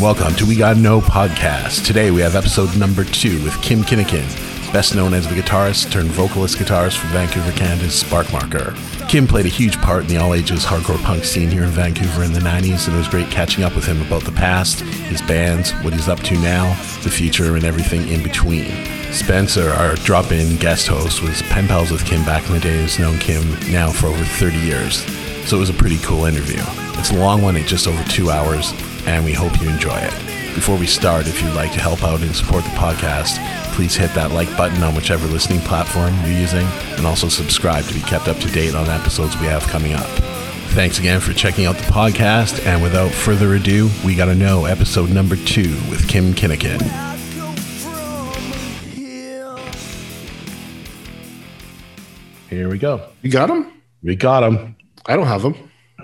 Welcome to We Got No Podcast. Today we have episode number two with Kim Kinakin, best known as the guitarist turned vocalist guitarist for Vancouver, Canada's Sparkmarker. Kim played a huge part in the all ages hardcore punk scene here in Vancouver in the 90s, and it was great catching up with him about the past, his bands, what he's up to now, the future, and everything in between. Spencer, our drop in guest host, was pen pals with Kim back in the day, has known Kim now for over 30 years. So it was a pretty cool interview. It's a long one at just over two hours, and we hope you enjoy it. Before we start, if you'd like to help out and support the podcast, please hit that like button on whichever listening platform you're using, and also subscribe to be kept up to date on episodes we have coming up. Thanks again for checking out the podcast, and without further ado, we gotta know episode number two with Kim Kinakin. Here we go. You got him? We got him. I don't have him.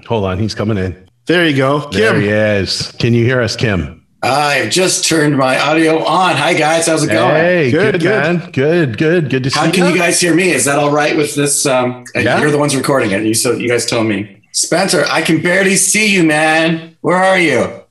Hold on, he's coming in. There you go. There Kim. he is. Can you hear us, Kim? I have just turned my audio on. Hi guys, how's it going? Hey, good, Good, good. man. Good, good, good to see How you. How can you guys hear me? Is that all right with this? Um, Yeah. You're the ones recording it. You so you guys told me. Spencer, I can barely see you, man. Where are you?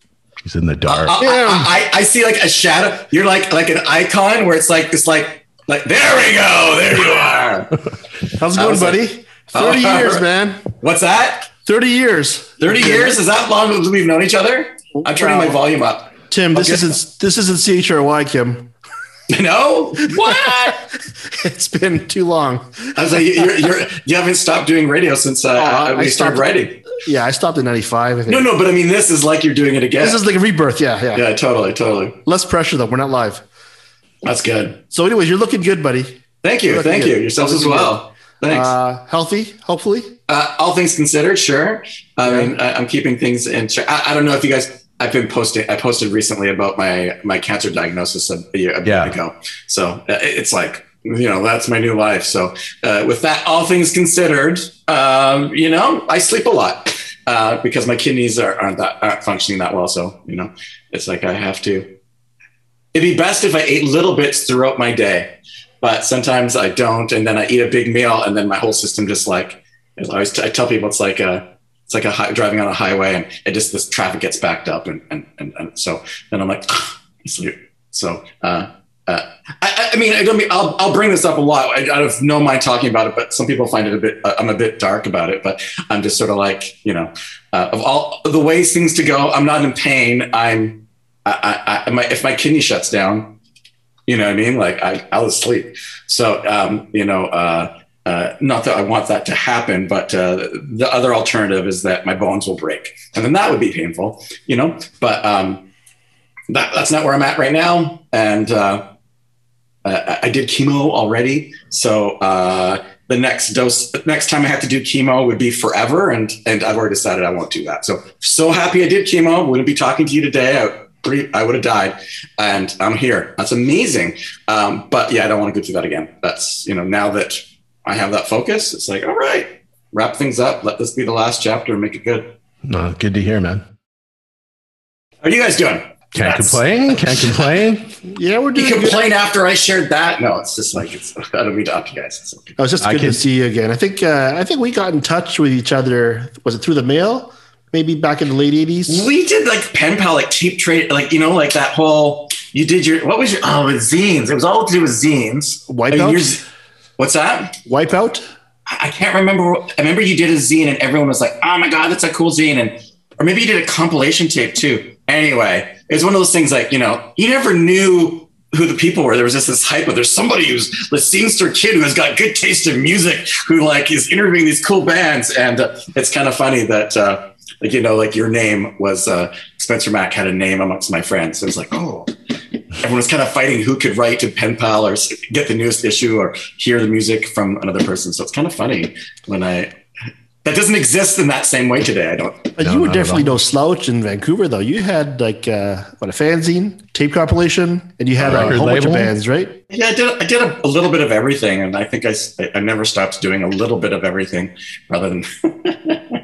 He's in the dark. I, I, I, I see like a shadow. You're like like an icon where it's like it's like like there we go. There you are. How's it going, was like- buddy? 30 Oh, years, man. What's that? 30 years. 30 years? Is that long that we've known each other? I'm turning my volume up. Tim, this Okay. isn't this isn't CHRY, Kim. No? What? It's been too long. I was like, you're, you're, you haven't stopped doing radio since uh, I we started stopped- writing. Yeah, I stopped in 95. I think. No, no, but I mean, this is like you're doing it again. This is like a rebirth. Yeah, yeah, yeah, totally, totally. Less pressure though. We're not live. That's good. So, anyways, you're looking good, buddy. Thank you, thank good. you. Yourselves as Looking well. Thanks. Uh, healthy, hopefully. Uh, all things considered, sure. I mean, I, I'm keeping things in check. I, I don't know if you guys. I've been posting. I posted recently about my my cancer diagnosis a, a year a Yeah. ago. So uh, it's like you know that's my new life. So uh, with that, all things considered, um, you know, I sleep a lot uh, because my kidneys are, aren't that aren't functioning that well. So you know, it's like I have to. It'd be best if I ate little bits throughout my day, but sometimes I don't, and then I eat a big meal, and then my whole system just like. I always I tell people it's like a it's like a high, driving on a highway and it just this traffic gets backed up and and, and, and so then I'm like sleep. So uh, uh, I, I mean I don't mean I'll I'll bring this up a lot. I, I no mind talking about it, but some people find it a bit. I'm a bit dark about it, but I'm just sort of like you know uh, of all the ways things to go. I'm not in pain. I'm I, I my, if my kidney shuts down, you know what I mean. Like I I'll sleep. So um, you know. Uh, uh, not that I want that to happen, but uh, the other alternative is that my bones will break, and then that would be painful, you know. But um, that, that's not where I'm at right now, and uh, uh, I did chemo already, so uh, the next dose, the next time I have to do chemo would be forever, and and I've already decided I won't do that. So so happy I did chemo. Wouldn't be talking to you today. I, pretty- I would have died, and I'm here. That's amazing. Um, but yeah, I don't want to go through that again. That's you know now that I have that focus. It's like, all right, wrap things up. Let this be the last chapter and make it good. No, good to hear, man. How are you guys doing? Can't That's- complain. Can't complain. Yeah, we're You doing good. complain after I shared that? No, it's just like it's. I don't mean to up you guys. It's okay. Oh, it's just I good can- to see you again. I think uh, I think we got in touch with each other. Was it through the mail? Maybe back in the late 80s? We did like pen pal, like cheap trade, like you know, like that whole. You did your what was your oh with zines? It was all to do with zines. Wipeout? What's that? Wipeout? I I can't remember. I remember you did a zine and everyone was like, "Oh my god, that's a cool zine!" And or maybe you did a compilation tape too. Anyway, it's one of those things like you know, you never knew who the people were. There was just this hype, of there's somebody who's the scenester kid who has got good taste in music, who like is interviewing these cool bands, and uh, it's kind of funny that. Uh, like you know, like your name was uh, Spencer Mack had a name amongst my friends. So it's like, oh, everyone was kind of fighting who could write to pen pal or get the newest issue or hear the music from another person. So it's kind of funny when I that doesn't exist in that same way today. I don't. But No, you were definitely all. no slouch in Vancouver, though. You had like uh, what a fanzine, tape compilation, and you had a Record whole bunch of bands, right? Yeah, I did. I did a, a little bit of everything, and I think I I never stopped doing a little bit of everything, rather than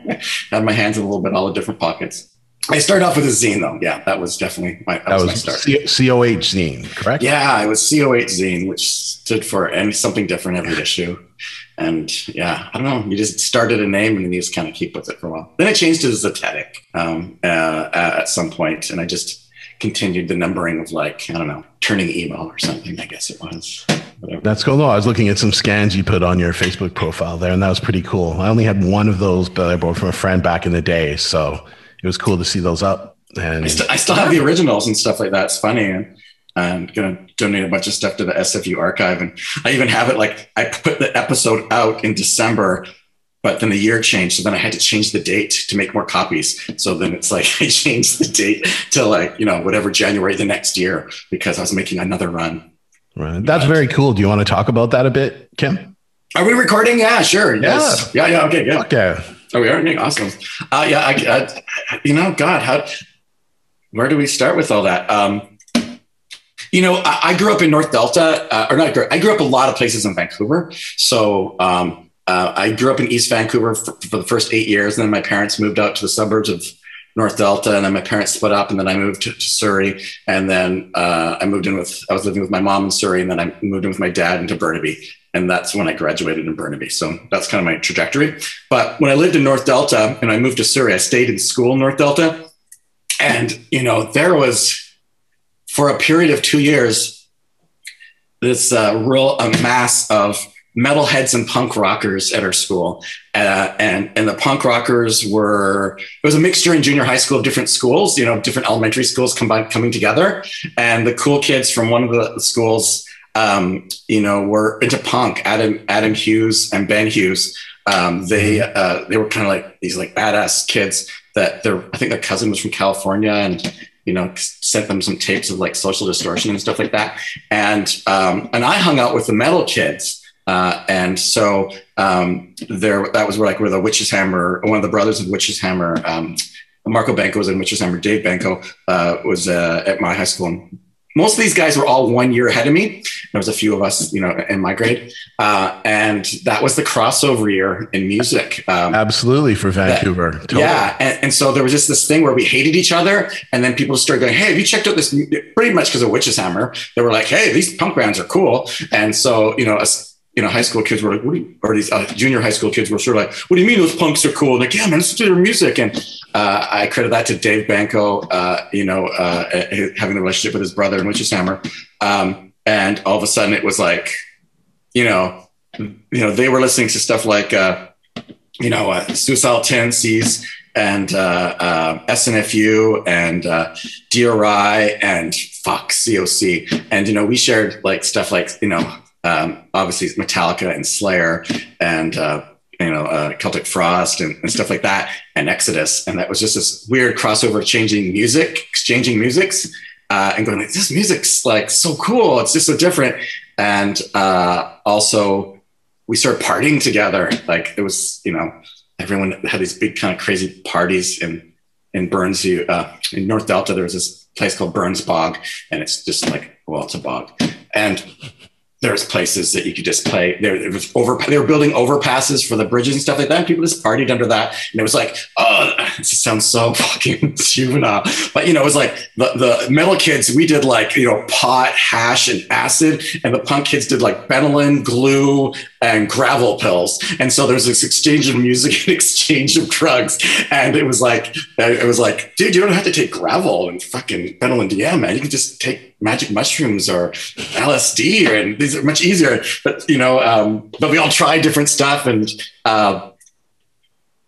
had my hands in a little bit all the different pockets. I started off with a zine though. Yeah, that was definitely my that, That was, my start. C- COH zine, correct? Yeah, it was CO8 zine, which stood for and something different every issue. And yeah, I don't know. You just started a name and then you just kind of keep with it for a while. Then it changed to Zetetic um, uh, at some point, and I just continued the numbering of like I don't know, turning email or something. I guess it was. Whatever. That's cool. No, I was looking at some scans you put on your Facebook profile there, and that was pretty cool. I only had one of those, but I bought from a friend back in the day, so it was cool to see those up. And I, st- I still have the originals and stuff like that. It's funny. And um, I'm going to donate a bunch of stuff to the SFU archive. And I even have it like I put the episode out in December, but then the year changed. So then I had to change the date to make more copies. So then it's like I changed the date to like, you know, whatever January the next year because I was making another run. Right. That's very cool. Do you want to talk about that a bit, Kim? Are we recording? Yeah, sure. Yes. Yeah. Yeah. Okay. Good. Okay. Oh, we are. Awesome. Uh, yeah. I, I, you know, God, how, where do we start with all that? Um, you know, I, I grew up in North Delta, uh, or not. I grew up a lot of places in Vancouver. So um, uh, I grew up in East Vancouver for, for, the first eight years, and then my parents moved out to the suburbs of North Delta, and then my parents split up, and then I moved to, to Surrey, and then uh, I moved in with. I was living with my mom in Surrey, and then I moved in with my dad into Burnaby, and that's when I graduated in Burnaby. So that's kind of my trajectory. But when I lived in North Delta and I moved to Surrey, I stayed in school in North Delta, and you know there was for a period of two years, this uh, real a mass of metalheads and punk rockers at our school. Uh, and, and the punk rockers were, it was a mixture in junior high school of different schools, you know, different elementary schools combined, coming together. And the cool kids from one of the schools, um, you know, were into punk, Adam, Adam Hughes and Ben Hughes. Um, they, uh, they were kind of like these like badass kids that their, I think their cousin was from California and, you know, sent them some tapes of like social distortion and stuff like that. And um, and I hung out with the metal kids. Uh, and so um, there, that was like where the Witch's Hammer, one of the brothers of Witch's Hammer, um, Marco Banco was in Witch's Hammer. Dave Banco uh, was uh, at my high school. And most of these guys were all one year ahead of me. There was a few of us, you know, in my grade, uh, and that was the crossover year in music. Um, Absolutely for Vancouver. Totally. yeah, and, and, so there was just this thing where we hated each other, and then people started going, "Hey, have you checked out this?" Pretty much because of Witch's Hammer, they were like, "Hey, these punk bands are cool," and so you know, us, you know, high school kids were like, "What?" Do you, or these uh, junior high school kids were sort of like, "What do you mean those punks are cool?" And like, yeah, man, listen to their music, and uh, I credit that to Dave Banco, uh, you know, having a relationship with his brother in Witch's Hammer, um, and all of a sudden it was like, you know, you know, they were listening to stuff like. uh, you know, uh, suicidal tendencies and uh, uh, SNFU and uh, DRI and Fox COC. And, you know, we shared like stuff like, you know, um, obviously Metallica and Slayer and, uh, you know, uh, Celtic Frost and, and, stuff like that and Exodus. And that was just this weird crossover changing music, exchanging musics uh, and going like, this music's like so cool. It's just so different. And also, we started partying together. Like it was, you know, everyone had these big kind of crazy parties in in Burns, uh, in North Delta. There was this place called Burns Bog, and it's just like, well, it's a bog, and there's places that you could just play. There, was over. They were building overpasses for the bridges and stuff like that. And people just partied under that, and it was like, oh, it sounds so fucking juvenile. But you know, it was like the the metal kids. We did like you know pot, hash, and acid, and the punk kids did like Benylin, glue, and Gravol pills. And so there's this exchange of music and exchange of drugs, and it was like it was like, dude, you don't have to take Gravol and fucking Benylin. Yeah, man, you can just take magic mushrooms or LSD, and these are much easier. But you know, um, but we all tried different stuff, and uh,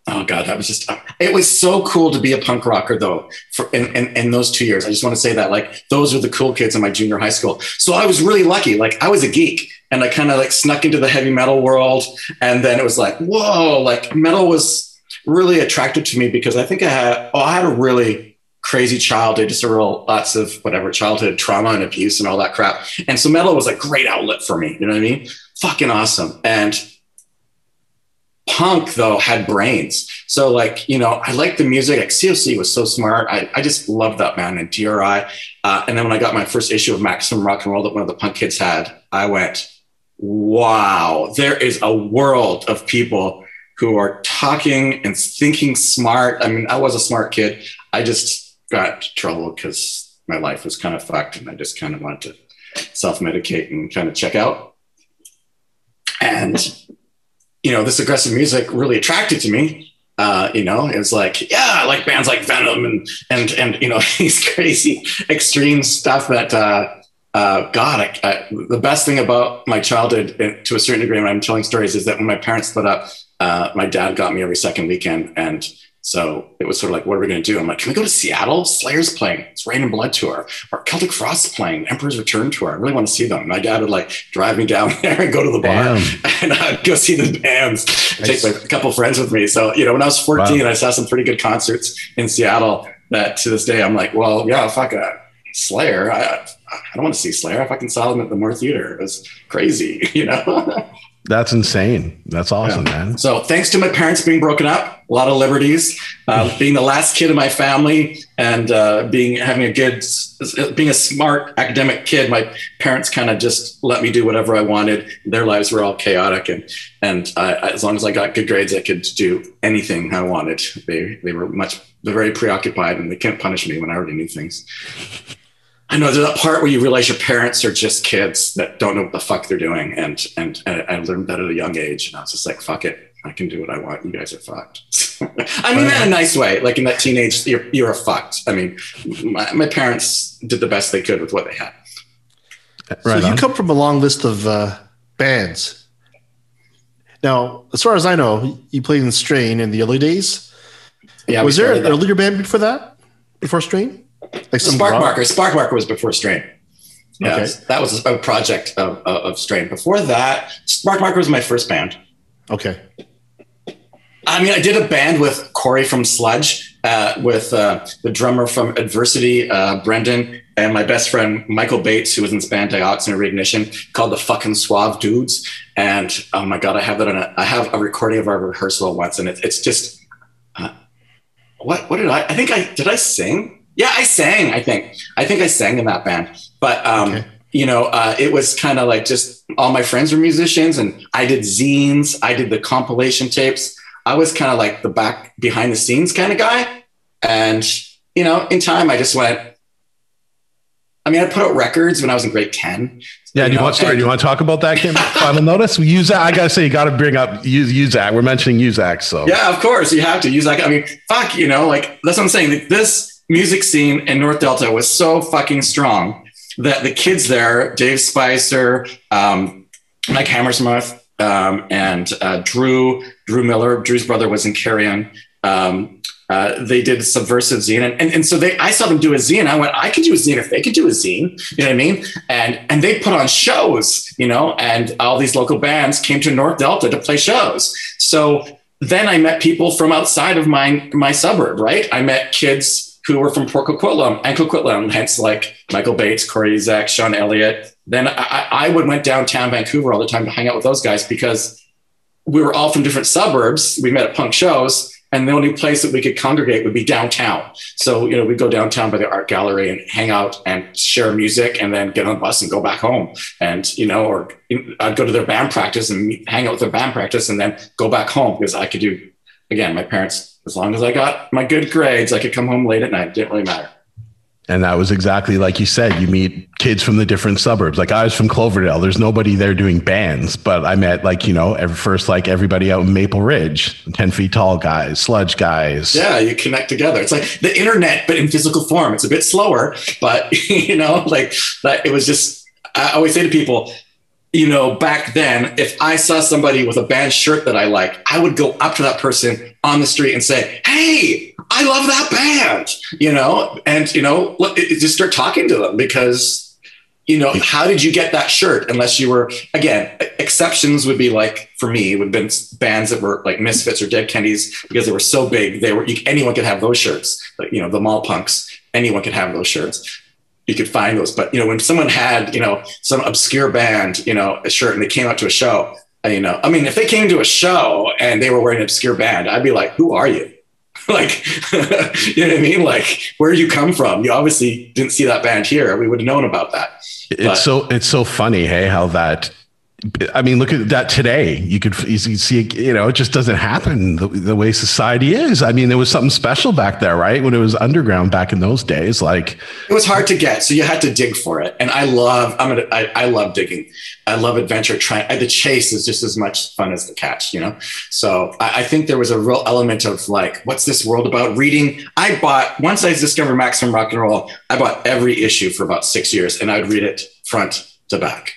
oh god, that was just it was so cool to be a punk rocker though. For in, in, in those two years, I just want to say that like those were the cool kids in my junior high school. So I was really lucky. Like I was a geek. And I kind of like snuck into the heavy metal world. And then it was like, whoa, like metal was really attractive to me because I think I had, oh, I had a really crazy childhood, just a real lots of whatever childhood trauma and abuse and all that crap. And so metal was a great outlet for me. You know what I mean? Fucking awesome. And punk though had brains. So like, you know, I liked the music. Like COC was so smart. I, I just loved that man and DRI. Uh, and then when I got my first issue of Maximum Rock and Roll that one of the punk kids had, I went, wow, there is a world of people who are talking and thinking smart. I mean, I was a smart kid. I just got into trouble because my life was kind of fucked and I just kind of wanted to self medicate and kind of check out. And, you know, this aggressive music really attracted to me. Uh, you know, it was like, yeah, I like bands like Venom and, and, and, you know, these crazy extreme stuff that, uh, uh, God, I, I, the best thing about my childhood, uh, to a certain degree, when I'm telling stories, is that when my parents split up, uh, my dad got me every second weekend, and so it was sort of like, what are we going to do? I'm like, can we go to Seattle? Slayer's playing. It's Reign in Blood tour, or Celtic Frost playing, Emperor's Return tour. I really want to see them. My dad would like drive me down there and go to the bar, Damn. and I'd go see the bands. Take like a couple friends with me. So you know, when I was 14, wow. I saw some pretty good concerts in Seattle. That to this day, I'm like, well, yeah, fuck it. Slayer. I, I don't want to see Slayer. I fucking saw them at the Moore Theater. It was crazy, you know. That's insane. That's awesome, yeah. man. So, thanks to my parents being broken up, a lot of liberties, uh, being the last kid in my family, and uh, being having a good, being a smart academic kid. My parents kind of just let me do whatever I wanted. Their lives were all chaotic, and and I, as long as I got good grades, I could do anything I wanted. They they were much they're very preoccupied, and they can't punish me when I already knew things. I know there's that part where you realize your parents are just kids that don't know what the fuck they're doing, and and, and I learned that at a young age, and I was just like, fuck it, I can do what I want. You guys are fucked. I mean that in a nice way, like in that teenage, you're you're a fucked. I mean, my, my parents did the best they could with what they had. Right so on. you come from a long list of uh, bands. Now, as far as I know, you played in Strain in the early days. Yeah. Was there an earlier band before that? Before Strain? Like some Spark Marker. Spark Marker was before Strain. Yeah, okay. that was a project of, of Strain. Before that, Spark Marker was my first band. Okay. I mean, I did a band with Corey from Sludge, uh, with uh, the drummer from Adversity, uh, Brendan, and my best friend Michael Bates, who was in band Dioxin and Reignition, called the fucking Suave Dudes. And oh my god, I have that on a I have a recording of our rehearsal once, and it, it's just uh, what what did I I think I did I sing yeah, I sang. I think. I think I sang in that band. But um, okay. you know, uh, it was kind of like just all my friends were musicians, and I did zines. I did the compilation tapes. I was kind of like the back behind the scenes kind of guy. And you know, in time, I just went. I mean, I put out records when I was in grade ten. Yeah, do you, want sorry, do you want to talk about that, Kim? Final notice. We use that. I gotta say, you got to bring up use Uzak. We're mentioning use Uzak, so yeah, of course you have to use that. I mean, fuck, you know, like that's what I'm saying. This music scene in North Delta was so fucking strong that the kids there, Dave Spicer, um, Mike Hammersmith, um, and uh, Drew, Drew Miller, Drew's brother was in Carrion. Um, uh, they did subversive zine, and, and, and so they, I saw them do a zine. I went, I could do a zine if they could do a zine. You know what I mean? And and they put on shows, you know, and all these local bands came to North Delta to play shows. So then I met people from outside of my my suburb. Right? I met kids who were from Port Coquitlam and Coquitlam, hence like Michael Bates, Corey Zach, Sean Elliott. Then I, I would went downtown Vancouver all the time to hang out with those guys because we were all from different suburbs. We met at punk shows, and the only place that we could congregate would be downtown. So you know we'd go downtown by the art gallery and hang out and share music, and then get on the bus and go back home. And you know, or I'd go to their band practice and hang out with their band practice, and then go back home because I could do. Again, my parents as long as I got my good grades, I could come home late at night. It didn't really matter. And that was exactly like you said. You meet kids from the different suburbs. Like I was from Cloverdale. There's nobody there doing bands, but I met like you know, every, first like everybody out in Maple Ridge, ten feet tall guys, sludge guys. Yeah, you connect together. It's like the internet, but in physical form. It's a bit slower, but you know, like that. It was just. I always say to people, you know, back then, if I saw somebody with a band shirt that I like, I would go up to that person on the street and say, Hey, I love that band, you know, and, you know, just start talking to them because, you know, how did you get that shirt? Unless you were, again, exceptions would be like, for me, would have been bands that were like Misfits or Dead Kennedys because they were so big. They were, anyone could have those shirts, like, you know, the mall punks, anyone could have those shirts you could find those. But you know, when someone had you know some obscure band, you know, a shirt, and they came out to a show, uh, you know, I mean, if they came to a show and they were wearing an obscure band, I'd be like, who are you? like, you know what I mean? Like, where you come from? You obviously didn't see that band here. We would have known about that. It's but, so it's so funny, hey, how that I mean, look at that today. You could you see, you know, it just doesn't happen the, the, way society is. I mean, there was something special back there, right? When it was underground back in those days, like it was hard to get, so you had to dig for it. And I love, I'm gonna, I, I love digging. I love adventure. Trying uh, the chase is just as much fun as the catch, you know. So I, I think there was a real element of like, what's this world about? Reading. I bought once I discovered Maximum Rock and Roll. I bought every issue for about six years, and I'd read it front to back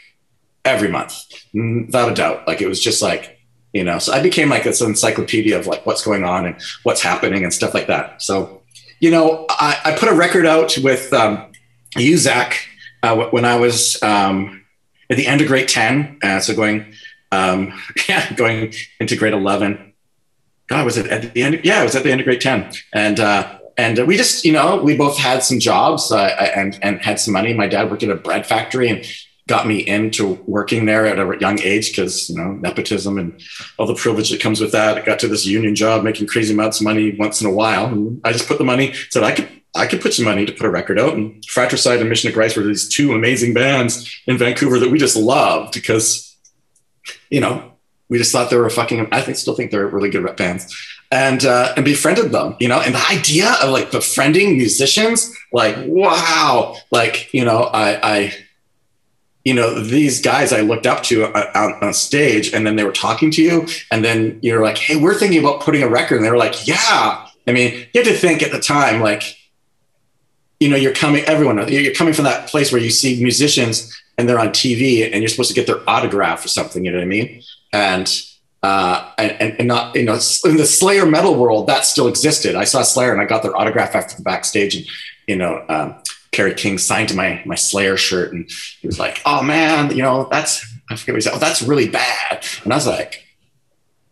every month without a doubt. Like it was just like, you know, so I became like this encyclopedia of like what's going on and what's happening and stuff like that. So, you know, I, I put a record out with um, you, Zach, uh, when I was um, at the end of grade 10. Uh, so going, um, yeah, going into grade 11. God, was it at the end? Of, yeah, it was at the end of grade 10. And, uh, and we just, you know, we both had some jobs uh, and and had some money. My dad worked at a bread factory, and got me into working there at a young age because you know nepotism and all the privilege that comes with that. I got to this union job making crazy amounts of money once in a while, and I just put the money said I could I could put some money to put a record out. And Fratricide and Mission to Christ were these two amazing bands in Vancouver that we just loved because you know we just thought they were fucking. I think still think they're really good bands. And uh, and befriended them, you know, and the idea of like befriending musicians, like wow, like you know, I I you know these guys i looked up to uh, out on stage and then they were talking to you and then you're like hey we're thinking about putting a record. And they were like yeah. I mean you had to think at the time like you know you're coming everyone you're coming from that place where you see musicians and they're on tv and you're supposed to get their autograph or something you know what i mean? And uh, and, and not you know in the Slayer metal world that still existed. I saw Slayer and I got their autograph after the backstage, and you know um, Kerry King signed to my my Slayer shirt, and he was like, "Oh man, you know that's I forget what he said. Oh, that's really bad." And I was like,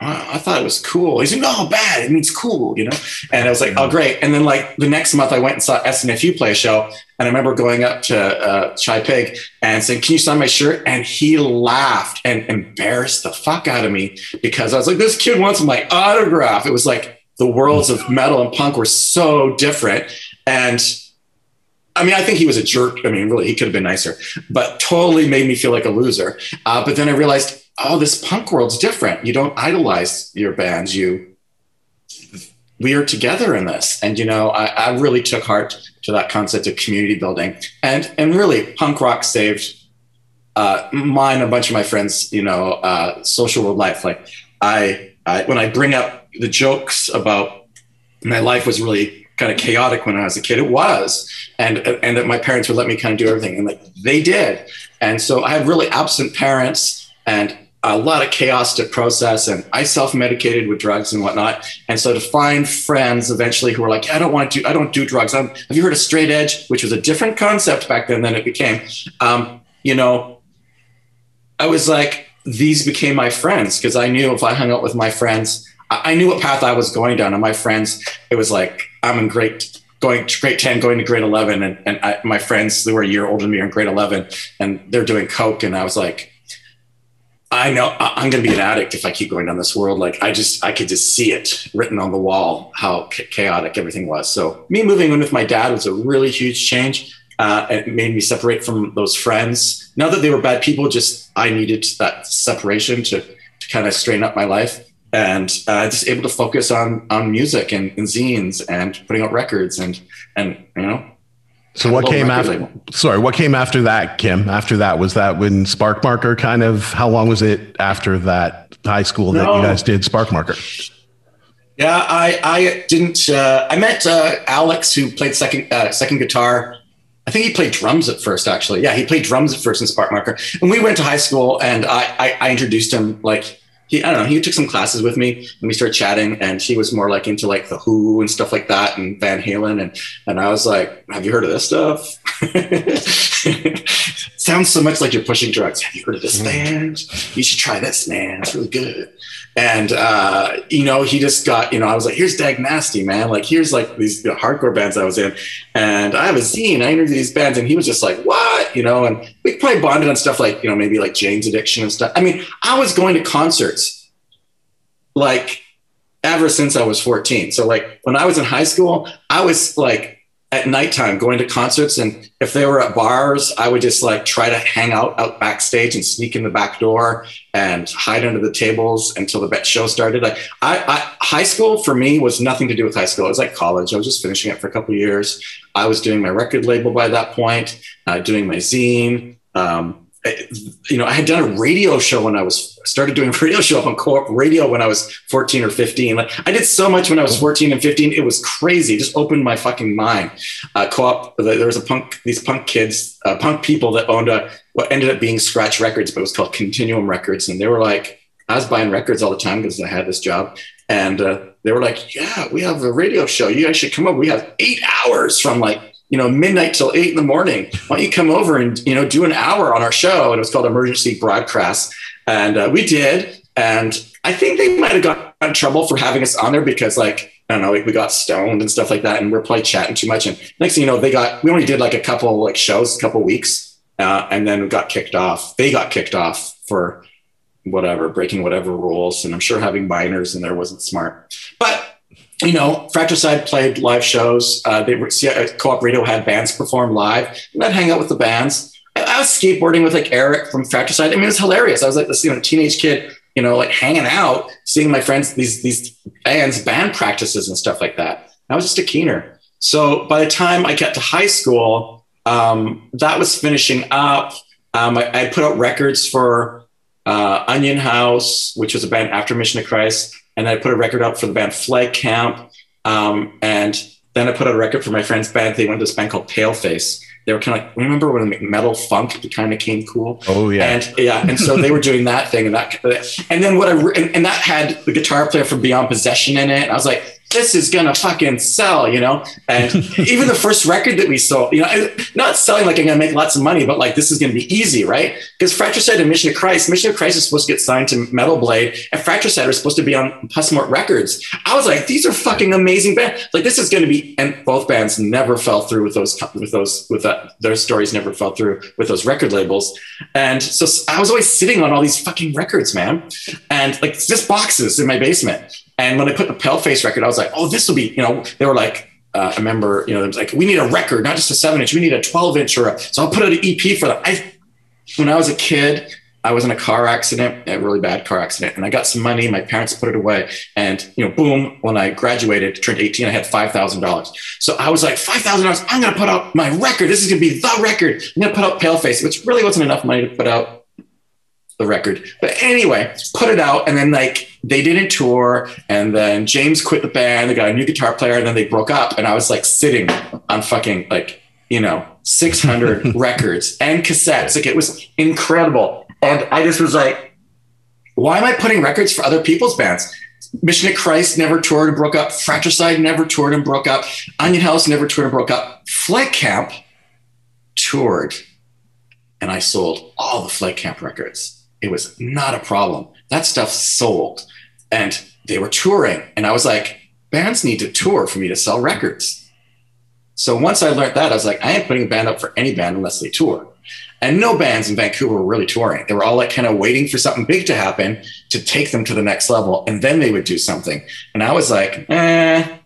oh, "I thought it was cool." He's like, "No, bad. It means cool," you know. And I was like, "Oh, great." And then like the next month, I went and saw SNFU play a show, and I remember going up to uh, Chi Pig and saying, "Can you sign my shirt?" And he laughed and embarrassed the fuck out of me because I was like, "This kid wants my autograph." It was like the worlds of metal and punk were so different, and I mean, I think he was a jerk. I mean, really, he could have been nicer, but totally made me feel like a loser. Uh, but then I realized, oh, this punk world's different. You don't idolize your bands. You, we are together in this. And, you know, I, I really took heart to that concept of community building. And, and really, punk rock saved uh, mine, a bunch of my friends, you know, uh, social life. Like, I, I, when I bring up the jokes about my life was really kind of chaotic when I was a kid. It was, and and that my parents would let me kind of do everything, and like they did. And so I had really absent parents and a lot of chaos to process, and I self-medicated with drugs and whatnot. And so to find friends eventually who were like, I don't want to, do, I don't do drugs. I'm, have you heard of straight edge, which was a different concept back then than it became? Um, you know, I was like, these became my friends because I knew if I hung out with my friends I knew what path I was going down. And my friends, it was like, I'm in great, going to grade 10, going to grade 11. And, and I, my friends who were a year older than me are in grade 11 and they're doing Coke. And I was like, I know I'm going to be an addict if I keep going down this world. Like I just, I could just see it written on the wall, how chaotic everything was. So me moving in with my dad was a really huge change. Uh, it made me separate from those friends. Not that they were bad people, just I needed that separation to, to kind of straighten up my life and uh, just able to focus on on music and, and zines and putting out records and and you know so what came after? Label. Sorry, what came after that, Kim? After that was that when Sparkmarker kind of? How long was it after that high school that you guys did Sparkmarker? Yeah, I I didn't. Uh, I met uh, Alex who played second uh, second guitar. I think he played drums at first. Actually, yeah, he played drums at first in Sparkmarker. And we went to high school, and I I, I introduced him like he I don't know he took some classes with me and we started chatting and he was more like into like the Who and stuff like that and Van Halen and and I was like have you heard of this stuff? Sounds so much like you're pushing drugs. Have you heard of this mm. band you should try this man. It's really good and uh, you know he just got you know I was like here's Dag Nasty man. Like here's like these you know, hardcore bands I was in. And I have a zine I interviewed these bands. And he was just like what? You know and we probably bonded on stuff like you know maybe like Jane's Addiction and stuff. I mean I was going to concerts like ever since I was 14 so like when I was in high school I was like at nighttime going to concerts. And if they were at bars, I would just like try to hang out out backstage and sneak in the back door and hide under the tables until the show started. Like I, I, high school for me was nothing to do with high school. It was like college. I was just finishing it for a couple years. I was doing my record label by that point, uh, doing my zine. Um, you know, I had done a radio show when I was started doing radio show up on co-op radio when I was 14 or 15. Like I did so much when I was 14 and 15. It was crazy. It just opened my fucking mind. Uh, co-op, there was a punk, these punk kids, uh, punk people that owned a, what ended up being Scratch Records, but it was called Continuum Records. And they were like, I was buying records all the time because I had this job. And uh, they were like, yeah, we have a radio show. You guys should come up. We have eight hours from like you know, midnight till eight in the morning. Why don't you come over and, you know, do an hour on our show? And it was called Emergency Broadcast. And uh, we did. And I think they might have got in trouble for having us on there because, like, I don't know, we got stoned and stuff like that. And we're probably chatting too much. And next thing you know, they got, we only did like a couple like shows, a couple weeks. Uh, and then we got kicked off. They got kicked off for whatever, breaking whatever rules. And I'm sure having minors in there wasn't smart. But you know, Fratricide played live shows. Uh, they were, uh, Co-op Radio had bands perform live. And I'd hang out with the bands. I, was skateboarding with like Eric from Fratricide. I mean, it was hilarious. I was like this, you know, teenage kid, you know, like hanging out, seeing my friends, these, these bands, band practices and stuff like that. I was just a keener. So by the time I got to high school, um, that was finishing up. Um, I, I, put out records for uh, Onion House, which was a band after Mission of Christ and I put a record out for the band Flag Camp. Um, and then I put out a record for my friend's band. They went to this band called Paleface. They were kind of like, remember when metal funk kind of came cool? Oh yeah, and yeah, and so they were doing that thing, and that, and then what I and, and that had the guitar player from Beyond Possession in it. And I was like, this is gonna fucking sell, you know. And even the first record that we sold, you know, not selling like I'm gonna make lots of money, but like this is gonna be easy, right? Because Fratricide and Mission of Christ, Mission of Christ is supposed to get signed to Metal Blade, and Fratricide was supposed to be on Pusmort Records. I was like, these are fucking amazing bands. Like this is gonna be, and both bands never fell through with those, with those, with that. Their stories never fell through with those record labels. And so I was always sitting on all these fucking records, man, and like just boxes in my basement. And when I put the Paleface record, I was like, oh, this will be, you know, they were like, uh, I remember, you know, it was like, we need a record, not just a seven inch, we need a 12 inch or a, so I'll put out an EP for them. I, when I was a kid, I was in a car accident, a really bad car accident, and I got some money. My parents put it away, and you know, boom! When I graduated, turned 18, I had five thousand dollars. So I was like, five thousand dollars. I'm going to put out my record. This is going to be the record. I'm going to put out Paleface, which really wasn't enough money to put out the record. But anyway, put it out, and then like they didn't tour, and then James quit the band. They got a new guitar player, and then they broke up. And I was like sitting on fucking like you know 600 records and cassettes. Like it was incredible, and I just was like, why am I putting records for other people's bands? Mission of Christ never toured and broke up. Fratricide never toured and broke up. Onion House never toured and broke up. Flag Camp toured, and I sold all the Flag Camp records it was not a problem. That stuff sold. And they were touring. And I was like, bands need to tour for me to sell records. So once I learned that, I was like, I ain't putting a band up for any band unless they tour. And no bands in Vancouver were really touring. They were all like kind of waiting for something big to happen to take them to the next level. And then they would do something. And I was like, eh.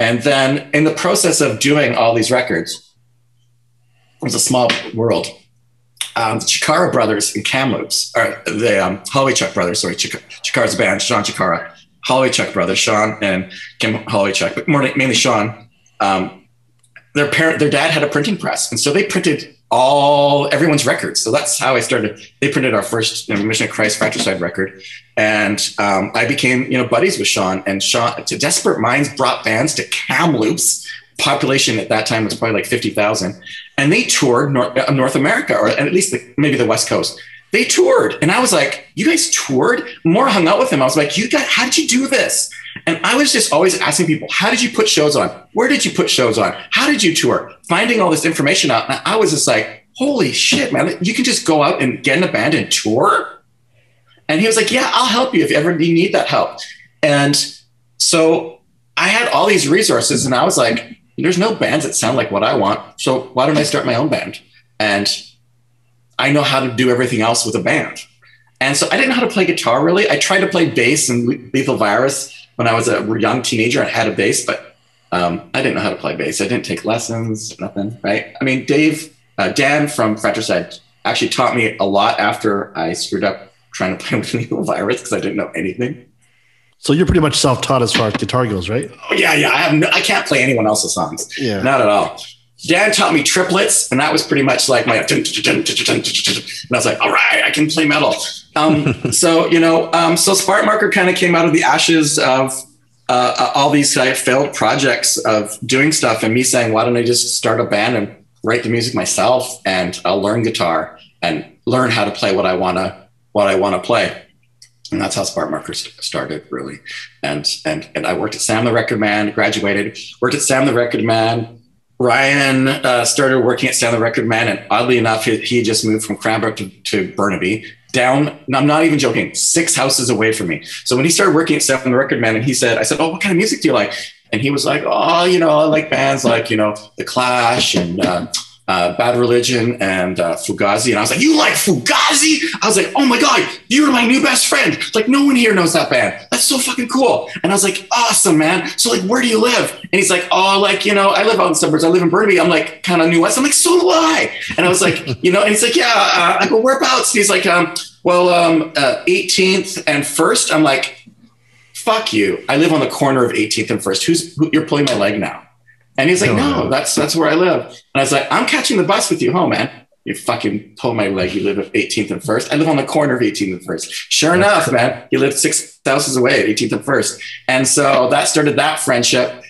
And then in the process of doing all these records, it was a small world um, the Chikara brothers and Kamloops, or the um, Chuck brothers, sorry, Chik- Chikara's band, Sean Chikara, Holloway Chuck brothers, Sean and Kim Holly Chuck, but more mainly Sean. Um, their parent, their dad had a printing press, and so they printed all everyone's records. So that's how I started. They printed our first you know, Mission of Christ Fratricide record, and um, I became you know buddies with Sean. And Sean, to Desperate Minds, brought bands to Kamloops. Population at that time was probably like fifty thousand, and they toured North, uh, North America, or at least the, maybe the West Coast. They toured, and I was like, "You guys toured?" More hung out with them. I was like, "You guys, how did you do this?" And I was just always asking people, "How did you put shows on? Where did you put shows on? How did you tour?" Finding all this information out, and I was just like, "Holy shit, man! You can just go out and get in a band and tour." And he was like, "Yeah, I'll help you if you ever you need that help." And so I had all these resources, and I was like, there's no bands that sound like what I want. So why don't I start my own band? And I know how to do everything else with a band. And so I didn't know how to play guitar really. I tried to play bass and Lethal Virus when I was a young teenager. I had a bass, but Um, I didn't know how to play bass. I didn't take lessons, nothing, right? I mean, Dave, uh, Dan from Fratricide actually taught me a lot after I screwed up trying to play with Lethal Virus because I didn't know anything. So you're pretty much self-taught as far as guitar goes, right? Oh yeah, yeah. I have no, I can't play anyone else's songs. Yeah, not at all. Dan taught me triplets, and that was pretty much like my. And I was like, all right, I can play metal. Um, so you know, um, so Sparkmarker kind of came out of the ashes of uh, uh all these uh, failed projects of doing stuff, and me saying, why don't I just start a band and write the music myself, and I'll learn guitar and learn how to play what I wanna what I want to play and that's how Sparkmarker started really. And and and i worked at sam the record man graduated worked at sam the record man. Ryan uh, started working at sam the record man and oddly enough he, he just moved from cranbrook to, to burnaby down i'm not even joking six houses away from me. So when he started working at sam the record man and he said i said oh what kind of music do you like? And he was like oh you know i like bands like you know the clash and uh, uh, Bad Religion and uh, Fugazi. And I was like, You like Fugazi? I was like, Oh my God, you're my new best friend. Like, no one here knows that band. That's so fucking cool. And I was like, Awesome, man. So, like, where do you live? And he's like, Oh, like, you know, I live out in the suburbs. I live in Burnaby. I'm like, kind of New West. I'm like, So do I. And I was like, You know, and he's like, Yeah. Uh, I go, Whereabouts? And he's like, um, Well, um, 18th uh, and 1st. I'm like, Fuck you. I live on the corner of 18th and 1st. Who's, who, you're pulling my leg now? And he's like, no, no, that's that's where I live. And I was like, I'm catching the bus with you home, man. You fucking pull my leg. You live at 18th and First. I live on the corner of 18th and First. Sure enough, man, you live six houses away at 18th and First. And so that started that friendship.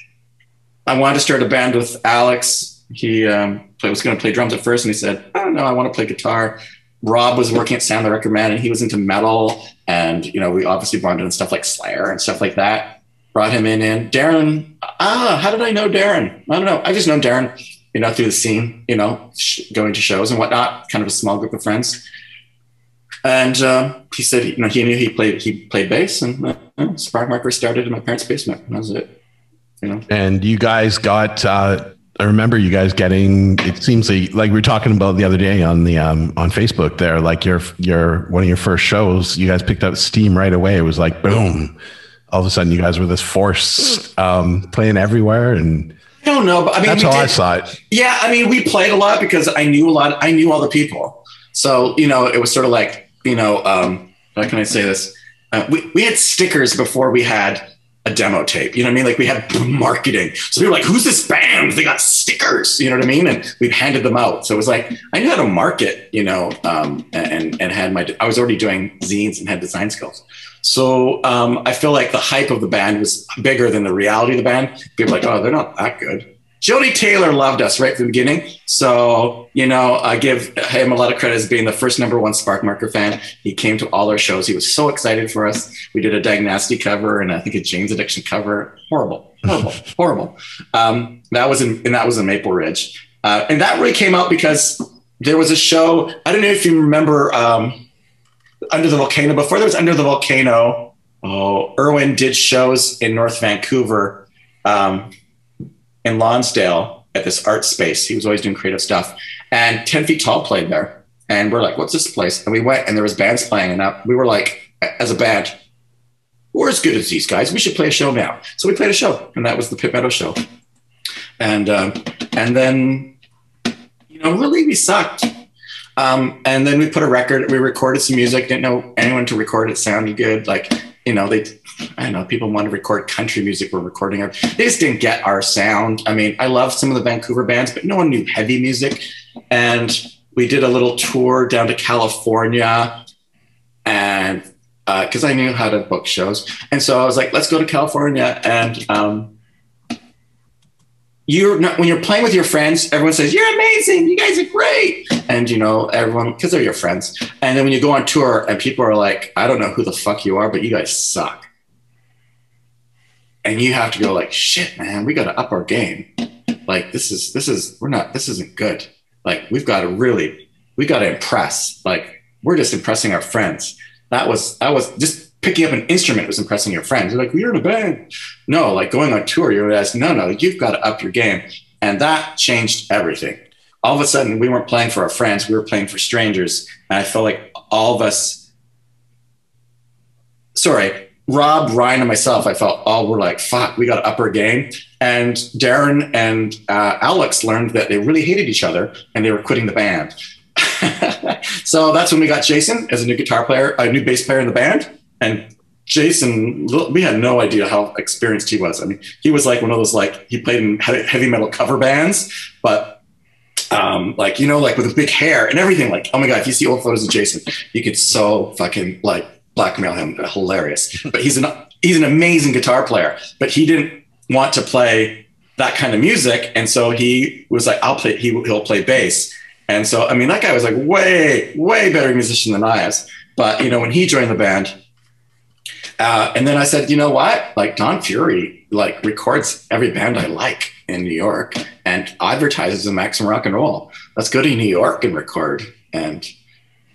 I wanted to start a band with Alex. He um, was going to play drums at first, and he said, I don't know, I want to play guitar. Rob was working at Sam the Record Man, and he was into metal. And you know, we obviously bonded on stuff like Slayer and stuff like that brought him in. And Darren, ah, how did I know Darren? I don't know. I just know Darren, you know, through the scene, you know, sh- going to shows and whatnot. Kind of a small group of friends. And uh, he said, you know, he knew he played he played bass, and uh, Sparkmarker started in my parents' basement. that was it. You know. And you guys got. Uh, I remember you guys getting. It seems like like we were talking about the other day on the um, on Facebook. There, like your your one of your first shows, you guys picked up steam right away. It was like boom all of a sudden you guys were this force um, playing everywhere and I don't know, but I mean, that's how did, I saw it. Yeah, I mean, we played a lot because I knew a lot. I knew all the people, so you know, it was sort of like you know, um, how can I say this? Uh, we we had stickers before we had a demo tape. You know what I mean? Like we had marketing, so we were like, "Who's this band?" They got stickers. You know what I mean? And we handed them out. So it was like I knew how to market. You know, um, and and had my I was already doing zines and had design skills. So um, I feel like the hype of the band was bigger than the reality of the band. People like, oh, they're not that good. Jody Taylor loved us right from the beginning. So, you know, I give him a lot of credit as being the first number one Sparkmarker fan. He came to all our shows. He was so excited for us. We did a Dag cover and I think a Jane's Addiction cover. Horrible, horrible, horrible. Um, that was in, and that was in Maple Ridge. Uh, and that really came out because there was a show. I don't know if you remember um, under the Volcano. Before there was Under the Volcano, oh, Irwin did shows in North Vancouver, um, in Lonsdale at this art space. He was always doing creative stuff. And 10 Feet Tall played there. And we're like, what's this place? And we went and there was bands playing. And we were like, as a band, we're as good as these guys. We should play a show now. So we played a show. And that was the Pitt Meadow show. And, um, and then, you know, really we sucked um, and then we put a record, we recorded some music, didn't know anyone to record. It sounded good. Like, you know, they, I don't know, people want to record country music. We're recording it. They just didn't get our sound. I mean, I love some of the Vancouver bands, but no one knew heavy music. And we did a little tour down to California and because uh, I knew how to book shows. And so I was like, let's go to California and, um, you're not, when you're playing with your friends, everyone says, You're amazing. You guys are great. And, you know, everyone, because they're your friends. And then when you go on tour and people are like, I don't know who the fuck you are, but you guys suck. And you have to go, like, shit, man, we got to up our game. Like, this is, this is, we're not, this isn't good. Like, we've got to really, we got to impress. Like, we're just impressing our friends. That was, that was just picking up an instrument was impressing your friends. You're like, we're in a band. No, like going on tour, you're asking, no, no, you've got to up your game. And that changed everything. All of a sudden, we weren't playing for our friends, we were playing for strangers. And I felt like all of us, sorry, Rob, Ryan, and myself, I felt all were like, fuck, we got to up our game. And Darren and uh, Alex learned that they really hated each other and they were quitting the band. so that's when we got Jason as a new guitar player, a new bass player in the band. And Jason, we had no idea how experienced he was. I mean, he was like one of those like he played in heavy metal cover bands, but um, like you know, like with a big hair and everything. Like, oh my god, if you see old photos of Jason, you could so fucking like blackmail him. Hilarious. But he's an he's an amazing guitar player. But he didn't want to play that kind of music, and so he was like, I'll play. He he'll play bass. And so, I mean, that guy was like way, way better musician than I was. But you know, when he joined the band, uh, and then I said, you know what? Like Don Fury, like records every band I like in New York and advertises in Maximum Rock and Roll. Let's go to New York and record. And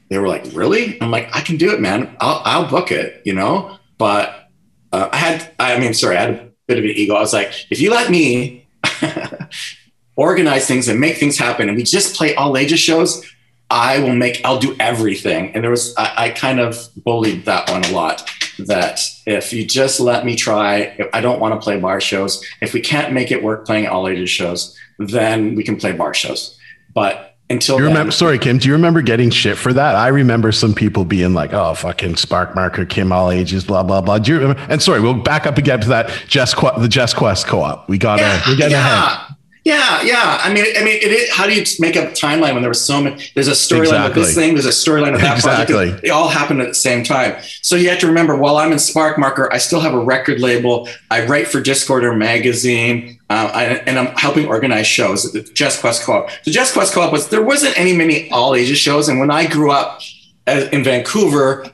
they were like, really? I'm like, I can do it, man. I'll, I'll book it, you know? But uh, I had, I mean, sorry, I had a bit of an ego. I was like, if you let me organize things and make things happen and we just play all ages shows, I will make, I'll do everything. And there was, I, I kind of bullied that one a lot that if you just let me try, I don't want to play bar shows. If we can't make it work playing all ages shows, then we can play bar shows. But until you then, remember, sorry, Kim, do you remember getting shit for that? I remember some people being like, "Oh, fucking Spark Marker, Kim, all ages, blah blah blah." Do you remember? And sorry, we'll back up again to that Jess, the Jess Quest co-op. We got to yeah, we're getting yeah. ahead. Yeah, yeah. I mean, I mean, it, it, how do you make a timeline when there was so many? There's a storyline exactly. of this thing. There's a storyline of that exactly. project. They all happened at the same time. So you have to remember, while I'm in Spark Marker, I still have a record label. I write for Discorder magazine, uh, I, and I'm helping organize shows at the Just Quest Co-op. The Just Quest Co-op was there wasn't any many all ages shows, and when I grew up in Vancouver,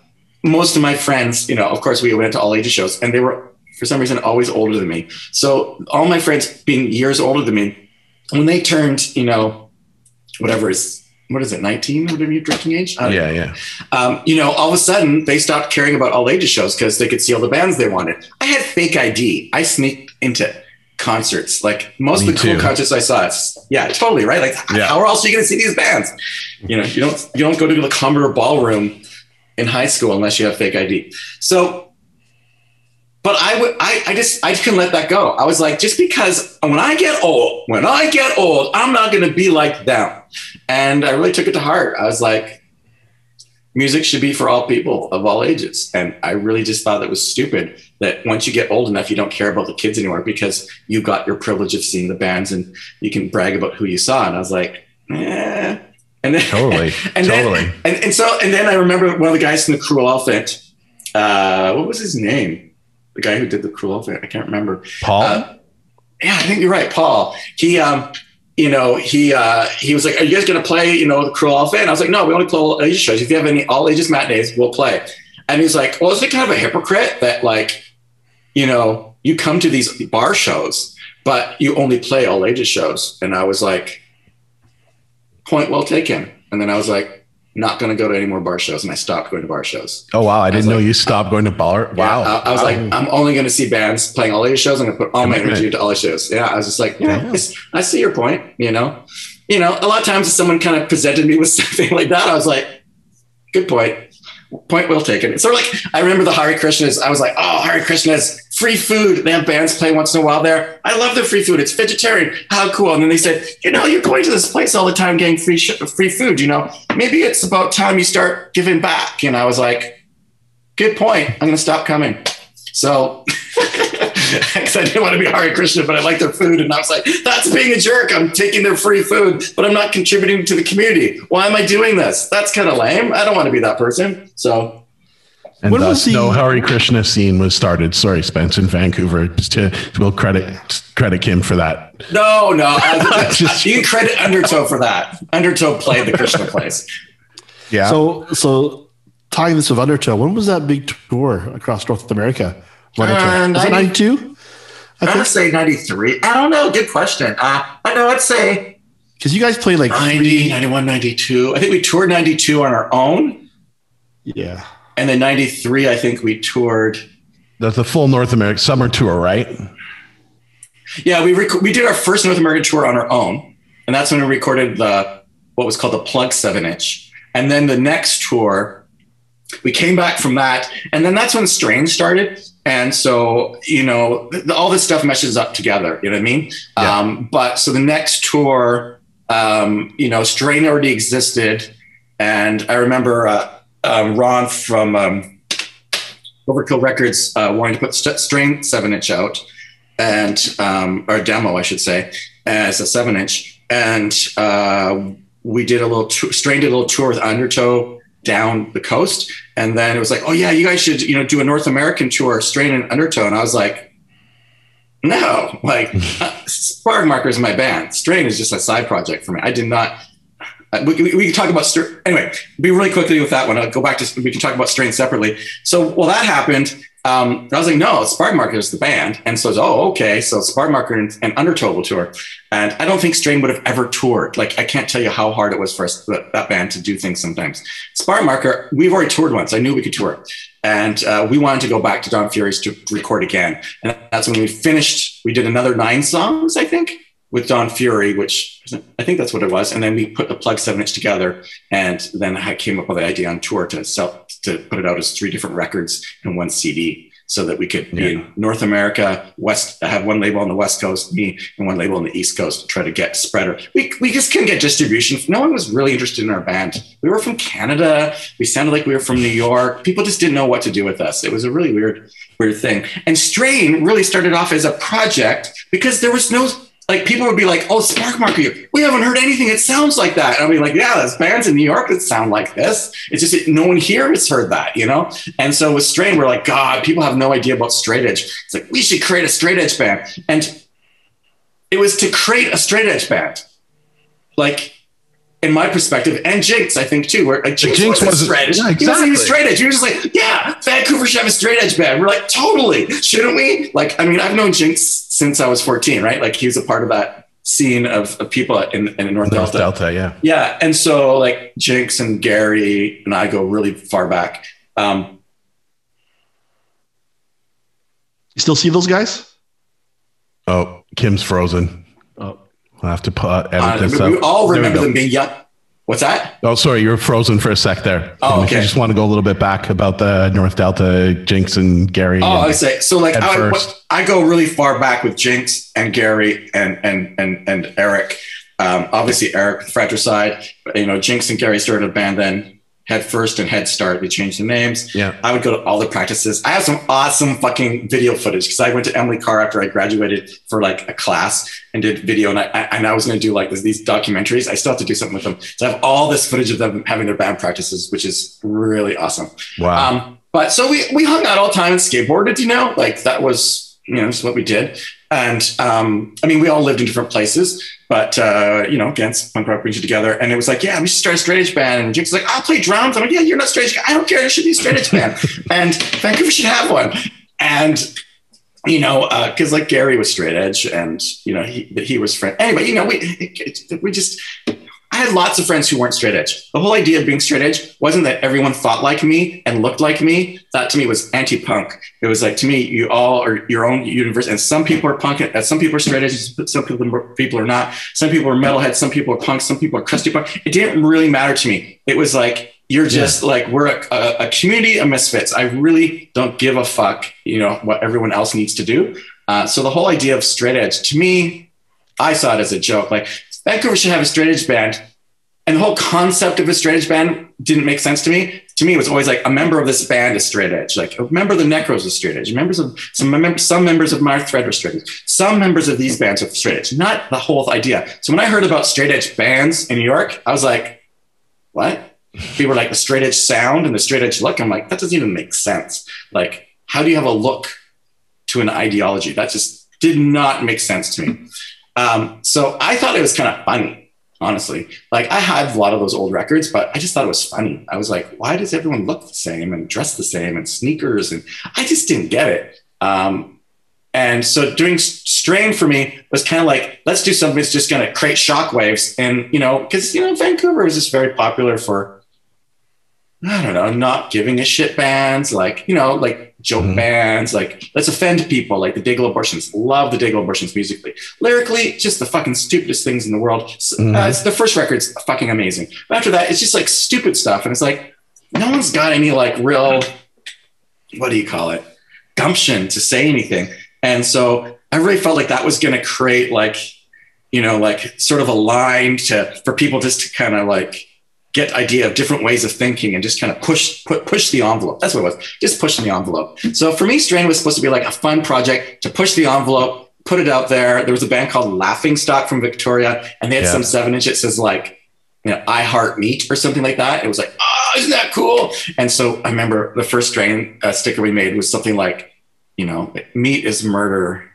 most of my friends, you know, of course, we went to all ages shows, and they were for some reason always older than me. So all my friends being years older than me, when they turned, you know, whatever is what is it, 19, whatever your drinking age? Yeah, know. yeah. Um, you know, all of a sudden they stopped caring about all ages shows because they could see all the bands they wanted. I had fake ID. I sneaked into concerts. Like most Me of the too. cool concerts I saw, it's yeah, totally right. Like yeah. how else are you going to see these bands? You know, you don't you don't go to the Commodore Ballroom in high school unless you have fake ID. So but I would, I, I just, I couldn't let that go. I was like, just because when I get old, when I get old, I'm not going to be like them. And I really took it to heart. I was like, music should be for all people of all ages. And I really just thought that was stupid that once you get old enough, you don't care about the kids anymore because you got your privilege of seeing the bands and you can brag about who you saw. And I was like, eh. And then, totally, and totally. Then, and, and so, and then I remember one of the guys from the Cruel Elephant. Uh, what was his name? The guy who did the cruel thing. I can't remember. Paul. Uh, yeah, I think you're right, Paul. He, um, you know, he uh, he was like, "Are you guys going to play, you know, the Cruel Elephant?" And I was like, "No, we only play all ages shows. If you have any all ages matinees, we'll play." And he's like, "Well, is it kind of a hypocrite that like, you know, you come to these bar shows, but you only play all ages shows?" And I was like, "Point well taken." And then I was like, not going to go to any more bar shows, and I stopped going to bar shows. Oh wow! I didn't know like, you stopped going to bar. Wow! Yeah, I, I, was wow. like, I'm only going to see bands playing all these shows. I'm going to put all my energy into all these shows. Yeah, I was just like, yeah, I see your point. You know, you know, a lot of times if someone kind of presented me with something like that, I was like, good point point well taken. It's sort of like I remember the Hare Krishnas. I was like, oh, Hare Krishnas, free food. They have bands play once in a while there. I love their free food. It's vegetarian. How cool. And then they said, you know, you're going to this place all the time getting free sh- free food. You know, maybe it's about time you start giving back. And I was like, good point. I'm going to stop coming. So because I didn't want to be Hare Krishna, but I like their food. And I was like, that's being a jerk. I'm taking their free food, but I'm not contributing to the community. Why am I doing this? That's kind of lame. I don't want to be that person. So and when thus, the no Hare Krishna scene was started. Sorry, Spence in Vancouver. Just to we'll credit credit Kim for that. No, no, I, just, you can credit Undertow for that. Undertow played the Krishna plays. Yeah. So so tying this with Undertow, when was that big tour across North America? Uh, was it 92? I would say 93. I don't know. Good question. Uh, I know I'd say. Because you guys played like 90, three... 91, 92. I think we toured 92 on our own. Yeah. And then 93, I think we toured. That's the full North American summer tour, right? Yeah, we rec- we did our first North American tour on our own. And that's when we recorded the what was called the plug seven inch. And then the next tour we came back from that, and then that's when Strain started. And so, you know, th- all this stuff meshes up together. You know what I mean? Yeah. Um, but so the next tour, um, you know, Strain already existed, and I remember uh, uh, Ron from um, Overkill Records uh, wanting to put st- Strain seven inch out, and um, or demo, I should say, as a seven inch, and uh, we did a little t- Strain did a little tour with Undertow down the coast. And then it was like, oh yeah, you guys should, you know, do a North American tour, Strain and Undertow. And I was like, no, like Spark Marker is my band. Strain is just a side project for me. I did not. Uh, we, we, we, can talk about anyway. Be really quickly with that one. I'll go back to we can talk about Strain separately. So well, that happened um, I was like, no, Spark Marker is the band. And so, oh, okay. So Spark Marker and, and Undertow will tour. And I don't think Strain would have ever toured. Like, I can't tell you how hard it was for us, that, that band to do things sometimes. Spark Marker, we've already toured once. I knew we could tour. And uh, we wanted to go back to Don Furies to record again. And that's when we finished. We did another nine songs, I think, with Don Fury, which I think that's what it was. And then we put the plug seven inch together. And then I came up with the idea on tour to sell to put it out as three different records and one CD so that we could yeah. be in North America, West, I have one label on the West Coast, me, and one label on the East Coast to try to get spreader. We, we just couldn't get distribution. No one was really interested in our band. We were from Canada. We sounded like we were from New York. People just didn't know what to do with us. It was a really weird, weird thing. And Strain really started off as a project because there was no like people would be like, "Oh, Spark Marker, we haven't heard anything. It sounds like that." And I'll be like, "Yeah, there's bands in New York that sound like this. It's just no one here has heard that, you know." And so with Strain, we're like, "God, people have no idea about straight edge." It's like we should create a straight edge band, and it was to create a straight edge band, like in my perspective, and Jinx, I think too, where like Jinx, Jinx was straight edge. Yeah, exactly. He wasn't even straight edge. He was just like, yeah, Vancouver should have a straight edge band. We're like, totally, shouldn't we? Like, I mean, I've known Jinx since I was 14, right? Like he was a part of that scene of, of people in, in North, North Delta. Delta, yeah. Yeah. And so like Jinx and Gary and I go really far back. Um, you still see those guys? Oh, Kim's frozen. Oh, I'll have to put, uh, edit uh, this we, up. all remember them being young. What's that? Oh, sorry, you were frozen for a sec there. Oh, okay. you just want to go a little bit back about the North Delta, Jinx and Gary. Oh, I say so. Like I, I, go really far back with Jinx and Gary and and and and Eric. Um, obviously, Eric Fratricide. You know, Jinx and Gary started a band then. Head First and Head Start. We changed the names. Yeah. I would go to all the practices. I have some awesome fucking video footage because I went to Emily Carr after I graduated for like a class and did video, and I and I was going to do like this, these documentaries. I still have to do something with them. So I have all this footage of them having their band practices, which is really awesome. Wow. Um, but so we we hung out all the time and skateboarded. You know, like that was you know just what we did. And um, I mean, we all lived in different places. But uh, you know, against punk rock brings you together, and it was like, yeah, we should start a straight edge band. And was like, I'll play drums. I'm like, yeah, you're not straight edge. I don't care. It should be a straight edge band, and Vancouver should have one. And you know, because uh, like Gary was straight edge, and you know, he he was friend. Anyway, you know, we we just I had lots of friends who weren't straight edge. The whole idea of being straight edge wasn't that everyone thought like me and looked like me. That to me was anti-punk. It was like to me, you all are your own universe, and some people are punk, and some people are straight edge, some people people are not. Some people are metalheads, some people are punk, some people are crusty punk. It didn't really matter to me. It was like you're just yeah. like we're a, a, a, community of misfits. I really don't give a fuck, you know, what everyone else needs to do. Uh, so the whole idea of straight edge to me, I saw it as a joke. Like Vancouver should have a straight edge band. And the whole concept of a straight edge band didn't make sense to me. To me, it was always like a member of this band is straight edge. Like a member of the Necros is straight edge. Members of some members, some members of Minor Threat are straight edge. Some members of these bands are straight edge. Not the whole idea. So when I heard about straight edge bands in New York, I was like, what? People were like the straight edge sound and the straight edge look. I'm like, that doesn't even make sense. Like, how do you have a look to an ideology? That just did not make sense to me. Um, so I thought it was kind of funny, honestly. Like I had a lot of those old records, but I just thought it was funny. I was like, why does everyone look the same and dress the same and sneakers? And I just didn't get it. Um, and so doing strain for me was kind of like, let's do something that's just going to create shockwaves. And, you know, because, you know, Vancouver is just very popular for, I don't know, not giving a shit bands, like, you know, like joke mm-hmm. bands, like let's offend people, like the Dayglo Abortions. Love the Dayglo Abortions musically. Lyrically, just the fucking stupidest things in the world. Mm-hmm. Uh, the first record's fucking amazing. But after that, it's just like stupid stuff. And it's like, no one's got any like real, what do you call it, gumption to say anything. And so I really felt like that was going to create like, you know, like sort of a line to for people just to kind of like get idea of different ways of thinking and just kind of push put, push the envelope. That's what it was, just pushing the envelope. So for me, Strain was supposed to be like a fun project to push the envelope, put it out there. There was a band called Laughing Stock from Victoria, and they had yeah. some seven inch. It says like, you know, I heart meat or something like that. It was like, oh, isn't that cool? And so I remember the first Strain uh, sticker we made was something like, you know, meat is murder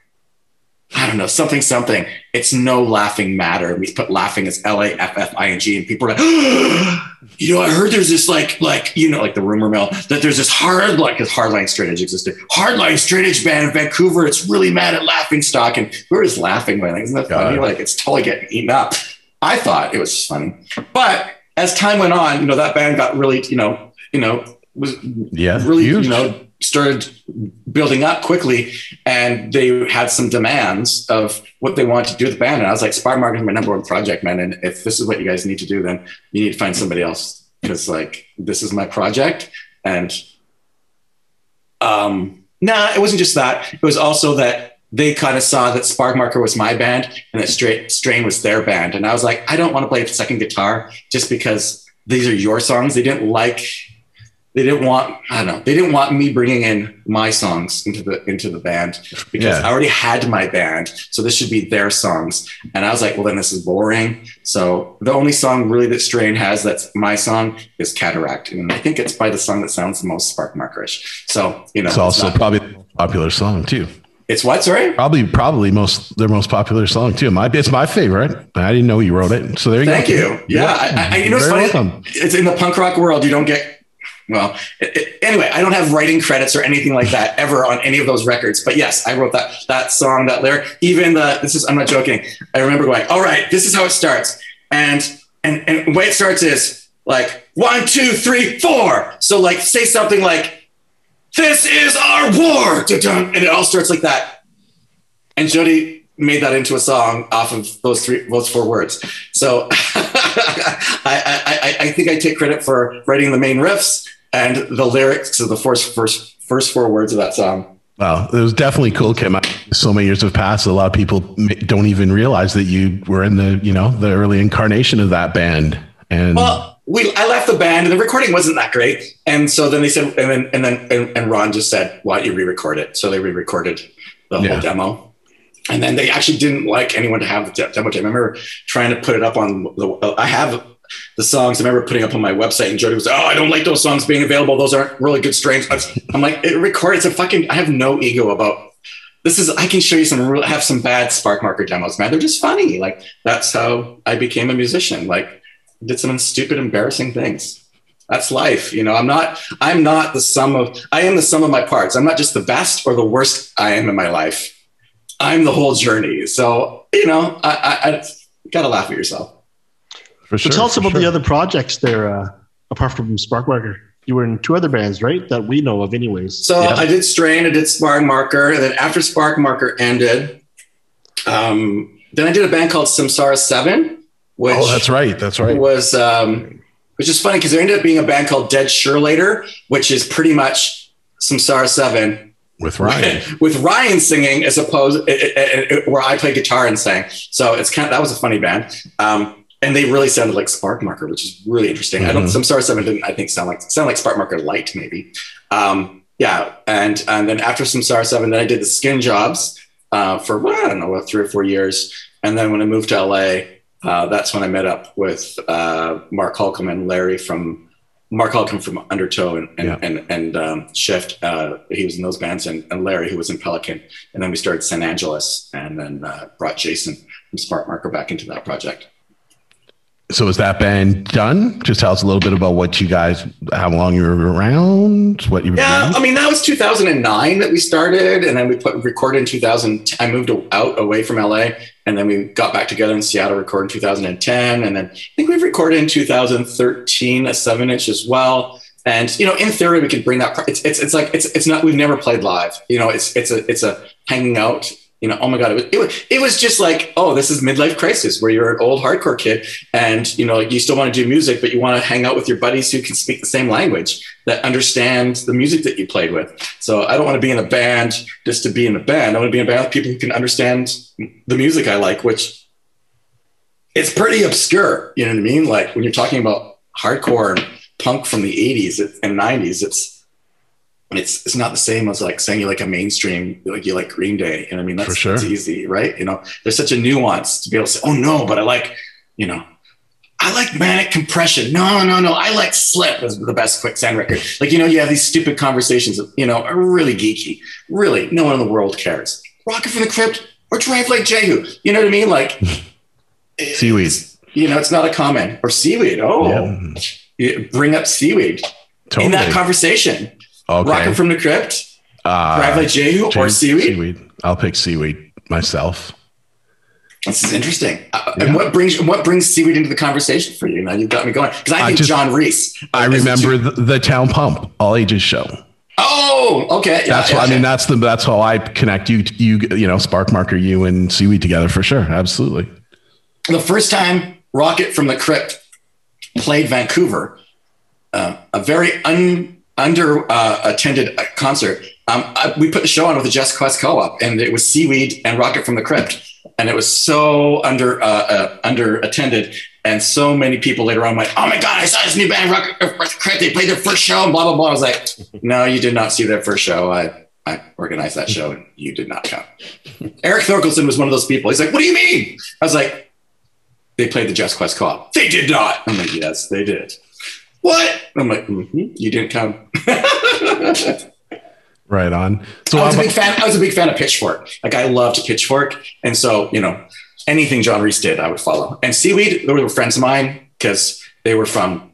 I don't know, something, something. It's no laughing matter. We put laughing as L A F F I N G, and people are like, oh, you know, I heard there's this like, like, you know, like the rumor mill that there's this hard, like, because hardline straight edge existed, hardline straight edge band in Vancouver. It's really mad at laughing stock. And are just laughing, like, isn't that funny? Like, it's totally getting eaten up. I thought it was funny. But as time went on, you know, that band got really, you know, you know, was yeah, really, huge. you know, started building up quickly and they had some demands of what they wanted to do with the band. And I was like, Spark Marker is my number one project, man. And if this is what you guys need to do, then you need to find somebody else because like this is my project. And um nah, it wasn't just that. It was also that they kind of saw that Spark Marker was my band and that Straight Strain was their band. And I was like, I don't want to play second guitar just because these are your songs. They didn't like they didn't want I don't know they didn't want me bringing in my songs into the into the band because yeah. I already had my band so this should be their songs. And I was like well then this is boring. So the only song really that Strain has that's my song is Cataract. And I think it's by the song that sounds the most spark markerish. So you know it's also it's probably the popular song too. It's what sorry? Probably probably most their most popular song too. My it's my favorite I didn't know you wrote it. So there you thank go. Thank you. Yeah, yeah. I, I, you know it's funny. welcome. it's in the punk rock world you don't get well, it, it, anyway, I don't have writing credits or anything like that ever on any of those records. But yes, I wrote that that song, that lyric. Even the this is I'm not joking. I remember going, all right, this is how it starts, and and and the way it starts is like one, two, three, four. So like say something like, "This is our war," and it all starts like that. And Jody made that into a song off of those three those four words. So I, I, I think I take credit for writing the main riffs and the lyrics to the first first first four words of that song. Wow, it was definitely cool, Kim. So many years have passed. A lot of people don't even realize that you were in the you know the early incarnation of that band. And well, we I left the band, and the recording wasn't that great. And so then they said, and then and then and, and Ron just said, "Why don't you re-record it?" So they re-recorded the yeah. whole demo. And then they actually didn't like anyone to have the demo. tape. I remember trying to put it up on the. I have the songs I remember putting up on my website, and Jody was, "Oh, I don't like those songs being available. Those aren't really good strains." I'm like, "It records a fucking. I have no ego about this. Is I can show you some have some bad Spark Marker demos, man. They're just funny. Like that's how I became a musician. Like did some stupid, embarrassing things. That's life, you know. I'm not. I'm not the sum of. I am the sum of my parts. I'm not just the best or the worst I am in my life. I'm the whole journey. So you know, I, I, I gotta laugh at yourself. For sure. So tell us about sure. the other projects there, uh, apart from Spark Marker. You were in two other bands, right? That we know of, anyways. So yeah. I did Strain, I did Spark Marker, and then after Spark Marker ended, um, then I did a band called Samsara Seven. Which oh, that's right. That's right. Was um, which is funny because there ended up being a band called Dead Sure Later, which is pretty much Samsara Seven with Ryan, with Ryan singing as opposed it, it, it, where I play guitar and sang. So it's kind of that was a funny band. Um, and they really sounded like Spark Marker, which is really interesting. Mm-hmm. I don't. Mm-hmm. Samsara Seven didn't. I think sound like sound like Spark Marker Light maybe. Um, yeah, and and then after Samsara Seven, then I did the Skin Jobs uh, for well, I don't know, what, three or four years, and then when I moved to LA, uh, that's when I met up with uh, Mark Holcomb and Larry from Mark Holcomb from Undertow and and yeah. and, and um, Shift. Uh, he was in those bands, and, and Larry who was in Pelican, and then we started San Angeles, and then uh, brought Jason from Spark Marker back into that project. So is that band done? Just tell us a little bit about what you guys, how long you were around, what you Yeah, doing. I mean that was 2009 that we started, and then we put recorded in 2000. I moved out away from LA, and then we got back together in Seattle, recorded in 2010, and then I think we've recorded in 2013 a seven inch as well. And you know, in theory, we could bring that. It's it's it's like it's it's not. We've never played live. You know, it's it's a it's a hanging out you know, oh my God, it was, it was, it was just like, oh, this is midlife crisis where you're an old hardcore kid and, you know, you still want to do music, but you want to hang out with your buddies who can speak the same language that understand the music that you played with. So I don't want to be in a band just to be in a band. I want to be in a band with people who can understand the music I like, which it's pretty obscure. You know what I mean? Like when you're talking about hardcore and punk from the 80s and 90s, it's, it's it's not the same as like saying you like a mainstream like you like Green Day. And I mean that's, sure. that's easy, right? You know, there's such a nuance to be able to say, oh no, but I like, you know, I like manic compression. No, no, no. I like slip is the best quicksand record. Like, you know, you have these stupid conversations, you know, are really geeky. Really, no one in the world cares. Rocket from the Crypt or Drive Like Jehu. You know what I mean? Like seaweed. You know, it's not a comment. Or seaweed. Oh, yeah. bring up seaweed totally. in that conversation. Okay. Rocket from the Crypt, uh, Drive Like Jehu, or Seaweed? Seaweed. I'll pick Seaweed myself. This is interesting. Uh, yeah. And what brings what brings seaweed into the conversation for you? Now you've got me going because I think I just, John Reis. I remember the, the, Town Pump all ages show. Oh, okay. Yeah, that's yeah, what, I mean. That's the that's how I connect you you you know Spark Marker you and seaweed together for sure. Absolutely. The first time Rocket from the Crypt played Vancouver, uh, a very un under uh, attended concert. Um, I, we put the show on with the Just Quest Co-op, and it was Seaweed and Rocket from the Crypt, and it was so under uh, uh, under attended, and so many people later on went, "Oh my god, I saw this new band, Rocket from the Crypt. They played their first show, and blah blah blah." I was like, "No, you did not see their first show. I I organized that show, and you did not come." Eric Thorkelson was one of those people. He's like, "What do you mean?" I was like, "They played the Just Quest Co-op. They did not." I'm like, "Yes, they did." What? I'm like, mm-hmm, you didn't come. right on. So I was a big fan. I was a big fan of Pitchfork. Like I loved Pitchfork, and so you know anything John Reis did, I would follow. And Seaweed, they were friends of mine because they were from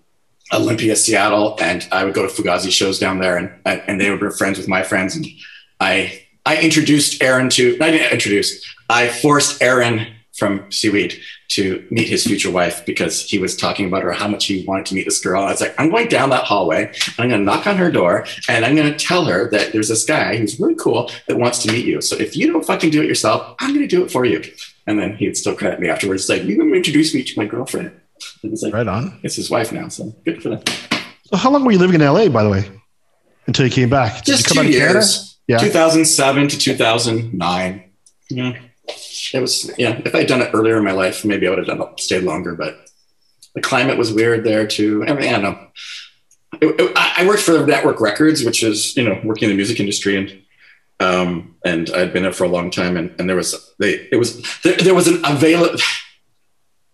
Olympia, Seattle, and I would go to Fugazi shows down there, and and they were friends with my friends, and I I introduced Aaron to. I didn't introduce. I forced Aaron from Seaweed to meet his future wife because he was talking about her how much he wanted to meet this girl. I was like, I'm going down that hallway. I'm going to knock on her door and I'm going to tell her that there's this guy who's really cool that wants to meet you. So if you don't fucking do it yourself, I'm going to do it for you. And then he'd still credit me afterwards, like, you going to introduce me to my girlfriend. And it's like, right on. It's his wife now. So good for them. So how long were you living in LA, by the way, until you came back? Did Just two years. Yeah. 2007 to 2009. Yeah it was yeah. If I'd done it earlier in my life, maybe I would have done it, stayed longer. But the climate was weird there too. I mean, I don't know. It, it, I worked for Nettwerk Records, which is you know working in the music industry, and um, and I'd been there for a long time, and, and there was they it was there, there was an available.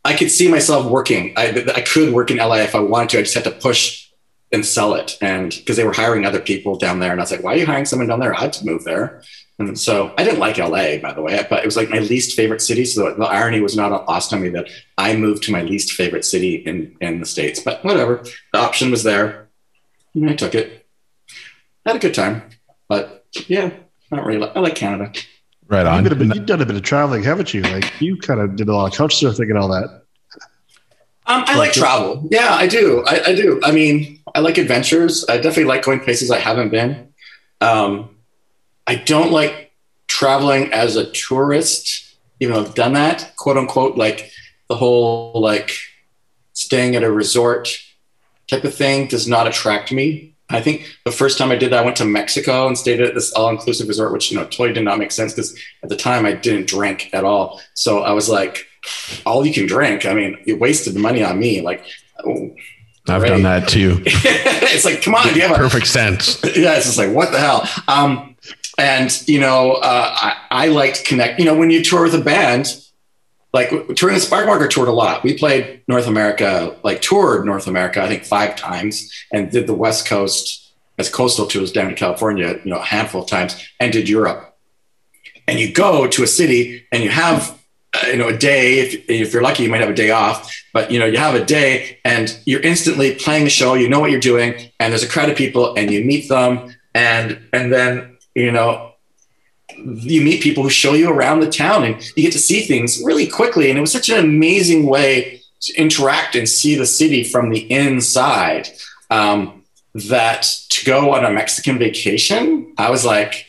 I could see myself working. I, I could work in LA if I wanted to. I just had to push and sell it, and because they were hiring other people down there, and I was like, "Why are you hiring someone down there? I had to move there." And so I didn't like LA, by the way, but it was like my least favorite city. So the, the irony was not lost on me that I moved to my least favorite city in, in the States, but whatever. The option was there. And I took it. I had a good time, but yeah, not really. I like Canada. Right on. You've, bit, you've done a bit of traveling, haven't you? Like you kind of did a lot of couch surfing and all that. Um, I like travel. Yeah, I do. I, I, do. I mean, I like adventures. I definitely like going places I haven't been. Um, I don't like traveling as a tourist, even though I've done that, quote unquote, like the whole like staying at a resort type of thing does not attract me. I think the first time I did that, I went to Mexico and stayed at this all-inclusive resort, which you know totally did not make sense because at the time I didn't drink at all. So I was like, all you can drink. I mean, you wasted the money on me. Like, oh, I've done that too. it's like, come on, do you have a perfect sense? Yeah, it's just like, what the hell? Um, and you know, uh, I, I liked connect. You know, when you tour with a band, like touring the Spark Marker toured a lot. We played North America, like toured North America, I think five times, and did the West Coast as coastal tours down to California, you know, a handful of times, and did Europe. And you go to a city and you have, uh, you know, a day. If, if you're lucky, you might have a day off. But you know, you have a day, and you're instantly playing the show. You know what you're doing, and there's a crowd of people, and you meet them, and and then you know, you meet people who show you around the town and you get to see things really quickly. And it was such an amazing way to interact and see the city from the inside um, that to go on a Mexican vacation, I was like,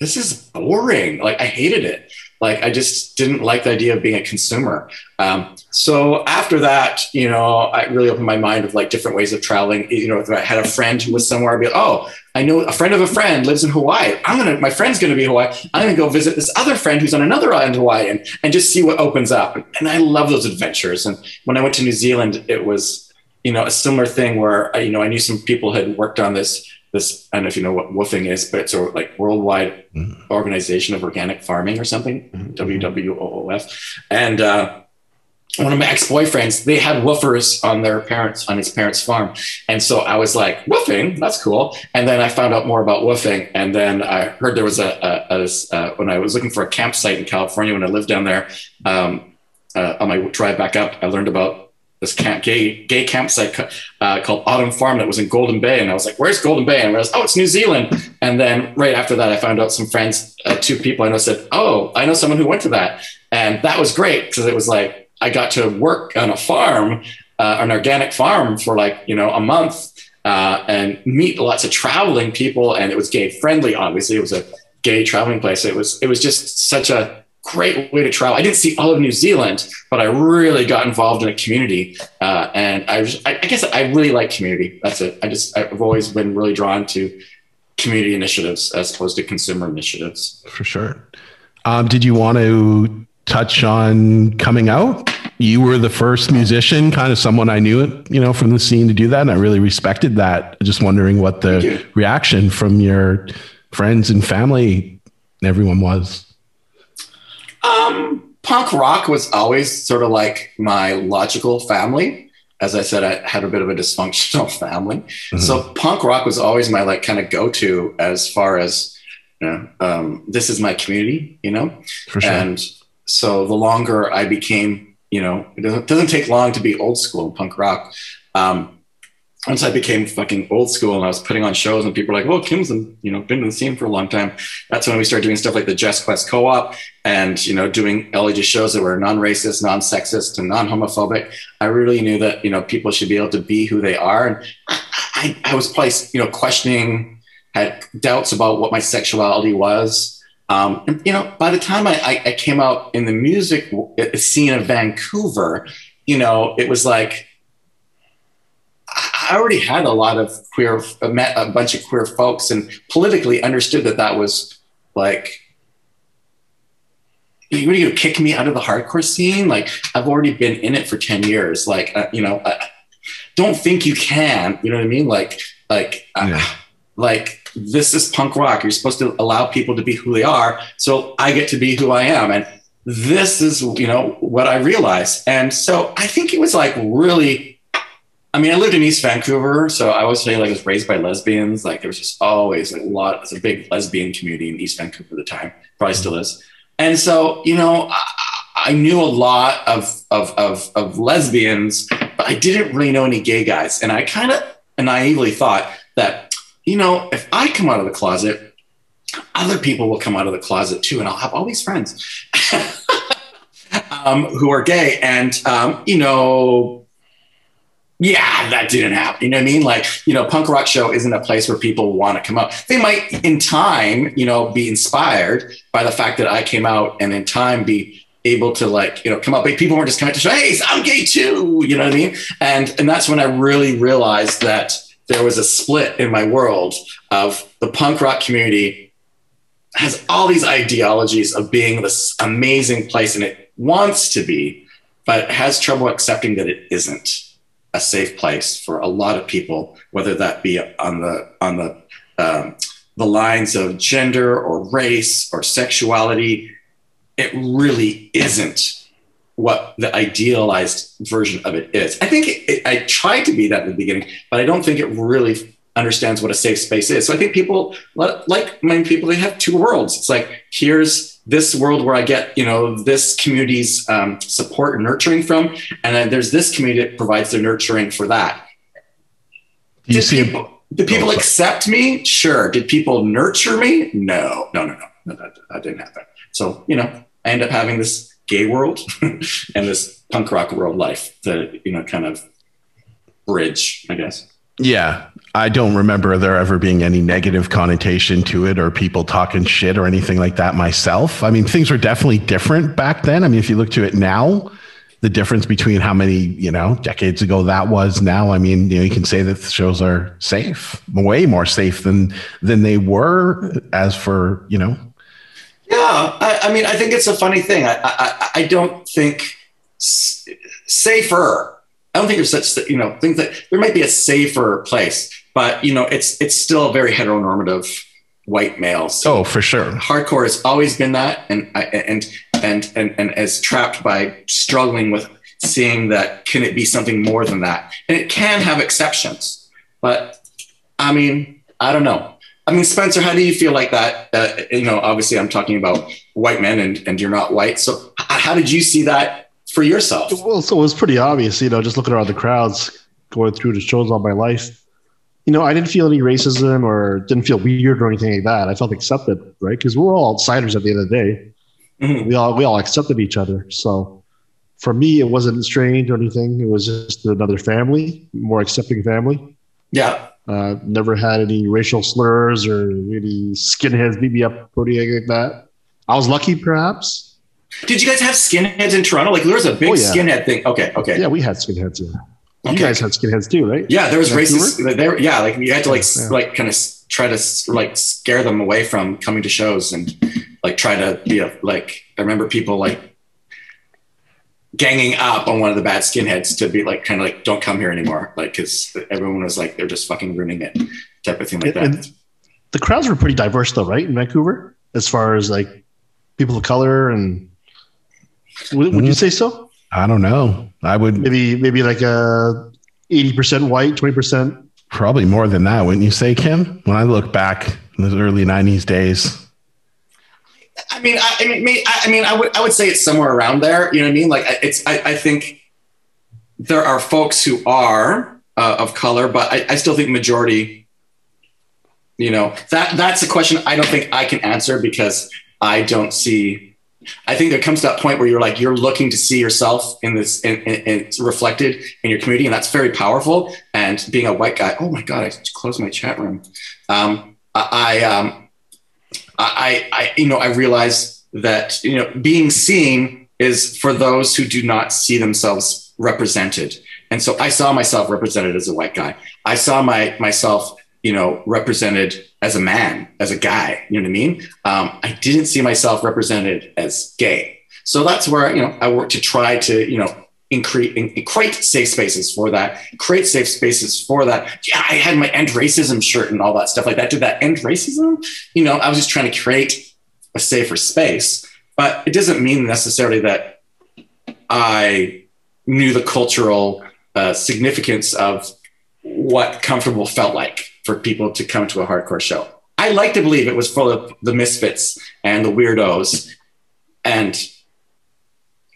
this is boring. Like I hated it. Like I just didn't like the idea of being a consumer. Um, so after that, you know, I really opened my mind of like different ways of traveling. You know, if I had a friend who was somewhere, I'd be like, oh, I know a friend of a friend lives in Hawaii. I'm gonna, my friend's gonna be Hawaii. I'm gonna go visit this other friend who's on another island Hawaii and, and just see what opens up. And I love those adventures. And when I went to New Zealand, it was, you know, a similar thing where, you know, I knew some people had worked on this this I don't know if you know what woofing is, but it's a like worldwide mm-hmm. organization of organic farming or something, mm-hmm. WWOOF. And uh, one of my ex-boyfriends, they had woofers on their parents on his parents' farm, and so I was like, "Woofing, that's cool." And then I found out more about woofing, and then I heard there was a, a, a, when I was looking for a campsite in California when I lived down there. Um, uh, on my drive back up, I learned about this camp, gay gay campsite uh, called Autumn Farm that was in Golden Bay, and I was like, "Where's Golden Bay?" And I was, "Oh, it's New Zealand." And then right after that, I found out some friends, uh, two people I know, said, "Oh, I know someone who went to that," and that was great because it was like I got to work on a farm, uh, an organic farm, for like you know a month. Uh, and meet lots of traveling people, and it was gay friendly. Obviously, it was a gay traveling place. It was it was just such a great way to travel. I didn't see all of New Zealand, but I really got involved in a community. Uh, and I, was, I, I, guess I really like community. That's it. I just, I've always been really drawn to community initiatives as opposed to consumer initiatives. For sure. Um, did you want to touch on coming out? You were the first musician, kind of someone I knew, you know, from the scene to do that. And I really respected that. Just wondering what the reaction from your friends and family and everyone was. Um, punk rock was always sort of like my logical family. As I said, I had a bit of a dysfunctional family. Mm-hmm. So punk rock was always my like kind of go to as far as, you know, um, this is my community, you know? Sure. And so the longer I became, you know, it doesn't, doesn't take long to be old school punk rock. Um, once I became fucking old school and I was putting on shows and people were like, well, Kim's been, you know, been in the scene for a long time. That's when we started doing stuff like the Jess Quest Co-op and, you know, doing LEG shows that were non-racist, non-sexist and non-homophobic. I really knew that, you know, people should be able to be who they are. And I, I was probably, you know, questioning, had doubts about what my sexuality was. Um, and, you know, by the time I, I, I came out in the music scene of Vancouver, you know, it was like, I already had a lot of queer, met a bunch of queer folks and politically understood that that was like, you are going to kick me out of the hardcore scene? Like, I've already been in it for 10 years. Like, uh, you know, I don't think you can, you know what I mean? Like, like, uh, yeah. uh, like this is punk rock. You're supposed to allow people to be who they are. So I get to be who I am. And this is, you know, what I realized. And so I think it was like really I mean, I lived in East Vancouver, so I say like I was raised by lesbians. Like there was just always a lot. It's a big lesbian community in East Vancouver at the time. Probably still is. And so, you know, I, I knew a lot of, of of of lesbians, but I didn't really know any gay guys. And I kind of naively thought that, you know, if I come out of the closet, other people will come out of the closet too, and I'll have all these friends um, who are gay. And um, you know yeah, that didn't happen. You know what I mean? Like, you know, punk rock show isn't a place where people want to come up. They might in time, you know, be inspired by the fact that I came out and in time be able to like, you know, come up. But people weren't just coming to show, hey, I'm gay too. You know what I mean? And and that's when I really realized that there was a split in my world of the punk rock community has all these ideologies of being this amazing place and it wants to be, but has trouble accepting that it isn't a safe place for a lot of people, whether that be on the on the um, the lines of gender or race or sexuality. It really isn't what the idealized version of it is. I think it, it, I tried to be that in the beginning, but I don't think it really understands what a safe space is. So I think people, like many people, they have two worlds. It's like here's this world where I get, you know, this community's um, support and nurturing from, and then there's this community that provides the nurturing for that. You did see people, did people oh, accept me? Sure. Did people nurture me? No, no, no, no, no that, that didn't happen. So, you know, I end up having this gay world and this punk rock world life that, you know, kind of bridge, I guess. Yeah. I don't remember there ever being any negative connotation to it or people talking shit or anything like that myself. I mean, things were definitely different back then. I mean, if you look to it now, the difference between how many, you know, decades ago that was now, I mean, you know, you can say that the shows are safe, way more safe than than they were as for, you know. Yeah, I, I mean, I think it's a funny thing. I I, I don't think safer. I don't think there's such, you know, think that there might be a safer place but you know, it's it's still very heteronormative white males. Oh, for sure. Hardcore has always been that, and and and and and as trapped by struggling with seeing that can it be something more than that, and it can have exceptions, but I mean, I don't know. I mean, Spencer, how do you feel like that? Uh, you know, obviously, I'm talking about white men, and and you're not white. So, how did you see that for yourself? Well, so it was pretty obvious, you know, just looking around the crowds going through the shows all my life you know, I didn't feel any racism or didn't feel weird or anything like that. I felt accepted, right? Because we're all outsiders at the end of the day. Mm-hmm. We all we all accepted each other. So for me, it wasn't strange or anything. It was just another family, more accepting family. Yeah. Uh, never had any racial slurs or any skinheads beat me up or anything like that. I was lucky, perhaps. Did you guys have skinheads in Toronto? Like there was a big oh, yeah. skinhead thing. Okay, okay. Yeah, we had skinheads. Yeah. Okay. You guys had skinheads too, right? Yeah, there was racist. There, yeah, like you had to like yeah. like kind of try to like scare them away from coming to shows and like try to be a like. I remember people like ganging up on one of the bad skinheads to be like kind of like don't come here anymore, like because everyone was like they're just fucking ruining it, type of thing like and, that. And the crowds were pretty diverse though, right, in Vancouver, as far as like people of color and. Would, would you mm-hmm. say so? I don't know. I would maybe maybe like a eighty percent white, twenty percent. Probably more than that, wouldn't you say, Kim? When I look back in the early '90s days. I mean, I, I mean, I mean, I would, I would say it's somewhere around there. You know what I mean? Like, it's, I, I think there are folks who are uh, of color, but I, I still think majority. You know that that's a question I don't think I can answer because I don't see I think there comes to that point where you're like you're looking to see yourself in this and it's reflected in your community, and that's very powerful. And being a white guy, oh my god, I closed my chat room. Um, I, um, I, I, you know, I realize that you know being seen is for those who do not see themselves represented. And so I saw myself represented as a white guy. I saw my myself you know, represented as a man, as a guy. You know what I mean? Um, I didn't see myself represented as gay. So that's where you know I work to try to you know increase create safe spaces for that, create safe spaces for that. Yeah, I had my end racism shirt and all that stuff like that. Did that end racism? You know, I was just trying to create a safer space, but it doesn't mean necessarily that I knew the cultural uh, significance of what comfortable felt like for people to come to a hardcore show. I like to believe it was full of the misfits and the weirdos. And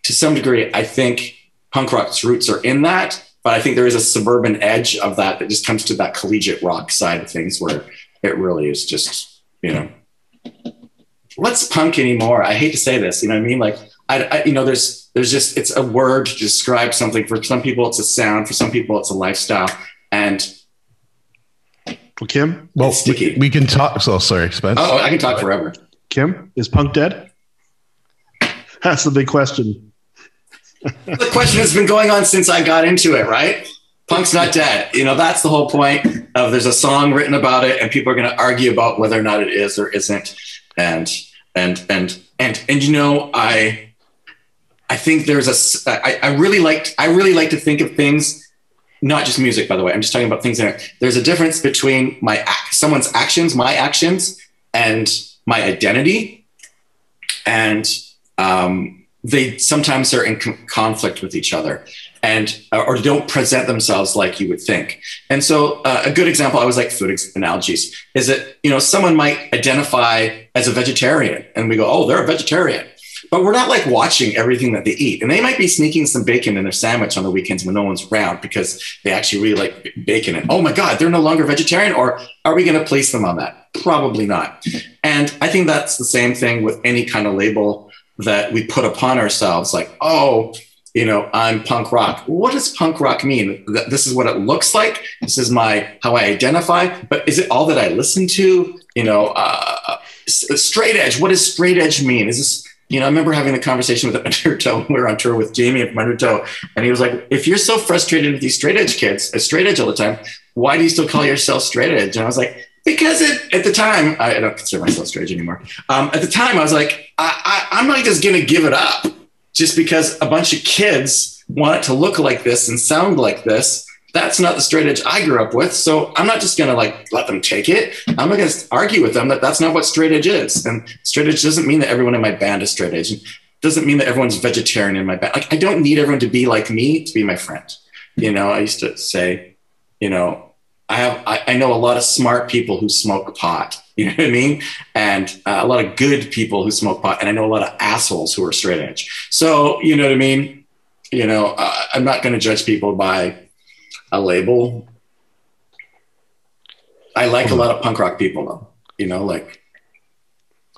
to some degree, I think punk rock's roots are in that, but I think there is a suburban edge of that that just comes to that collegiate rock side of things where it really is just, you know, what's punk anymore? I hate to say this, you know what I mean? Like, I, I, you know, there's, there's just, it's a word to describe something. For some people, it's a sound. For some people, it's a lifestyle. And well, Kim, well, we, we, can talk. So sorry, Spence. Oh, I can talk forever. Kim, is punk dead? That's the big question. the question has been going on since I got into it, right? Punk's not dead. You know, that's the whole point of there's a song written about it and people are going to argue about whether or not it is or isn't. And, and, and, and, and, you know, I, I think there's a, I, I really like, I really like to think of things not just music, by the way. I'm just talking about things in. There's a difference between my someone's actions, my actions, and my identity, and um, they sometimes are in conflict with each other, and uh, or don't present themselves like you would think. And so, uh, a good example, I was like food analogies, is that you know someone might identify as a vegetarian, and we go, oh, they're a vegetarian but we're not like watching everything that they eat. And they might be sneaking some bacon in their sandwich on the weekends when no one's around because they actually really like bacon. And oh my God, they're no longer vegetarian. Or are we going to place them on that? Probably not. And I think that's the same thing with any kind of label that we put upon ourselves like, oh, you know, I'm punk rock. What does punk rock mean? This is what it looks like. This is my how I identify. But is it all that I listen to? You know, uh, straight edge. What does straight edge mean? Is this you know, I remember having a conversation with Undertow. We were on tour with Jamie from Undertow, and he was like, "If you're so frustrated with these straight edge kids, a straight edge all the time, why do you still call yourself straight edge?" And I was like, "Because it, at the time, I, don't consider myself straight edge anymore. Um, at the time, I was like, I, I, I'm not just to give it up just because a bunch of kids want it to look like this and sound like this." That's not the straight edge I grew up with. So I'm not just going to like let them take it. I'm going to argue with them that that's not what straight edge is. And straight edge doesn't mean that everyone in my band is straight edge. It doesn't mean that everyone's vegetarian in my band. Like I don't need everyone to be like me to be my friend. You know, I used to say, you know, I have, I, I know a lot of smart people who smoke pot. You know what I mean? And uh, a lot of good people who smoke pot. And I know a lot of assholes who are straight edge. So, you know what I mean? You know, uh, I'm not going to judge people by a label. I like a lot of punk rock people though. You know, like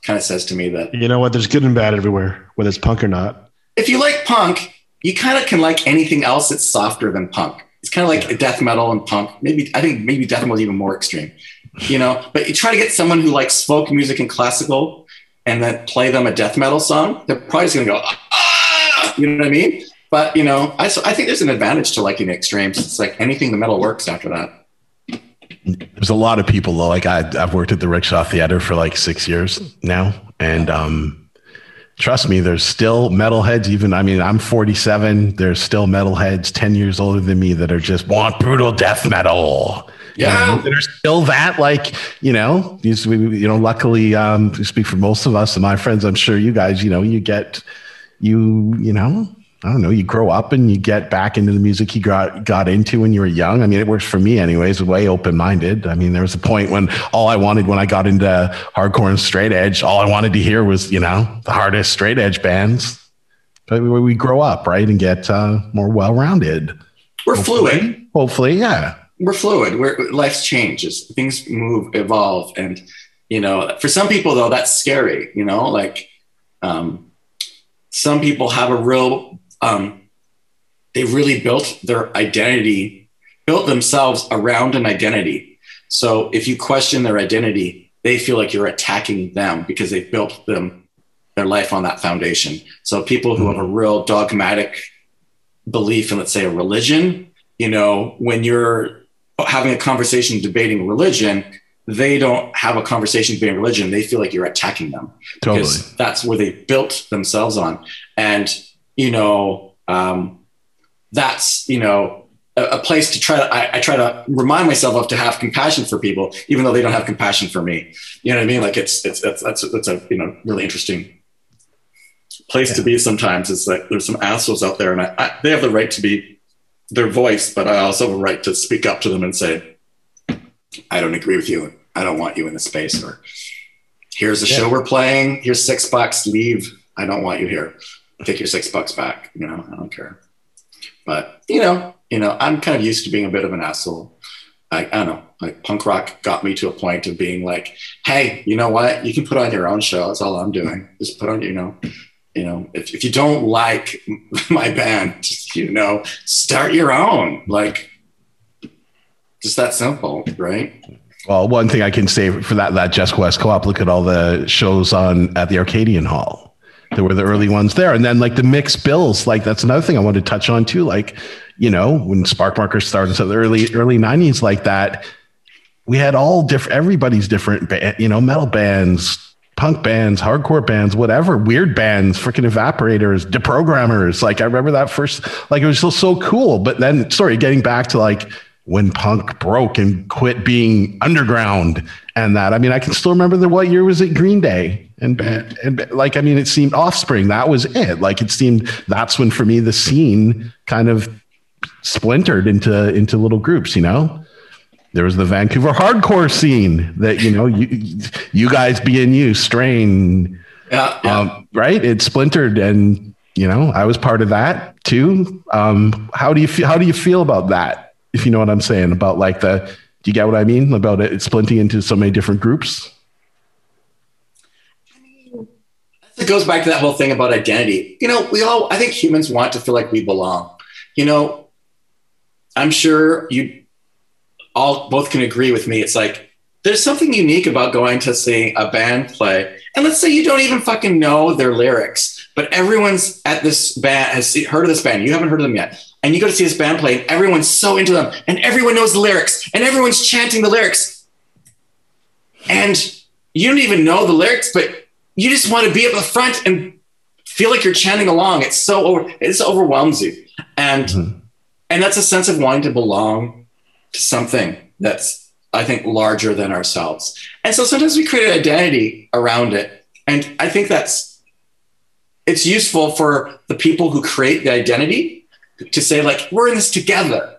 kind of says to me that you know what, there's good and bad everywhere, whether it's punk or not. If you like punk, you kind of can like anything else that's softer than punk. It's kind of like yeah. death metal and punk. Maybe I think maybe death metal is even more extreme. You know, but you try to get someone who likes folk music and classical, and then play them a death metal song. They're probably just gonna go, ah! you know what I mean? But you know, I, I think there's an advantage to liking extremes. It's like anything the metal works after that. There's a lot of people though. Like I, I've worked at the Rickshaw Theater for like six years now, and um, trust me, there's still metalheads. Even I mean, I'm 47. There's still metalheads 10 years older than me that are just want brutal death metal. Yeah, you know, there's still that. Like you know, these we you know. Luckily, um, speak for most of us and my friends. I'm sure you guys. You know, you get you. You know, I don't know, you grow up and you get back into the music you got got into when you were young. I mean, it works for me anyways, way open minded. I mean, there was a point when all I wanted when I got into hardcore and straight edge, all I wanted to hear was, you know, the hardest straight edge bands. But we grow up, right, and get uh, more well rounded. We're hopefully, fluid. Hopefully, yeah. We're fluid. We're life's changes. Things move, evolve, and you know, for some people though, that's scary. You know, like um, some people have a real um, they really built their identity, built themselves around an identity. So if you question their identity, they feel like you're attacking them because they built them their life on that foundation. So people who have a real dogmatic belief in, let's say, a religion, you know, when you're having a conversation debating religion, they don't have a conversation debating religion. They feel like you're attacking them totally. because that's where they built themselves on. And you know, um, that's, you know, a, a, place to try to, I, I, try to remind myself of to have compassion for people, even though they don't have compassion for me. You know what I mean? Like it's, it's, it's that's, that's a, you know, really interesting place yeah. to be sometimes. It's like there's some assholes out there and I, I, they have the right to be their voice, but I also have a right to speak up to them and say, I don't agree with you. I don't want you in the space or here's a yeah. show we're playing. Here's six bucks, leave. I don't want you here take your six bucks back. You know, I don't care. But you know, you know, I'm kind of used to being a bit of an asshole. I, I don't know, like punk rock got me to a point of being like, hey, you know what? You can put on your own show. That's all I'm doing. Just put on, you know, you know, if, if you don't like my band, you know, start your own. Like, just that simple, right? Well, one thing I can say for that that Jess West Co-op, look at all the shows on at the Arcadian Hall there were the early ones there. And then like the mixed bills, like that's another thing I wanted to touch on too. Like, you know, when Spark Markers started, so the early, early 90s like that, we had all different, everybody's different, you know, metal bands, punk bands, hardcore bands, whatever, weird bands, freaking evaporators, deprogrammers. Like I remember that first, like it was just so cool. But then, sorry, getting back to like when punk broke and quit being underground and that. I mean, I can still remember the what year was it Green Day and and like I mean, it seemed Offspring. That was it. Like it seemed that's when for me the scene kind of splintered into into little groups. You know, there was the Vancouver hardcore scene that you know you you guys being you strain. Yeah, yeah. Um, right. It splintered and you know I was part of that too. Um, how do you feel? How do you feel about that? if you know what I'm saying about like the, do you get what I mean about it splitting into so many different groups? A goes back to that whole thing about identity. You know, we all, I think humans want to feel like we belong. You know, I'm sure you all both can agree with me. It's like there's something unique about going to see a band play. And let's say you don't even fucking know their lyrics, but everyone's at this band has heard of this band. You haven't heard of them yet. And you go to see this band play, and everyone's so into them, and everyone knows the lyrics, and everyone's chanting the lyrics. And you don't even know the lyrics, but you just want to be at the front and feel like you're chanting along. It's so over, it overwhelms you. And mm-hmm. and that's a sense of wanting to belong to something that's I think larger than ourselves. And so sometimes we create an identity around it. And I think that's it's useful for the people who create the identity to say, like, we're in this together.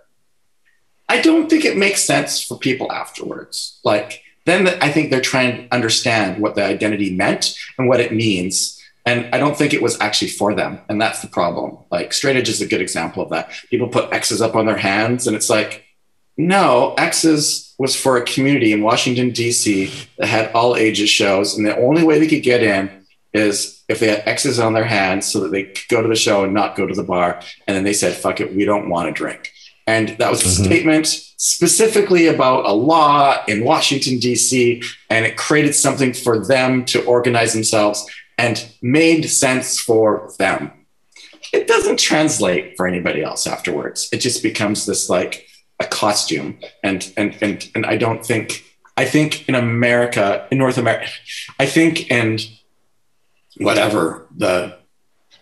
I don't think it makes sense for people afterwards. Like, then I think they're trying to understand what the identity meant and what it means. And I don't think it was actually for them. And that's the problem. Like straight edge is a good example of that. People put X's up on their hands and it's like, no, X's was for a community in Washington, D.C. that had all ages shows. And the only way they could get in is if they had X's on their hands so that they could go to the show and not go to the bar. And then they said, fuck it, we don't want to drink. And that was a mm-hmm. statement specifically about a law in Washington, D.C., and it created something for them to organize themselves and made sense for them. It doesn't translate for anybody else afterwards. It just becomes this like a costume. And and and and I don't think I think in America, in North America, I think in whatever the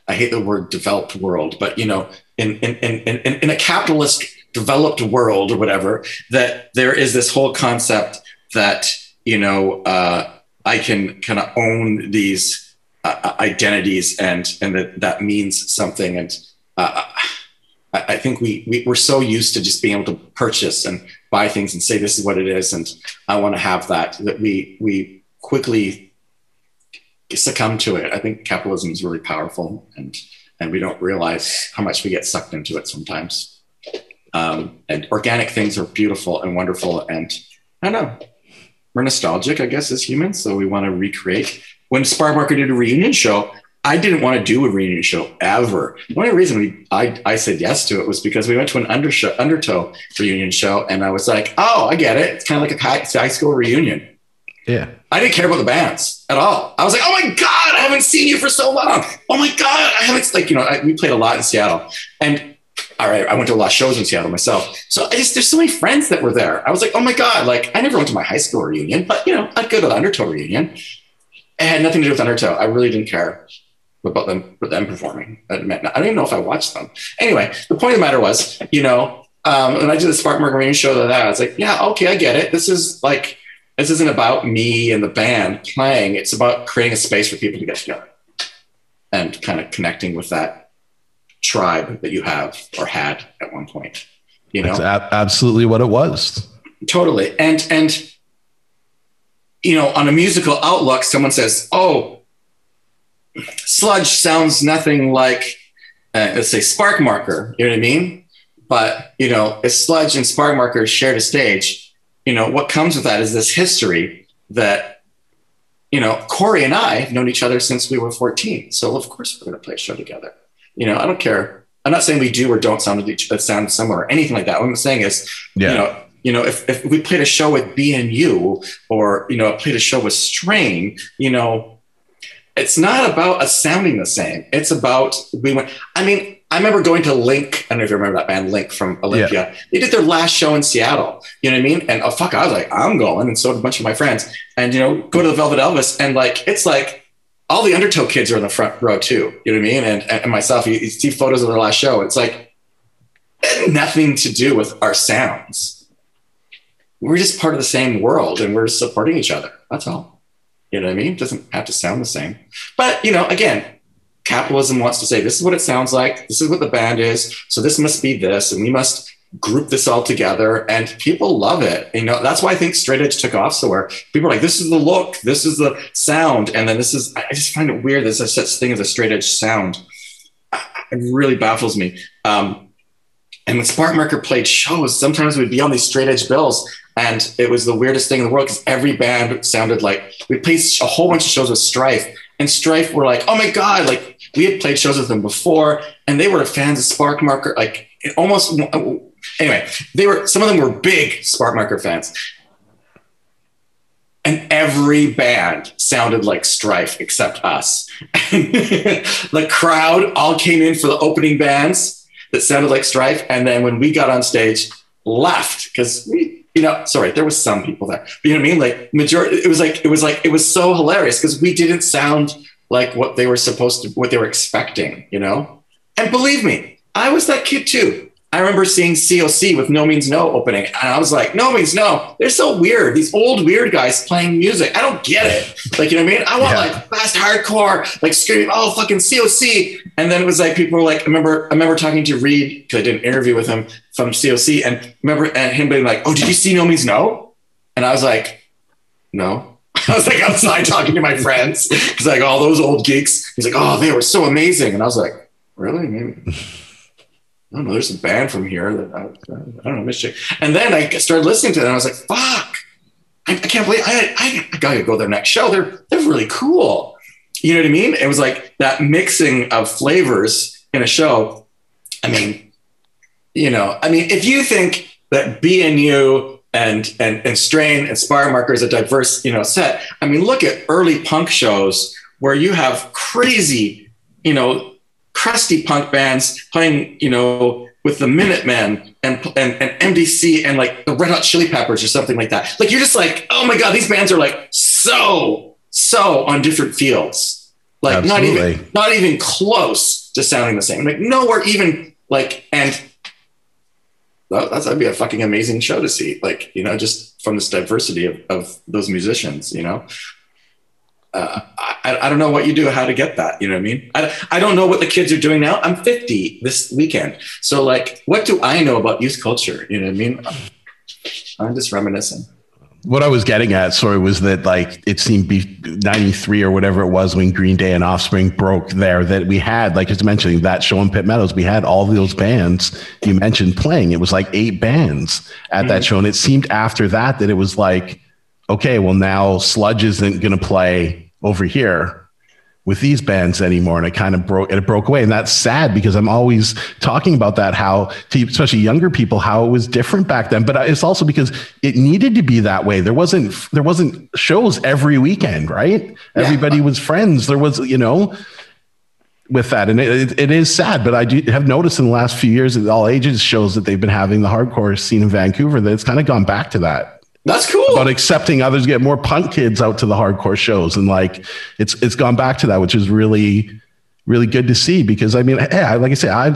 I hate the word developed world, but you know, in in in in, in a capitalist developed world or whatever, that there is this whole concept that you know uh, I can kind of own these uh, identities and and that that means something. And uh, I, I, think we, we we're so used to just being able to purchase and buy things and say this is what it is, and I want to have that that we we quickly succumb to it. I think capitalism is really powerful and and we don't realize how much we get sucked into it sometimes. Um, and organic things are beautiful and wonderful. And I don't know, we're nostalgic, I guess, as humans. So we want to recreate. When Sparkmarker did a reunion show, I didn't want to do a reunion show ever. The only reason we, I, I said yes to it was because we went to an undershow, undertow reunion show, and I was like, "Oh, I get it. It's kind of like a high school reunion." Yeah. I didn't care about the bands at all. I was like, "Oh my god, I haven't seen you for so long. Oh my god, I haven't like you know." I, we played a lot in Seattle, and all right, I went to a lot of shows in Seattle myself. So I just, there's so many friends that were there. I was like, oh my God, like I never went to my high school reunion, but you know, I'd go to the Undertow reunion. It had nothing to do with Undertow. I really didn't care about them, with them performing. I don't even know if I watched them. Anyway, the point of the matter was, you know, um, when I did the Spark reunion show that, I was like, yeah, okay, I get it. This is like, this isn't about me and the band playing. It's about creating a space for people to get together and kind of connecting with that tribe that you have or had at one point. You know, That's a- absolutely what it was. Totally, and and you know, on a musical outlook, someone says, "Oh, sludge sounds nothing like, uh, let's say, spark marker, You know what I mean? But you know, if sludge and spark marker shared a stage, you know, what comes with that is this history that you know, Corey and I have known each other since we were 14. So of course we're going to play a show together. You know, I don't care. I'm not saying we do or don't sound each sound similar or anything like that. What I'm saying is, yeah. you know, you know, if, if we played a show with BNU or, you know, played a show with Strain, you know, it's not about us sounding the same. It's about we went. I mean, I remember going to Lync. I don't know if you remember that band Lync from Olympia. Yeah. They did their last show in Seattle. You know what I mean? And oh fuck, I was like, I'm going, and so did a bunch of my friends. And you know, go to the Velvet Elvis, and like it's like all the undertow kids are in the front row too. You know what I mean? And, and myself, you, you see photos of their last show. It's like it nothing to do with our sounds. We're just part of the same world and we're supporting each other. That's all. You know what I mean? It doesn't have to sound the same. But, you know, again, capitalism wants to say this is what it sounds like. This is what the band is. So this must be this. And we must group this all together and people love it you know that's why i think straight edge took off so where people are like this is the look this is the sound and then this is i just find it weird there's such thing as a straight edge sound it really baffles me um, and when sparkmarker played shows sometimes we'd be on these straight edge bills and it was the weirdest thing in the world because every band sounded like we played a whole bunch of shows with strife and Strife were like, oh my God, like we had played shows with them before and they were fans of Spark Marker. like almost, anyway, they were, some of them were big Spark Marker fans. And every band sounded like Strife except us. the crowd all came in for the opening bands that sounded like Strife. And then when we got on stage, left because we, you know, sorry, there was some people there. But you know what I mean? Like majority, it was like it was like it was so hilarious because we didn't sound like what they were supposed to, what they were expecting, you know. And believe me, I was that kid too. I remember seeing COC with No Means No opening, and I was like, No Means No. They're so weird. These old weird guys playing music. I don't get it. Like, you know what I mean? I want yeah. like fast hardcore, like screaming, oh fucking COC. And then it was like people were like, I remember, I remember talking to Reed because I did an interview with him from COC, and remember and him being like, Oh, did you see No Means No? And I was like, No. I was like outside talking to my friends because like all those old geeks. He's like, Oh, they were so amazing. And I was like, Really? Maybe. I don't know, there's a band from here that I, I don't know, Michigan. And then I started listening to them. I was like, fuck, I, I can't believe I, I, I gotta go to their next show. They're, they're really cool. You know what I mean? It was like that mixing of flavors in a show. I mean, you know, I mean, if you think that BNU and and and Strain and Sparkmarker is a diverse, you know, set, I mean, look at early punk shows where you have crazy, you know, crusty punk bands playing, you know, with the Minutemen and, and, and MDC and like the Red Hot Chili Peppers or something like that. Like you're just like, oh my God, these bands are like so, so on different fields. Like Absolutely. not even not even close to sounding the same. Like nowhere even like and that's that'd be a fucking amazing show to see. Like, you know, just from this diversity of, of those musicians, you know uh, I, I, don't know what you do, how to get that. You know what I mean? I, I don't know what the kids are doing now. I'm 50 this weekend. So, like, what do I know about youth culture? You know what I mean? I'm just reminiscing. What I was getting at, sorry, was that like it seemed be 93 or whatever it was when Green Day and Offspring broke there that we had, like as mentioning that show in Pitt Meadows, we had all those bands you mentioned playing. It was like eight bands at mm-hmm. that show. And it seemed after that that it was like, okay, well now Sludge isn't going to play over here with these bands anymore and it kind of broke it broke away. And that's sad because i'm always talking about that how to especially younger people how it was different back then. But uh, it's also because it needed to be that way. There wasn't there wasn't shows every weekend right? Yeah. everybody was friends. There was you know with that. And it, it is sad but i do have noticed in the last few years that all ages shows that they've been having the hardcore scene in vancouver that it's kind of gone back to that that's cool. About accepting others, get more punk kids out to the hardcore shows, and like it's it's gone back to that, which is really really good to see. Because I mean, yeah, like I say, I'm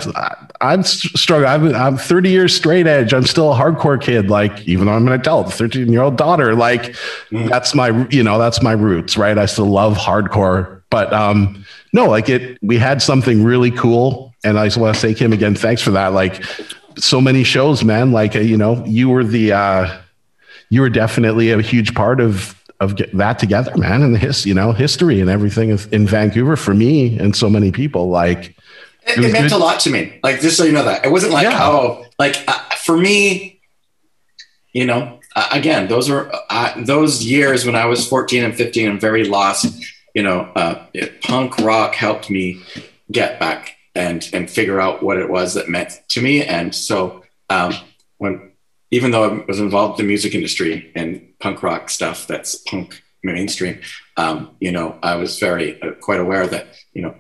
I'm struggling. I'm I'm 30 years straight edge. I'm still a hardcore kid. Like even though I'm an adult, 13 year old daughter, like mm. that's my you know that's my roots, right? I still love hardcore, but um no, like it. We had something really cool, and I just want to say, Kim, again, thanks for that. Like so many shows, man. Like you know, you were the. uh you were definitely a huge part of of that together, man, and the his, you know, history and everything in Vancouver for me and so many people. Like, it, it, it meant good. a lot to me. Like, just so you know that it wasn't like, yeah. oh, like uh, for me, you know, uh, again, those were uh, those years when I was 14 and 15 and very lost. You know, uh, it, punk rock helped me get back and and figure out what it was that meant to me. And so um, when even though I was involved in the music industry and punk rock stuff that's punk mainstream, um, you know, I was very uh, quite aware that, you know,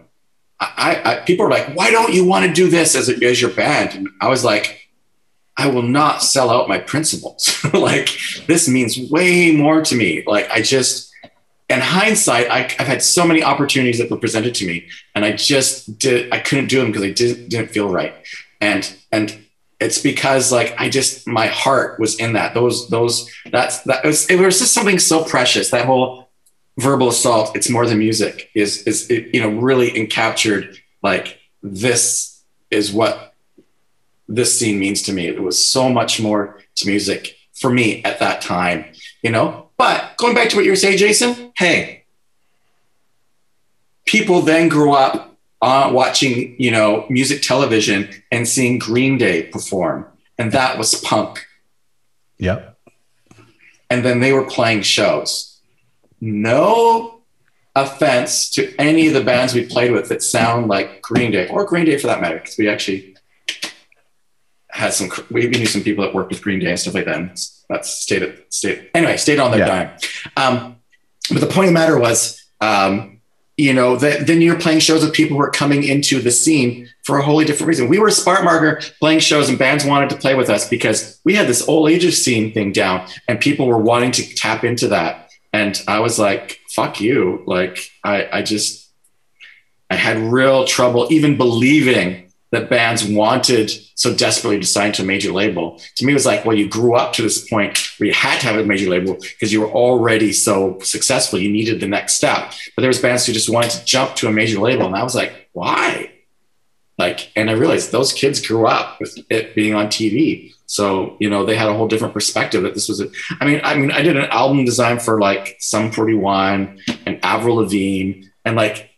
I, I, people are like, why don't you want to do this as, a, as your band? And I was like, I will not sell out my principles. like this means way more to me. Like I just, in hindsight, I, have had so many opportunities that were presented to me, and I just did. I couldn't do them because they didn't, didn't feel right. And and it's because like I just my heart was in that. Those those that's that was it was just something so precious. That whole verbal assault. It's more than music. Is is it, you know really encaptured like this is what this scene means to me. It was so much more to music for me at that time. You know, but going back to what you were saying, Jason. Hey, people then grew up uh, watching, you know, music television and seeing Green Day perform, and that was punk. Yep. And then they were playing shows. No offense to any of the bands we played with that sound like Green Day or Green Day for that matter, because we actually had some, we knew some people that worked with Green Day and stuff like that. And that's stayed at, stayed, anyway, stayed on their yeah. dime. Um, but the point of the matter was, um, you know, that then you're playing shows with people who are coming into the scene for a wholly different reason. We were Sparkmarker playing shows and bands wanted to play with us because we had this old ages scene thing down and people were wanting to tap into that. And I was like, fuck you. Like, I, I just, I had real trouble even believing that bands wanted so desperately to sign to a major label. To me, it was like, well, you grew up to this point where you had to have a major label because you were already so successful. You needed the next step. But there was bands who just wanted to jump to a major label. And I was like, why? Like, and I realized those kids grew up with it being on TV. So, you know, they had a whole different perspective that this was a, I mean, I mean, I did an album design for like Sum 41 and Avril Lavigne and like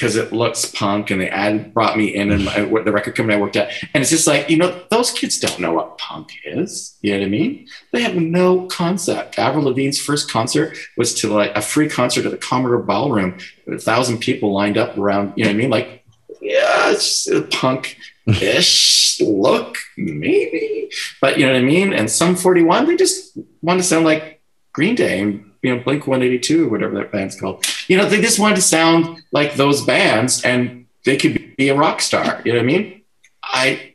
because it looks punk and they ad brought me in and my, the record company I worked at. And it's just like, you know, those kids don't know what punk is. You know what I mean? They have no concept. Avril Lavigne's first concert was to like a free concert at the Commodore Ballroom. A thousand people lined up around, you know what I mean? Like, yeah, it's just a punk ish look, maybe. But you know what I mean? And Sum 41, they just want to sound like Green Day you know, Blink 182 or whatever that band's called. You know, they just wanted to sound like those bands and they could be a rock star. You know what I mean? I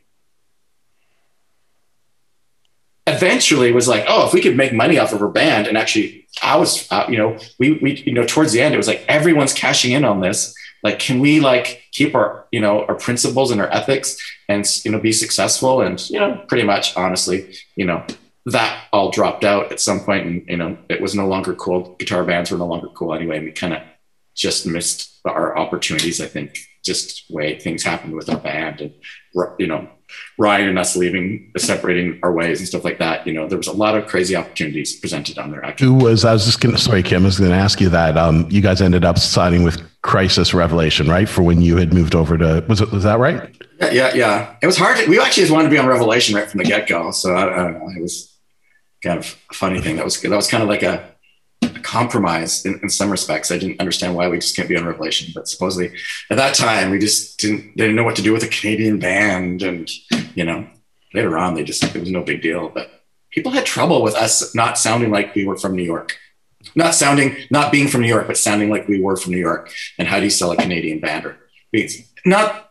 eventually was like, oh, if we could make money off of our band and actually I was, uh, you know, we, we, you know, towards the end, it was like, everyone's cashing in on this. Like, can we like keep our, you know, our principles and our ethics and, you know, be successful? And, you know, pretty much honestly, you know, that all dropped out at some point and you know it was no longer cool. Guitar bands were no longer cool anyway and we kind of just missed our opportunities i think just way things happened with our band and you know ryan and us leaving separating our ways and stuff like that you know there was a lot of crazy opportunities presented on there. Actually. who was i was just gonna sorry kim i was gonna ask you that um, you guys ended up signing with crisis revelation right for when you had moved over to was it was that right? Yeah yeah yeah. It was hard to, we actually just wanted to be on revelation right from the get-go so I, I don't know it was kind of a funny thing. That was that was kind of like a, a compromise in, in, some respects. I didn't understand why we just can't be on Revelation, but supposedly at that time we just didn't they didn't know what to do with a Canadian band, and you know later on they just it was no big deal. But people had trouble with us not sounding like we were from New York. Not sounding, not being from New York, but sounding like we were from New York. And how do you sell a Canadian band? Or not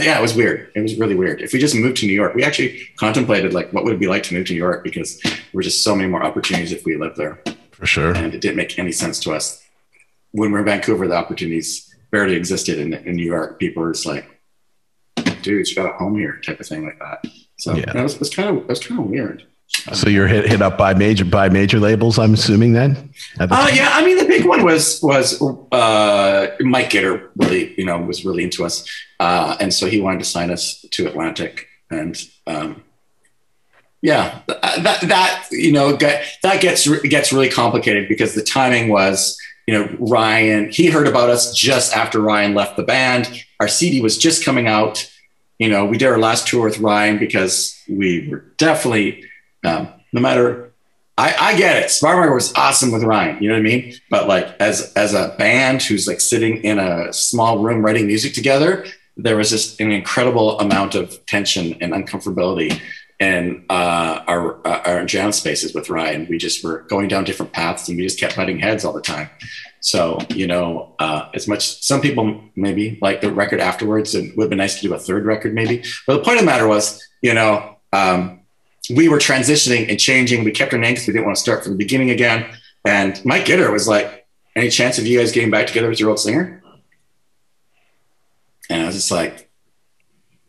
yeah, it was weird. It was really weird. If we just moved to New York, we actually contemplated like what would it be like to move to New York because there were just so many more opportunities if we lived there. For sure. And it didn't make any sense to us. When we are in Vancouver, the opportunities barely existed in, in New York. People were just like, dude, you got a home here type of thing like that. So yeah. it was, it was kind of, it was kind of weird. So you're hit, hit up by major by major labels, I'm assuming then. The uh, yeah, I mean the big one was was uh, Mike Gitter really you know was really into us, uh, and so he wanted to sign us to Atlantic, and um, yeah, that that you know that gets gets really complicated because the timing was you know Ryan he heard about us just after Ryan left the band. Our CD was just coming out. You know, we did our last tour with Ryan because we were definitely um, no matter, I, I get it. Sparkmarker was awesome with Ryan. You know what I mean? But like as as a band who's like sitting in a small room writing music together, there was just an incredible amount of tension and uncomfortability in uh, our our jam spaces with Ryan. We just were going down different paths, and we just kept butting heads all the time. So you know, uh, as much some people maybe like the record afterwards, it would have been nice to do a third record maybe. But the point of the matter was, you know. Um, we were transitioning and changing. We kept our name because we didn't want to start from the beginning again. And Mike Gitter was like, any chance of you guys getting back together with your old singer? And I was just like,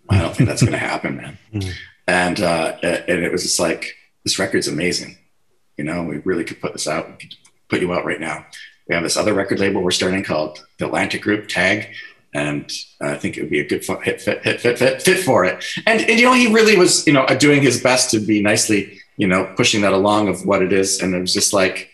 I don't think that's going to happen, man. Hmm. and, uh, and it was just like, this record's amazing. You know, we really could put this out. We could put you out right now. We have this other record label we're starting called the Atlantic Group Tag and I think it would be a good fit, hit fit, fit, fit for it. And, and, you know, he really was, you know, doing his best to be nicely, you know, pushing that along of what it is. And it was just like,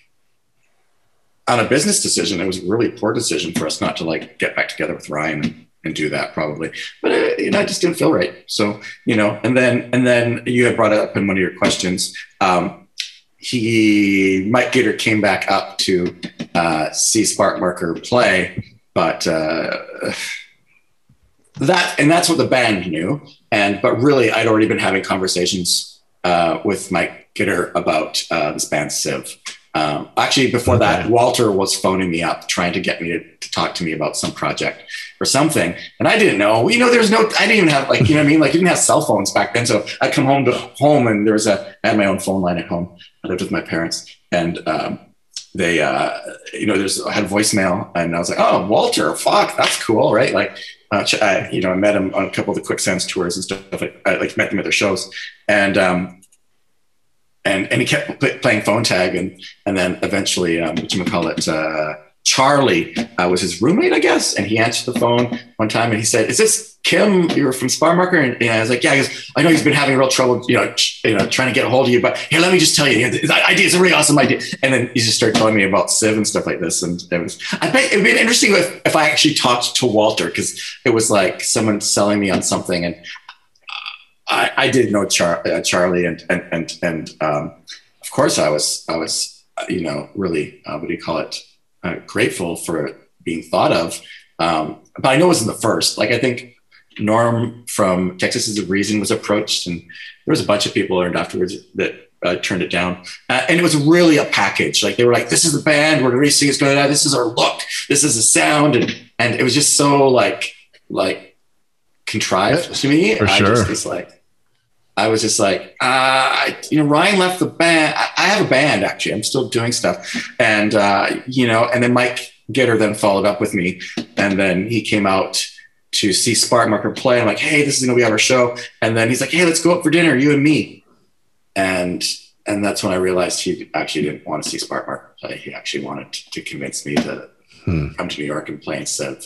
on a business decision, it was a really poor decision for us not to like get back together with Ryan and, and do that probably. But uh, you know, I just didn't feel right. So, you know, and then, and then you had brought up in one of your questions, um, he Mike Gitter came back up to uh, see Spark Marker play, but uh, that and that's what the band knew. And but really, I'd already been having conversations uh, with Mike Gitter about uh, this band Civ. Um, actually, before okay. that, Walter was phoning me up trying to get me to, to, talk to me about some project or something, and I didn't know. You know, there's no, I didn't even have like, you know what I mean? Like, you didn't have cell phones back then, so I'd come home to home, and there was a, I had my own phone line at home. I lived with my parents, and um, they, uh, you know, there's I had voicemail, and I was like, oh, Walter, fuck, that's cool, right? Like, uh, I, you know, I met him on a couple of the Quick Quicksands tours and stuff. Like, I like met them at their shows, and um, and and he kept playing phone tag, and and then eventually, um, what you call it, uh, Charlie uh, was his roommate, I guess, and he answered the phone one time, and he said, "Is this Kim? You're from Sparkmarker?" And, and I was like, "Yeah." Goes, "I know he's been having real trouble, you know, ch- you know, trying to get a hold of you, but here, let me just tell you, the idea is a really awesome idea." And then he just started telling me about Civ and stuff like this, and it was, I bet it'd be interesting if, if I actually talked to Walter because it was like someone selling me on something, and I, I did know Char- uh, Charlie, and and and and um, of course I was I was you know really uh, what do you call it uh, grateful for being thought of. Um, but I know it wasn't the first. Like I think Norm from Texas is a Reason was approached, and there was a bunch of people learned afterwards that uh, turned it down. Uh, and it was really a package. Like they were like, "This is the band. We're releasing. It's going to. This is our look. This is the sound." And and it was just so like like contrived to me. For I sure. just was like, I was just like, uh, you know, Ryan left the band. I have a band actually. I'm still doing stuff, and uh, you know, and then Mike Gitter then followed up with me, and then he came out to see Sparkmarker play. I'm like, hey, this is gonna be our show, and then he's like, hey, let's go out for dinner, you and me, and and that's when I realized he actually didn't want to see Sparkmarker play. He actually wanted to convince me to hmm. come to New York and play instead,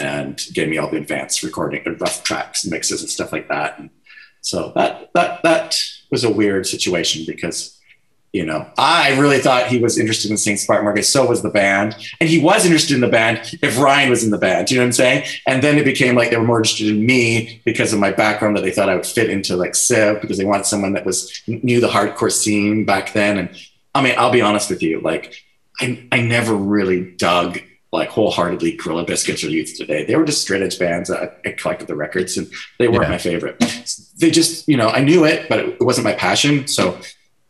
and get me all the advanced recording, and rough tracks, mixes, and stuff like that. And, so that that that was a weird situation because you know I really thought he was interested in seeing Sparkmarker. So was the band, and he was interested in the band if Ryan was in the band. You know what I'm saying? And then it became like they were more interested in me because of my background that they thought I would fit into like Civ because they wanted someone that was knew the hardcore scene back then. And I mean, I'll be honest with you, like I I never really dug like wholeheartedly Gorilla Biscuits or Youth Today. They were just straight edge bands. I, I collected the records and they weren't yeah. my favorite. They just, you know, I knew it, but it, it, wasn't my passion. So,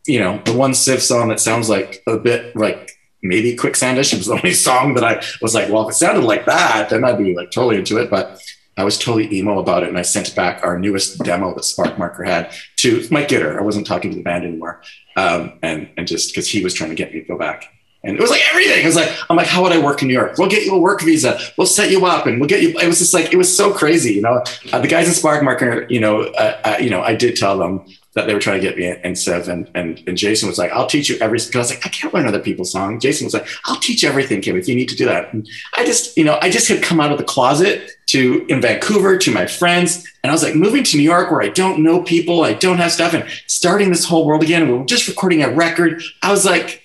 you know, the one Civ song that sounds like a bit like maybe Quicksandish was the only song that I was like, well, if it sounded like that, then I'd be like totally into it. But I was totally emo about it. And I sent back our newest demo that Spark Marker had to Mike Gitter. I wasn't talking to the band anymore. Um, and, and just because he was trying to get me to go back and it was like everything. It was like, I'm like, how would I work in New York? We'll get you a work visa. We'll set you up and we'll get you. It was just like, it was so crazy. You know, uh, the guys in Sparkmarker, you know, uh, uh, you know, I did tell them that they were trying to get me in Civ and, and, and Jason was like, I'll teach you every, cause I was like, I can't learn other people's song. Jason was like, I'll teach everything, Kim, if you need to do that. And I just, you know, I just had come out of the closet to in Vancouver to my friends. And I was like, moving to New York where I don't know people, I don't have stuff and starting this whole world again. We we're just recording a record. I was like,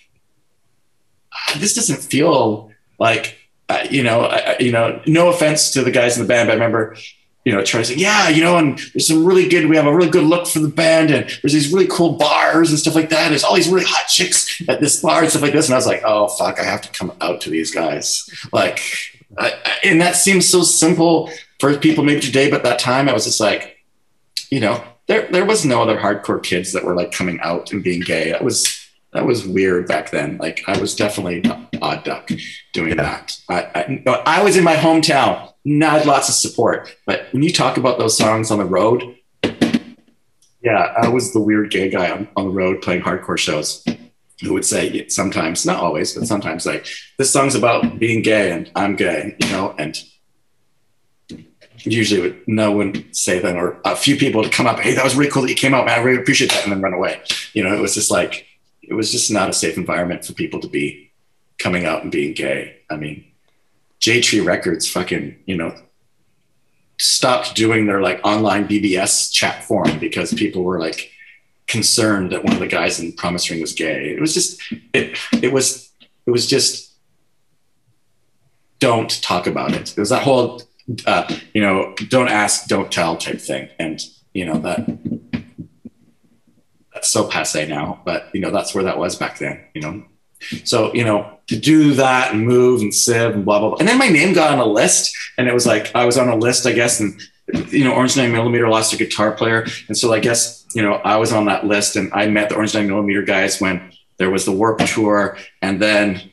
this doesn't feel like uh, you know uh, you know no offense to the guys in the band but i remember you know trying to say yeah you know and there's some really good we have a really good look for the band and there's these really cool bars and stuff like that. There's all these really hot chicks at this bar and stuff like this. And i was like oh fuck i have to come out to these guys. Like I, and that seems so simple for people maybe today but that time i was just like you know there there was no other hardcore kids that were like coming out and being gay. It was that was weird back then. Like I was definitely an odd duck doing yeah. that. I, I, I, was in my hometown, not lots of support. But when you talk about those songs on the road, yeah, I was the weird gay guy on, on the road playing hardcore shows who would say sometimes, not always, but sometimes like this song's about being gay and I'm gay, you know, and usually would no one say that or a few people to come up, hey, that was really cool that you came out, man. I really appreciate that, and then run away. You know, it was just like it was just not a safe environment for people to be coming out and being gay. I mean, Jade Tree Records fucking, you know, stopped doing their like online BBS chat forum because people were like concerned that one of the guys in Promise Ring was gay. It was just it it was it was just don't talk about it. It was that whole uh, you know, don't ask, don't tell type thing. And you know, that that's so passe now, but you know, that's where that was back then, you know. So, you know, to do that and move and Civ and blah, blah, blah. And then my name got on a list and it was like, I was on a list, I guess, and, you know, Orange 9 Millimeter lost a guitar player. And so I guess, you know, I was on that list and I met the Orange 9 Millimeter guys when there was the Warp Tour. And then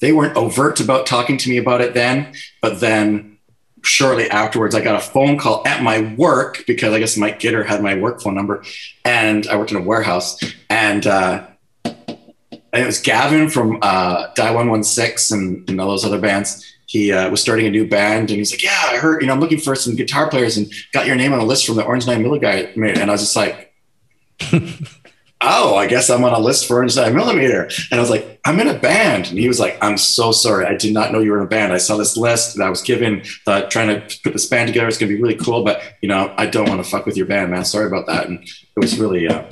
they weren't overt about talking to me about it then, but then shortly afterwards, I got a phone call at my work because I guess Mike Gitter had my work phone number, and I worked in a warehouse, and uh, it was Gavin from uh, Die One One Six and, and all those other bands. He uh, was starting a new band, and he's like, "Yeah, I heard. You know, I'm looking for some guitar players, and got your name on a list from the Orange Nine Miller guy." And I was just like, "Oh, I guess I'm on a list for Orange Nine Millimeter." And I was like, "I'm in a band," and he was like, "I'm so sorry. I did not know you were in a band. I saw this list that I was given, thought trying to put this band together. It's gonna be really cool, but you know, I don't want to fuck with your band, man. Sorry about that." And it was really. Uh,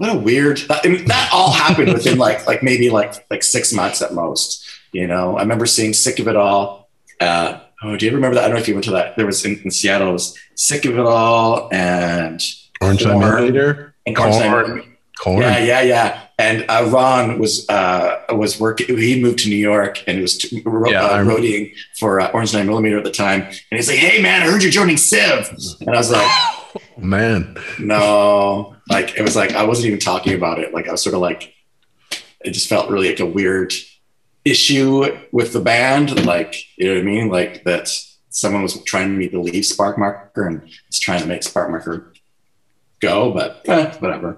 what a weird that, I mean, that all happened within like like maybe like like six months at most you know i remember seeing sick of it all uh, oh do you remember that i don't know if you went to that there was in, in seattle it was sick of it all and orange Millimeter and Korn. Korn. yeah yeah yeah and uh, ron was uh, was working he moved to new york and he was t- ro- yeah, uh, roadieing for uh, orange 9 millimeter at the time and he's like hey man i heard you're joining civ and i was like man no like it was like I wasn't even talking about it. Like I was sort of like it just felt really like a weird issue with the band. Like you know what I mean? Like that someone was trying to meet the leave Sparkmarker and was trying to make Sparkmarker go, but eh, whatever.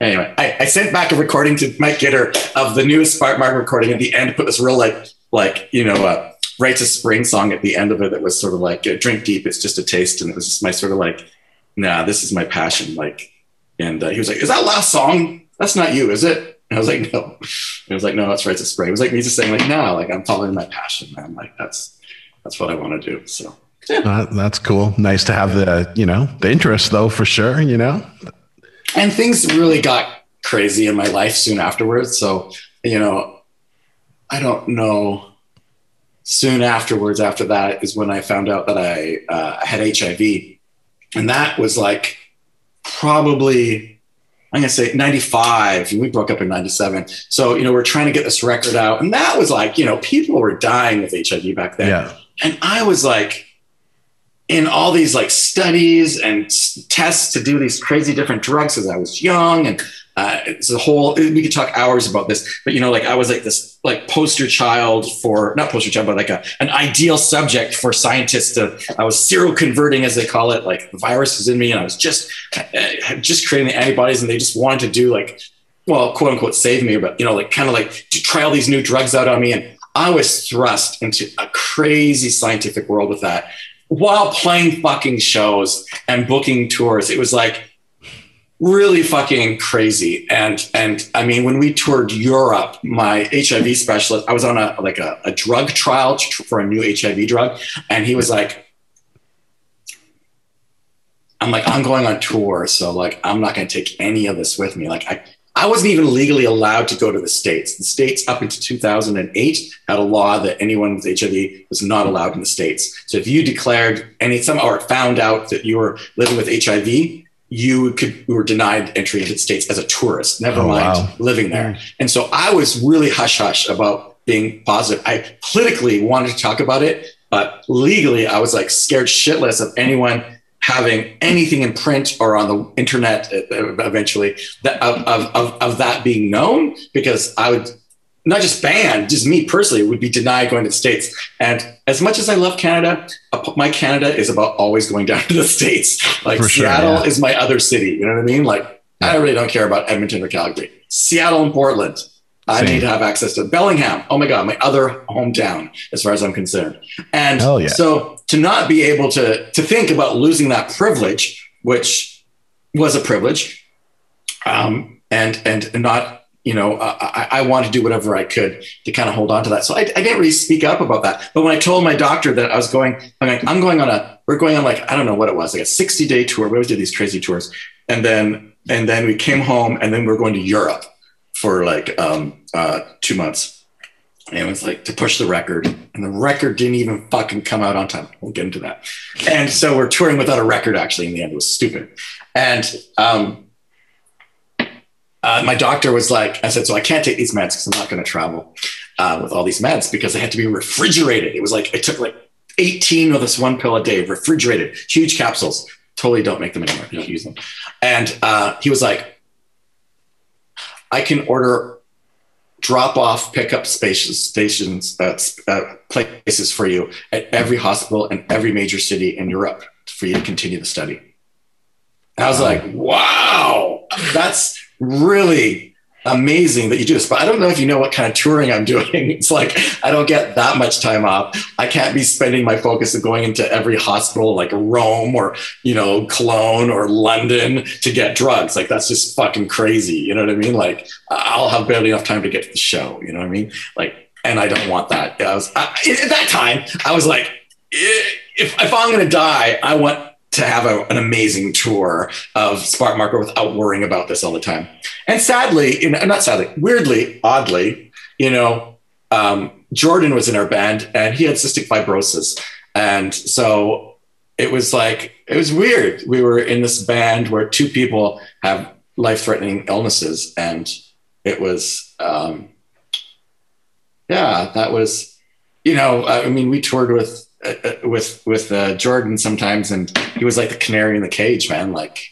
Anyway, I, I, sent back a recording to Mike Gitter of the newest Sparkmarker recording at the end. Put this real like like you know. Uh, of Spring song at the end of it that was sort of like drink deep it's just a taste and it was just my sort of like nah this is my passion like and uh, he was like, "Is that last song? That's not you, is it?" And I was like, "No." I was like, "No, that's Rites of Spring." It was like me just saying, like, "No, like I'm following my passion, man. Like that's that's what I want to do." So. Uh, that's cool. Nice to have the you know the interest though for sure. You know, and things really got crazy in my life soon afterwards. So you know, I don't know. Soon afterwards, after that, is when I found out that I uh, had HIV, and that was like probably I'm gonna say 95. We broke up in 97. So, you know, we're trying to get this record out. And that was like, you know, people were dying with HIV back then. Yeah. And I was like in all these like studies and tests to do these crazy different drugs as I was young and uh, it's a whole we could talk hours about this but you know like i was like this like poster child for not poster child but like a, an ideal subject for scientists to i was seroconverting as they call it like the virus was in me and i was just uh, just creating the antibodies and they just wanted to do like well quote unquote save me but you know like kind of like to try all these new drugs out on me and i was thrust into a crazy scientific world with that while playing fucking shows and booking tours it was like really fucking crazy. And and I mean, when we toured Europe, my HIV specialist, I was on a like a, a drug trial for a new HIV drug, and he was like. I'm like, I'm going on tour, so like, I'm not going to take any of this with me. Like, I, I wasn't even legally allowed to go to the states. The states, up until 2008, had a law that anyone with HIV was not allowed in the states. So if you declared any some or found out that you were living with HIV, you could you were denied entry into the states as a tourist never oh, mind wow. living there mm. and so i was really hush hush about being positive i politically wanted to talk about it but legally i was like scared shitless of anyone having anything in print or on the internet uh, eventually that, of, of, of that being known because i would not just banned, just me personally would be denied going to the States. And as much as I love Canada, my Canada is about always going down to the States. Like Seattle yeah. is my other city. You know what I mean? Like yeah. I really don't care about Edmonton or Calgary. Seattle and Portland. I Same. need to have access to Bellingham. Oh my God, my other hometown, as far as I'm concerned. And yeah. so to not be able to to think about losing that privilege, which was a privilege, um, and and not you know, I, I wanted to do whatever I could to kind of hold on to that. So I, I, didn't really speak up about that. But when I told my doctor that I was going, I'm like, I'm going on a, we're going on like, I don't know what it was, like a 60 day tour. We always did these crazy tours. And then, and then we came home and then we are going to Europe for like um, uh, two months. And it was like to push the record. And the record didn't even fucking come out on time. We'll get into that. And so we're touring without a record actually in the end. It was stupid. And um, uh, my doctor was like, I said, so I can't take these meds because I'm not going to travel uh, with all these meds because they had to be refrigerated. It was like, it took like 18 of this one pill a day, refrigerated, huge capsules. Totally don't make them anymore. Don't use them. And uh, he was like, I can order drop off pickup spaces, stations, uh, uh, places for you at every hospital and every major city in Europe for you to continue the study. And I was like, wow, that's really amazing that you do this. But I don't know if you know what kind of touring I'm doing. It's like I don't get that much time off. I can't be spending my focus of going into every hospital like Rome or you know Cologne or London to get drugs. Like that's just fucking crazy. You know what I mean? Like I'll have barely enough time to get to the show. You know what I mean? Like, and I don't want that. I was I, at that time. I was like, if if I'm gonna die, I want to have a, an amazing tour of Spark Marker without worrying about this all the time. And sadly, you know, not sadly, weirdly, oddly, you know, um, Jordan was in our band and he had cystic fibrosis. And so it was like, it was weird. We were in this band where two people have life threatening illnesses. And it was, um, yeah, that was, you know, I mean, we toured with with with uh, Jordan sometimes, and he was like the canary in the cage, man. Like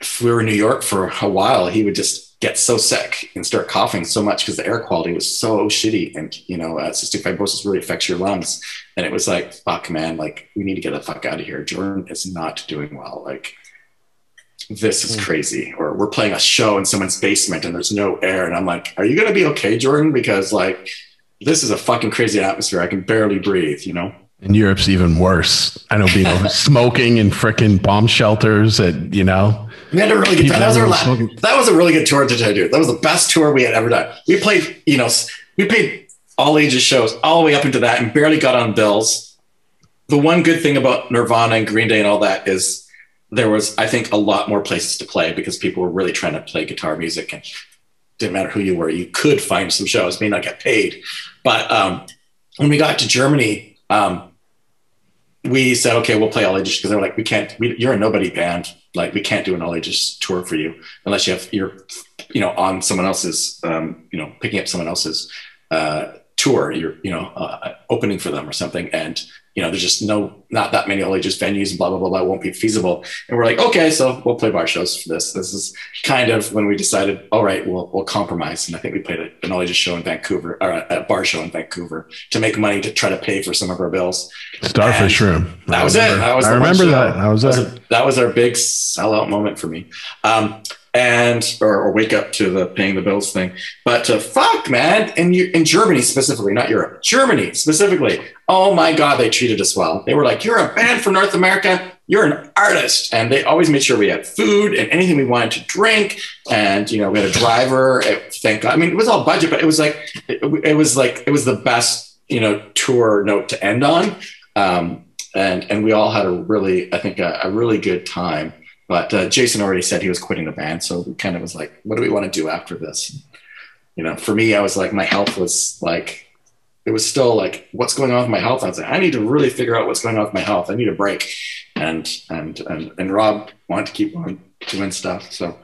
if we were in New York for a while, he would just get so sick and start coughing so much because the air quality was so shitty, and you know, uh, cystic fibrosis really affects your lungs. And it was like, fuck, man, like we need to get the fuck out of here. Jordan is not doing well. Like this is hmm. crazy. Or we're playing a show in someone's basement and there's no air, and I'm like, are you gonna be okay, Jordan? Because like this is a fucking crazy atmosphere. I can barely breathe, you know? In Europe's even worse. I know being smoking in freaking bomb shelters at, you know. We had a really good time. That was, our last, that was a really good tour to do. That was the best tour we had ever done. We played, you know, we played all ages shows all the way up into that and barely got on bills. The one good thing about Nirvana and Green Day and all that is there was, I think, a lot more places to play because people were really trying to play guitar music and didn't matter who you were, you could find some shows, may not get paid. But um, when we got to Germany, um, we said, okay, we'll play all ages because they were like, we can't, we, you're a nobody band. Like we can't do an all ages tour for you unless you have, you're, you know, on someone else's, um, you know, picking up someone else's uh, tour, you're, you know, uh, opening for them or something. And you know, there's just no, not that many all ages venues and blah, blah, blah, blah, won't be feasible. And we're like, okay, so we'll play bar shows for this. This is kind of when we decided, all right, we'll, we'll compromise. And I think we played an all ages show in Vancouver or a bar show in Vancouver to make money to try to pay for some of our bills. Starfish and Room. That was it. That was I remember that. I was, that was, a, that was our big sellout moment for me. Um, and or, or, wake up to the paying the bills thing. But uh, fuck, man, in in Germany specifically, not Europe, Germany specifically. Oh my God, they treated us well. They were like, "You're a band from North America. You're an artist," and they always made sure we had food and anything we wanted to drink. And you know, we had a driver. Thank God. I mean, it was all budget, but it was like it, it was like it was the best you know tour note to end on. Um, and and we all had a really, I think, a, a really good time. But uh, Jason already said he was quitting the band, so we kind of was like, what do we want to do after this? You know, for me, I was like, my health was like, it was still like, what's going on with my health? I was like, I need to really figure out what's going on with my health. I need a break. And and and and Rob wanted to keep on doing stuff, so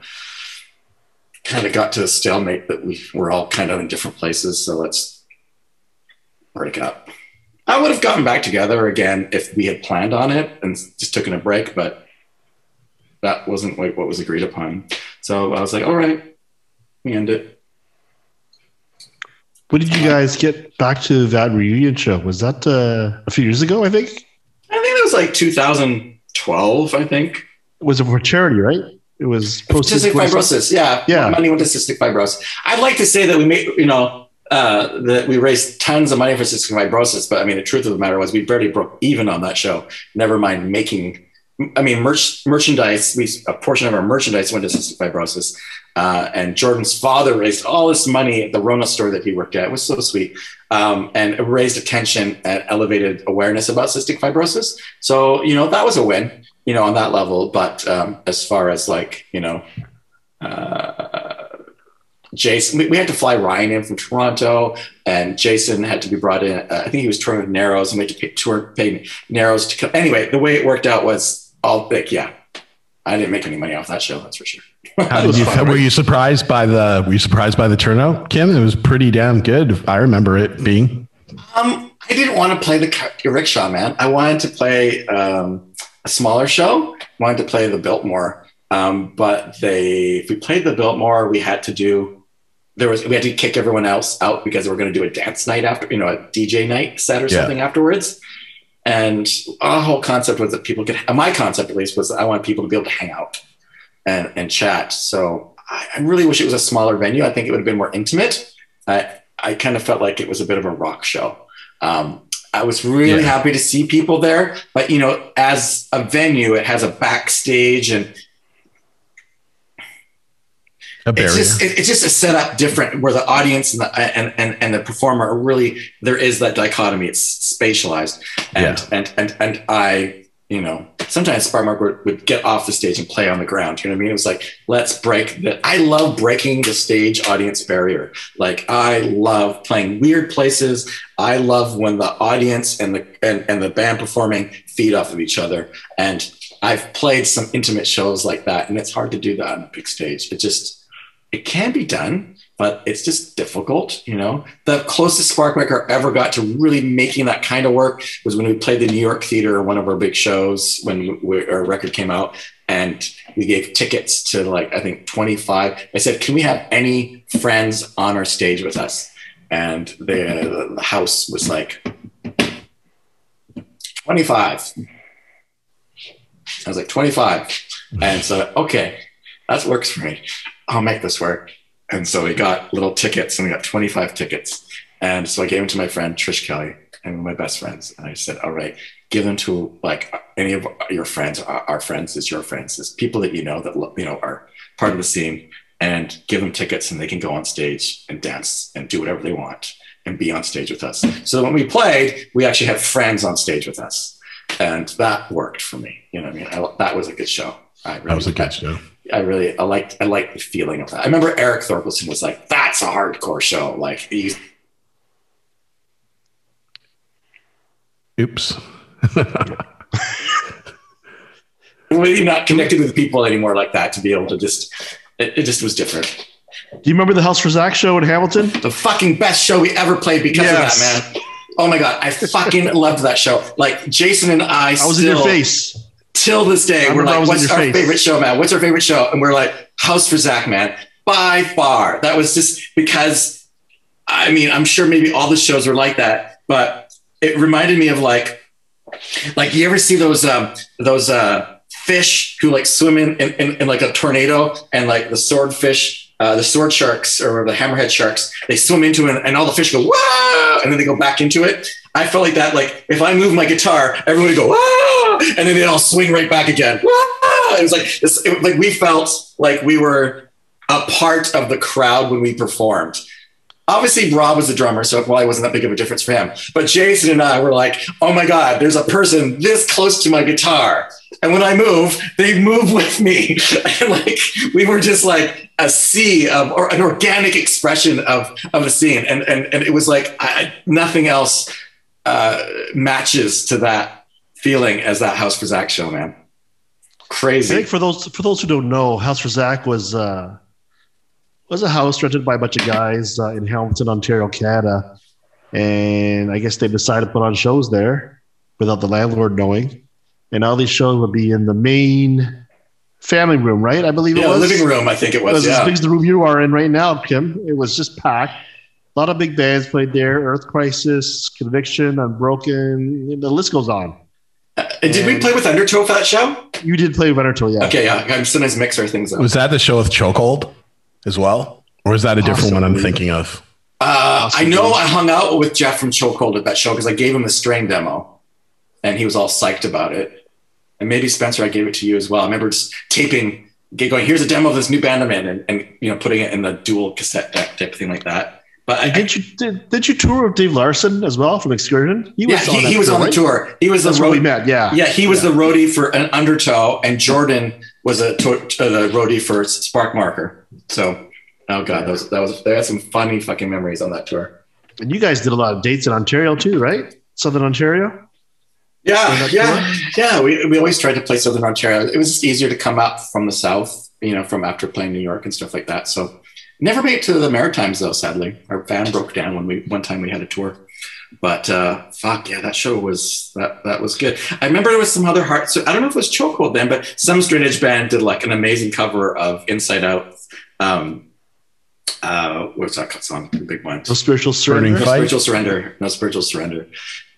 kind of got to a stalemate that we were all kind of in different places. So let's break up. I would have gotten back together again if we had planned on it and just taken a break, but that wasn't like what was agreed upon. So I was like, all right, we end it. When did you guys get back to that reunion show? Was that uh, a few years ago? I think. I think it was like 2012. I think. It was for charity, right? It was cystic fibrosis. Yeah, yeah. Money went to cystic fibrosis. I'd like to say that we made, you know, uh, that we raised tons of money for cystic fibrosis, but I mean, the truth of the matter was we barely broke even on that show. Never mind making I mean, merch, merchandise, we, a portion of our merchandise went to cystic fibrosis. Uh, and Jordan's father raised all this money at the Rona store that he worked at. It was so sweet. Um, and it raised attention and elevated awareness about cystic fibrosis. So, you know, that was a win, you know, on that level. But um, as far as like, you know, uh, Jason, we, had to fly Ryan in from Toronto, and Jason had to be brought in. Uh, I think he was touring with Narrows, and we had to pay, tour, pay Narrows to come. Anyway, the way it worked out was all like, yeah, I didn't make any money off that show. That's for sure. How did you, were you surprised by the? Were you surprised by the turnout, Kim? It was pretty damn good. I remember it being. Um, I didn't want to play the Rickshaw man. I wanted to play um, a smaller show. I wanted to play the Biltmore, um, but they if we played the Biltmore, we had to do there was we had to kick everyone else out because we were going to do a dance night after you know a DJ night set or something afterwards. And our whole concept was that people could, my concept at least was I want people to be able to hang out and, and chat. So I, I really wish it was a smaller venue. I think it would have been more intimate. I, I kind of felt like it was a bit of a rock show. Um, I was really yeah. happy to see people there, but you know, as a venue, it has a backstage and a barrier. It's just, it's just a setup different where the audience and the and, and, and the performer are really there is that dichotomy. It's spatialized, and yeah. and and and I, you know, sometimes Spark Marker would, would get off the stage and play on the ground. You know what I mean? It was like let's break that. I love breaking the stage audience barrier. Like I love playing weird places. I love when the audience and the and, and the band performing feed off of each other and. I've played some intimate shows like that, and it's hard to do that on a big stage. It just it can be done, but it's just difficult. You know, the closest Spark Marker ever got to really making that kind of work was when we played the New York Theater, one of our big shows when we, our record came out, and we gave tickets to like I think 25. I said, "Can we have any friends on our stage with us?" And the, the house was like 25. I was like 25, and so okay, that works for me. I'll make this work. And so we got little tickets and we got 25 tickets. And so I gave them to my friend Trish Kelly and my best friends. And I said, all right, give them to like any of your friends, our friends is your friends, is people that you know that, you know, are part of the scene and give them tickets and they can go on stage and dance and do whatever they want and be on stage with us. So when we played, we actually had friends on stage with us. And that worked for me. You know I mean? I, that was a good show. I really that was a good show. I really I liked I liked the feeling of that. I remember Eric Thorkelson was like, "That's a hardcore show." Like he's. Oops. really not connected with people anymore like that to be able to just it, it, just was different. Do you remember the House for Zach show in Hamilton? The fucking best show we ever played because yes. of that, man. Oh my god, I fucking loved that show. Like Jason and I, I was still, in your face till this day, we're like, what's our face. favorite show, man? What's our favorite show? And we're like, House for Zach, man. By far. That was just because, I mean, I'm sure maybe all the shows are like that, but it reminded me of like, like you ever see those, um, those, uh, fish who like swim in, in, in, in like a tornado and like the swordfish, uh, the sword sharks or the hammerhead sharks, they swim into it and all the fish go, Whoa! and then they go back into it. I felt like that. Like if I move my guitar, everyone would go, ah! and then they'd all swing right back again. Ah! It was like this, it, like we felt like we were a part of the crowd when we performed. Obviously, Rob was the drummer, so it probably wasn't that big of a difference for him. But Jason and I were like, "Oh my God, there's a person this close to my guitar." And when I move, they move with me. and like we were just like a sea of or an organic expression of of the scene. And and and it was like I, nothing else uh, matches to that feeling as that House for Zach show, man. Crazy. I think for those for those who don't know, House for Zach was uh, was a house rented by a bunch of guys uh, in Hamilton, Ontario, Canada, and I guess they decided to put on shows there without the landlord knowing, and all these shows would be in the main family room, right? I believe yeah, it was living room. I think it was. It was yeah. as big as the room you are in right now, Kim. It was just packed a lot of big bands played there Earth Crisis, Conviction, Unbroken. The list goes on. Uh, did we play with Undertow for that show? You did play with Undertow, yeah. Okay, yeah. I'm sometimes mix our things up. Was that the show with Chokehold as well? Or is that a different Possibly. one I'm thinking of? Uh, I know I hung out with Jeff from Chokehold at that show because I gave him the Strain demo and he was all psyched about it. And maybe Spencer, I gave it to you as well. I remember just taping, going, here's a demo of this new band I'm in, and, and you know, putting it in the dual cassette deck type thing like that. But I, did you did, did you tour with Dave Larson as well from Excursion? He was yeah, he, he was tour, on the right? tour. He was That's the roadie. we met. Yeah, yeah, he was yeah. the roadie for an Undertow, and Jordan was a to, uh, the roadie for Spark Marker. So, oh god, yeah. that was that was they had some funny fucking memories on that tour. And you guys did a lot of dates in Ontario too, right? Southern Ontario. Yeah, yeah, yeah. We, we always tried to play Southern Ontario. It was easier to come up from the south, you know, from after playing New York and stuff like that. So never made it to the Maritimes though. Sadly, our van broke down when we one time we had a tour. But uh, fuck yeah, that show was that that was good. I remember there was some other heart. So I don't know if it was Chokehold then, but some straight edge band did like an amazing cover of Inside Out. Um, uh, what's that song? The big one. No spiritual surrender. No spiritual surrender. No spiritual surrender.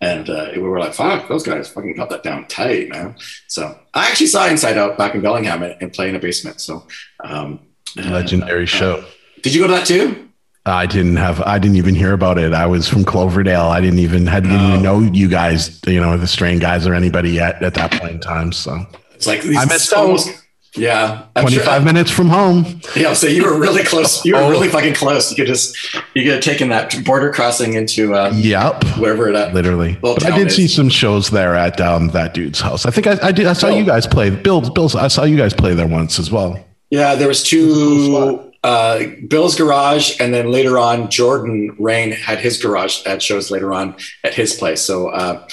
And uh, we were like, fuck, those guys fucking got that down tight, man. So I actually saw Inside Out back in Bellingham and, and play in a basement. So um, legendary uh, show. Did you go to that too? I didn't have. I didn't even hear about it. I was from Cloverdale. I didn't even had didn't even know you guys. You know the Strain guys or anybody yet at that point in time. So it's like I missed almost. Yeah, I'm 25 sure. minutes from home. Yeah, so you were really close. You were oh. really fucking close. You could just you could have taken that border crossing into uh, yep wherever that literally. But I did is. see some shows there at um, that dude's house. I think I, I did. I saw oh. you guys play. Bill, Bill. I saw you guys play there once as well. Yeah, there was two uh, Bill's garage, and then later on, Jordan Rain had his garage at shows later on at his place. So, uh,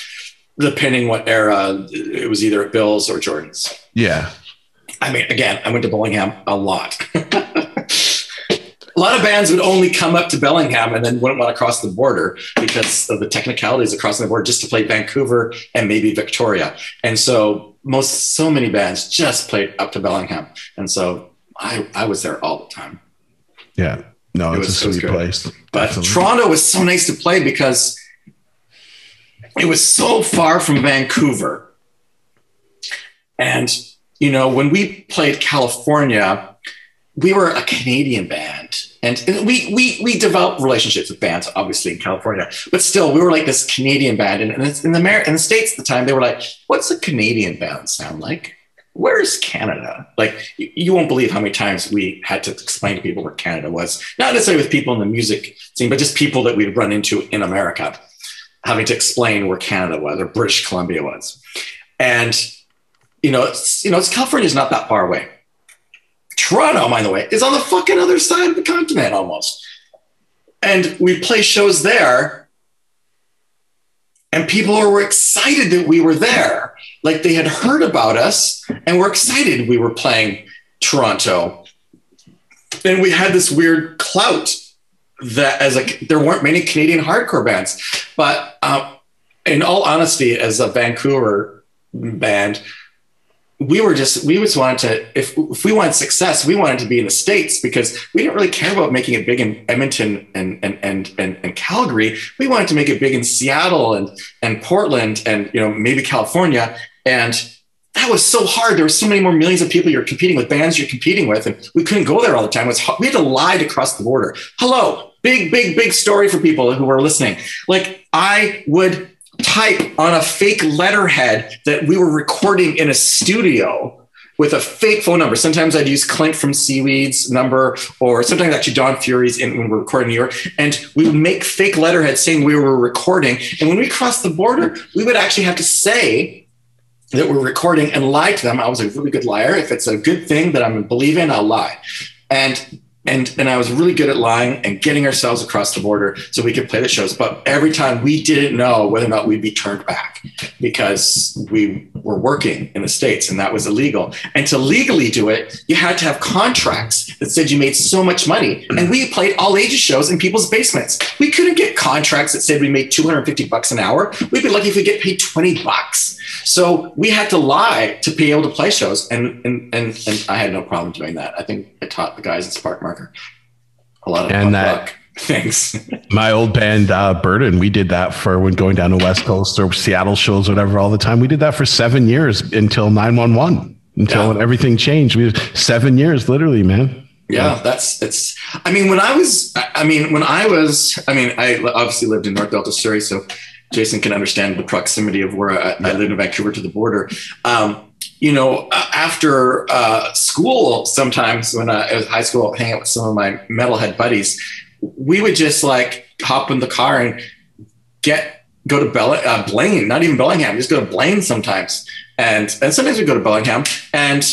depending what era, it was either at Bill's or Jordan's. Yeah. I mean, again, I went to Bellingham a lot. a lot of bands would only come up to Bellingham and then wouldn't want to cross the border because of the technicalities of crossing the border just to play Vancouver and maybe Victoria. And so most, so many bands just played up to Bellingham. And so I, I was there all the time. Yeah. No, it it's was, a sweet it place. But Definitely. Toronto was so nice to play because it was so far from Vancouver. And, you know, when we played California, we were a Canadian band. And, and we, we, we developed relationships with bands, obviously, in California. But still, we were like this Canadian band. And, and in, the, Amer- in the States at the time, they were like, what's a Canadian band sound like? Where's Canada? Like, you, you, won't believe how many times we had to explain to people where Canada was. Not necessarily with people in the music scene, but just people that we'd run into in America, having to explain where Canada was or British Columbia was. And, you know, it's, you know, it's California's not that far away. Toronto, by the way, is on the fucking other side of the continent almost. And we play shows there, and people were excited that we were there like they had heard about us and were excited we were playing Toronto. And we had this weird clout that as a there weren't many Canadian hardcore bands, but um, in all honesty, as a Vancouver band, we were just we just wanted to if if we wanted success, we wanted to be in the states because we didn't really care about making it big in Edmonton and and and and, and Calgary. We wanted to make it big in Seattle and and Portland and you know maybe California. And that was so hard. There were so many more millions of people you're competing with, bands you're competing with, and we couldn't go there all the time. Was we had to lie to cross the border. Hello, big, big, big story for people who are listening. Like I would type on a fake letterhead that we were recording in a studio with a fake phone number. Sometimes I'd use Clint from Seaweed's number, or sometimes actually Don Fury's in, when we are recording in New York. And we would make fake letterheads saying we were recording. And when we crossed the border, we would actually have to say that we're recording and lie to them. I was a really good liar. If it's a good thing that I'm believing, I'll lie. And and and I was really good at lying and getting ourselves across the border so we could play the shows. But every time we didn't know whether or not we'd be turned back because we were working in the states and that was illegal. And to legally do it, you had to have contracts that said you made so much money. And we played all ages shows in people's basements. We couldn't get contracts that said we made 250 bucks an hour. We'd be lucky if we get paid 20 bucks. So we had to lie to be able to play shows, and and and, and I had no problem doing that. I think I taught the guys at Spark Marker a lot of and that, things. my old band uh, Burden, we did that for when going down to West Coast or Seattle shows, whatever, all the time. We did that for seven years until nine one one, until yeah. everything changed. We seven years, literally, man. Yeah, that's it's. I mean, when I was, I mean, when I was, I mean, I obviously lived in North Delta, Surrey, so Jason can understand the proximity of where I, yeah. I live in Vancouver to the border. Um, you know, after uh, school, sometimes when I was high school, hanging out with some of my metalhead buddies, we would just like hop in the car and get go to Bell- uh, Blaine, not even Bellingham, just go to Blaine sometimes, and and sometimes we go to Bellingham, and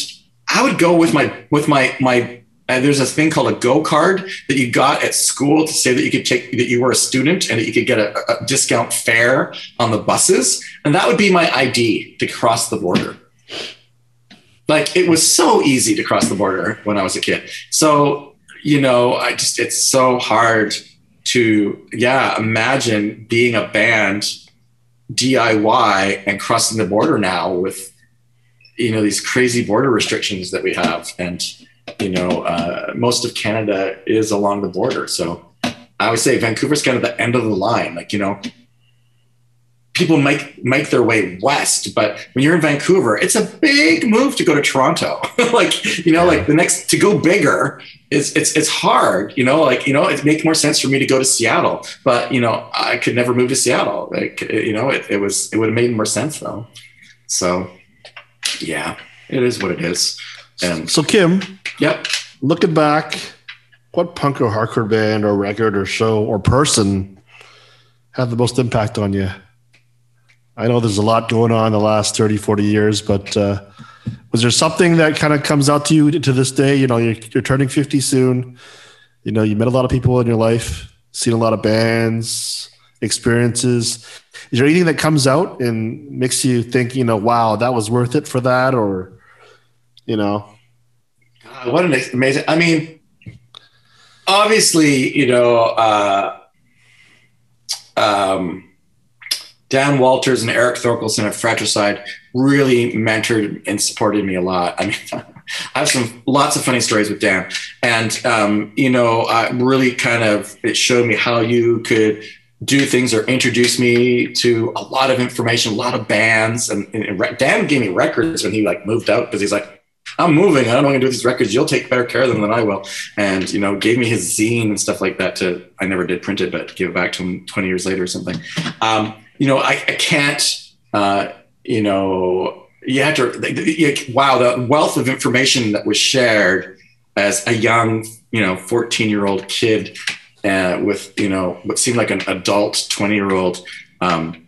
I would go with my with my my and there's a thing called a go card that you got at school to say that you could take that you were a student and that you could get a, a discount fare on the buses, and that would be my ID to cross the border. Like it was so easy to cross the border when I was a kid. So you know, I just it's so hard to yeah imagine being a band DIY and crossing the border now with you know these crazy border restrictions that we have and you know uh, most of Canada is along the border so I would say Vancouver's kind of the end of the line like you know people make make their way west but when you're in Vancouver it's a big move to go to Toronto like you know like the next to go bigger it's it's it's hard, you know. Like you know, it makes more sense for me to go to Seattle, but you know, I could never move to Seattle. Like you know, it, it was it would have made more sense though. So, yeah, it is what it is. And so, Kim, yep. Looking back, what punk or hardcore band or record or show or person had the most impact on you? I know there's a lot going on in the last 30, 40 years, but uh, was there something that kind of comes out to you to this day? You know, you're, you're turning 50 soon. You know, you met a lot of people in your life, seen a lot of bands, experiences. Is there anything that comes out and makes you think, you know, wow, that was worth it for that? Or, you know, God, what an amazing, I mean, obviously, you know, uh, um, Dan Walters and Eric Thorkelson of Fratricide really mentored and supported me a lot. I mean, I have some lots of funny stories with Dan, and um, you know, really kind of it showed me how you could do things or introduce me to a lot of information, a lot of bands. And, and Dan gave me records when he like moved out because he's like, I'm moving. I don't what to do these records. You'll take better care of them than I will. And, you know, gave me his zine and stuff like that to, I never did print it, but give it back to him 20 years later or something. Um, you know, I, I can't, uh, you know, you had to, wow, the wealth of information that was shared as a young, you know, 14 year old kid uh, with, you know, what seemed like an adult 20 year old, um,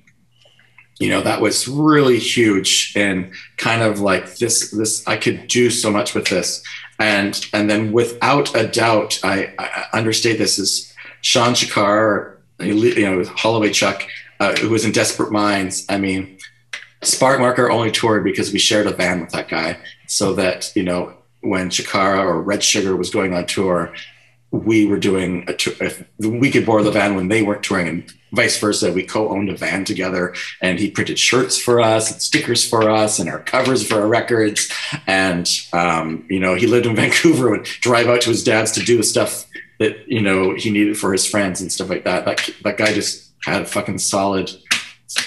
you know, that was really huge and kind of like this, this, I could do so much with this. And, and then without a doubt, I, I understate this is Sean Shakar, you know, Holloway Chuck, uh, who was in Desperate Minds. I mean, Spark Marker only toured because we shared a van with that guy, so that you know when Chikara or Red Sugar was going on tour, we were doing a tour. We could borrow the van when they weren't touring, and vice versa. We co-owned a van together, and he printed shirts for us and stickers for us and our covers for our records. And um, you know, he lived in Vancouver and drive out to his dad's to do the stuff that you know he needed for his friends and stuff like that. That that guy just had a fucking solid,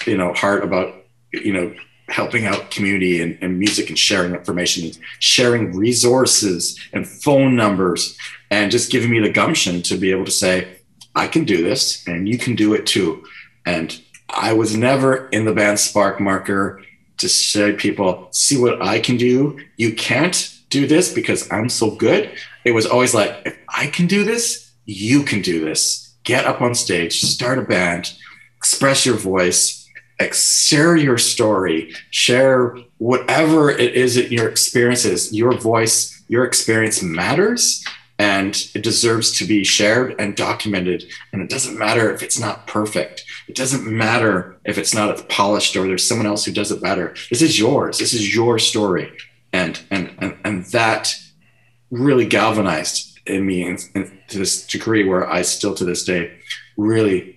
you know, heart about, you know, helping out community and, and music and sharing information and sharing resources and phone numbers and just giving me the gumption to be able to say, I can do this and you can do it too. And I was never in the band Spark Marker to say people, see what I can do. You can't do this because I'm so good. It was always like, if I can do this, you can do this get up on stage, start a band, express your voice, share your story, share whatever it is that your experience is. Your voice, your experience matters and it deserves to be shared and documented. And it doesn't matter if it's not perfect. It doesn't matter if it's not polished or there's someone else who does it better. This is yours. This is your story. And and and, and that really galvanized in me and to this degree where I still to this day really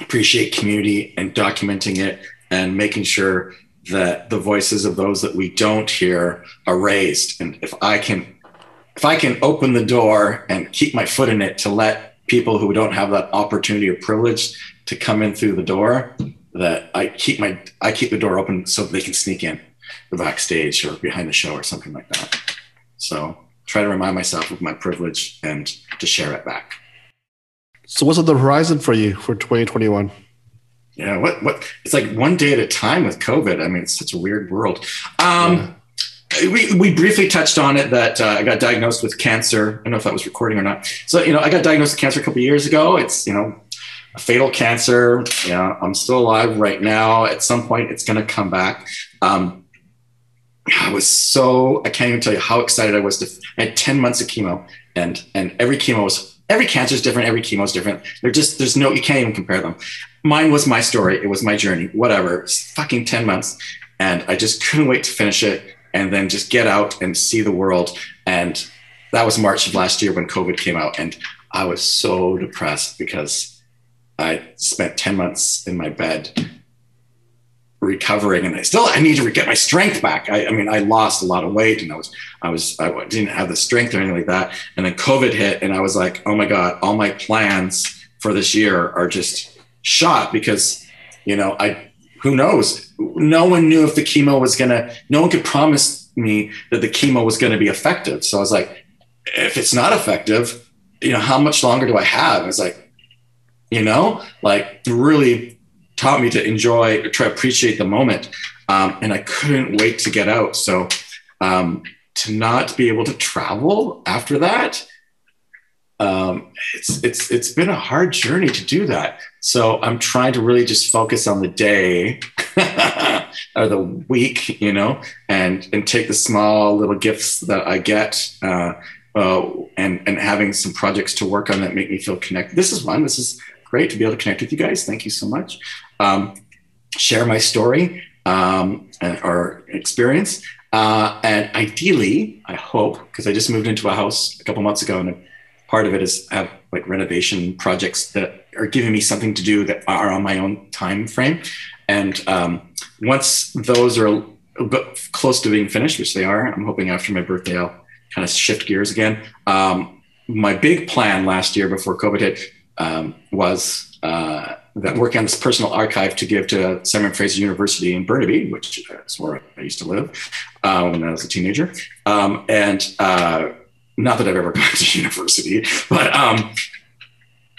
appreciate community and documenting it and making sure that the voices of those that we don't hear are raised. And if I can if I can open the door and keep my foot in it to let people who don't have that opportunity or privilege to come in through the door, that I keep my I keep the door open so they can sneak in the backstage or behind the show or something like that. So try to remind myself of my privilege and to share it back. So, what's on the horizon for you for 2021? Yeah, what what? It's like one day at a time with COVID. I mean, it's such a weird world. Um, yeah. We, we briefly touched on it that uh, I got diagnosed with cancer. I don't know if that was recording or not. So, you know, I got diagnosed with cancer a couple years ago. It's, you know, a fatal cancer. Yeah, I'm still alive right now. At some point, it's going to come back. Um, I was so I can't even tell you how excited I was to. I had ten months of chemo, and and every chemo was every cancer is different. Every chemo is different. They're just there's no you can't even compare them. Mine was my story. It was my journey. Whatever. It's fucking ten months, and I just couldn't wait to finish it and then just get out and see the world. And that was March of last year when COVID came out, and I was so depressed because I spent ten months in my bed recovering and I still I need to get my strength back. I, I, mean, I lost a lot of weight and I was I was I didn't have the strength or anything like that. And then COVID hit and I was like, oh my God, all my plans for this year are just shot because you know, I who knows? No one knew if the chemo was gonna no one could promise me that the chemo was gonna be effective. So I was like, if it's not effective, you know, how much longer do I have? It's like, you know, like really taught me to enjoy, try to appreciate the moment. Um, and I couldn't wait to get out. So um, to not be able to travel after that, um, it's it's it's been a hard journey to do that. So I'm trying to really just focus on the day or the week, you know, and and take the small little gifts that I get. Uh, uh, and and having some projects to work on that make me feel connected. This is one. This is great to be able to connect with you guys. Thank you so much. Um, share my story um, or experience. Uh, and ideally, I hope, because I just moved into a house a couple months ago, and part of it is have like renovation projects that are giving me something to do that are on my own time frame. And um, once those are close to being finished, which they are, I'm hoping after my birthday I'll kind of shift gears again. Um, my big plan last year before COVID hit um, was uh, that working on this personal archive to give to Simon Fraser University in Burnaby, which is where I used to live uh, when I was a teenager. Um, and uh, not that I've ever gone to university, but um,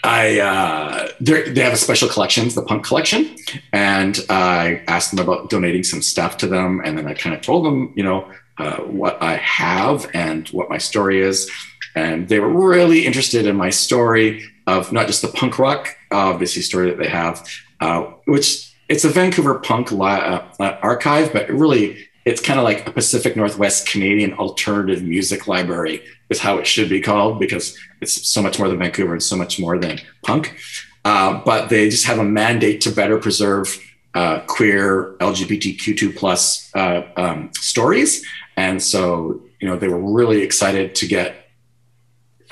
I uh, they have a special collections, the punk collection, and I asked them about donating some stuff to them, and then I kind of told them, you know, uh, what I have and what my story is, and they were really interested in my story of not just the punk rock, obviously, story that they have, uh, which it's a Vancouver punk uh, uh, archive, but really it's kind of like a Pacific Northwest Canadian alternative music library is how it should be called because it's so much more than Vancouver and so much more than punk. Uh, but they just have a mandate to better preserve uh, queer LGBTQ2 plus uh, um, stories, and so you know they were really excited to get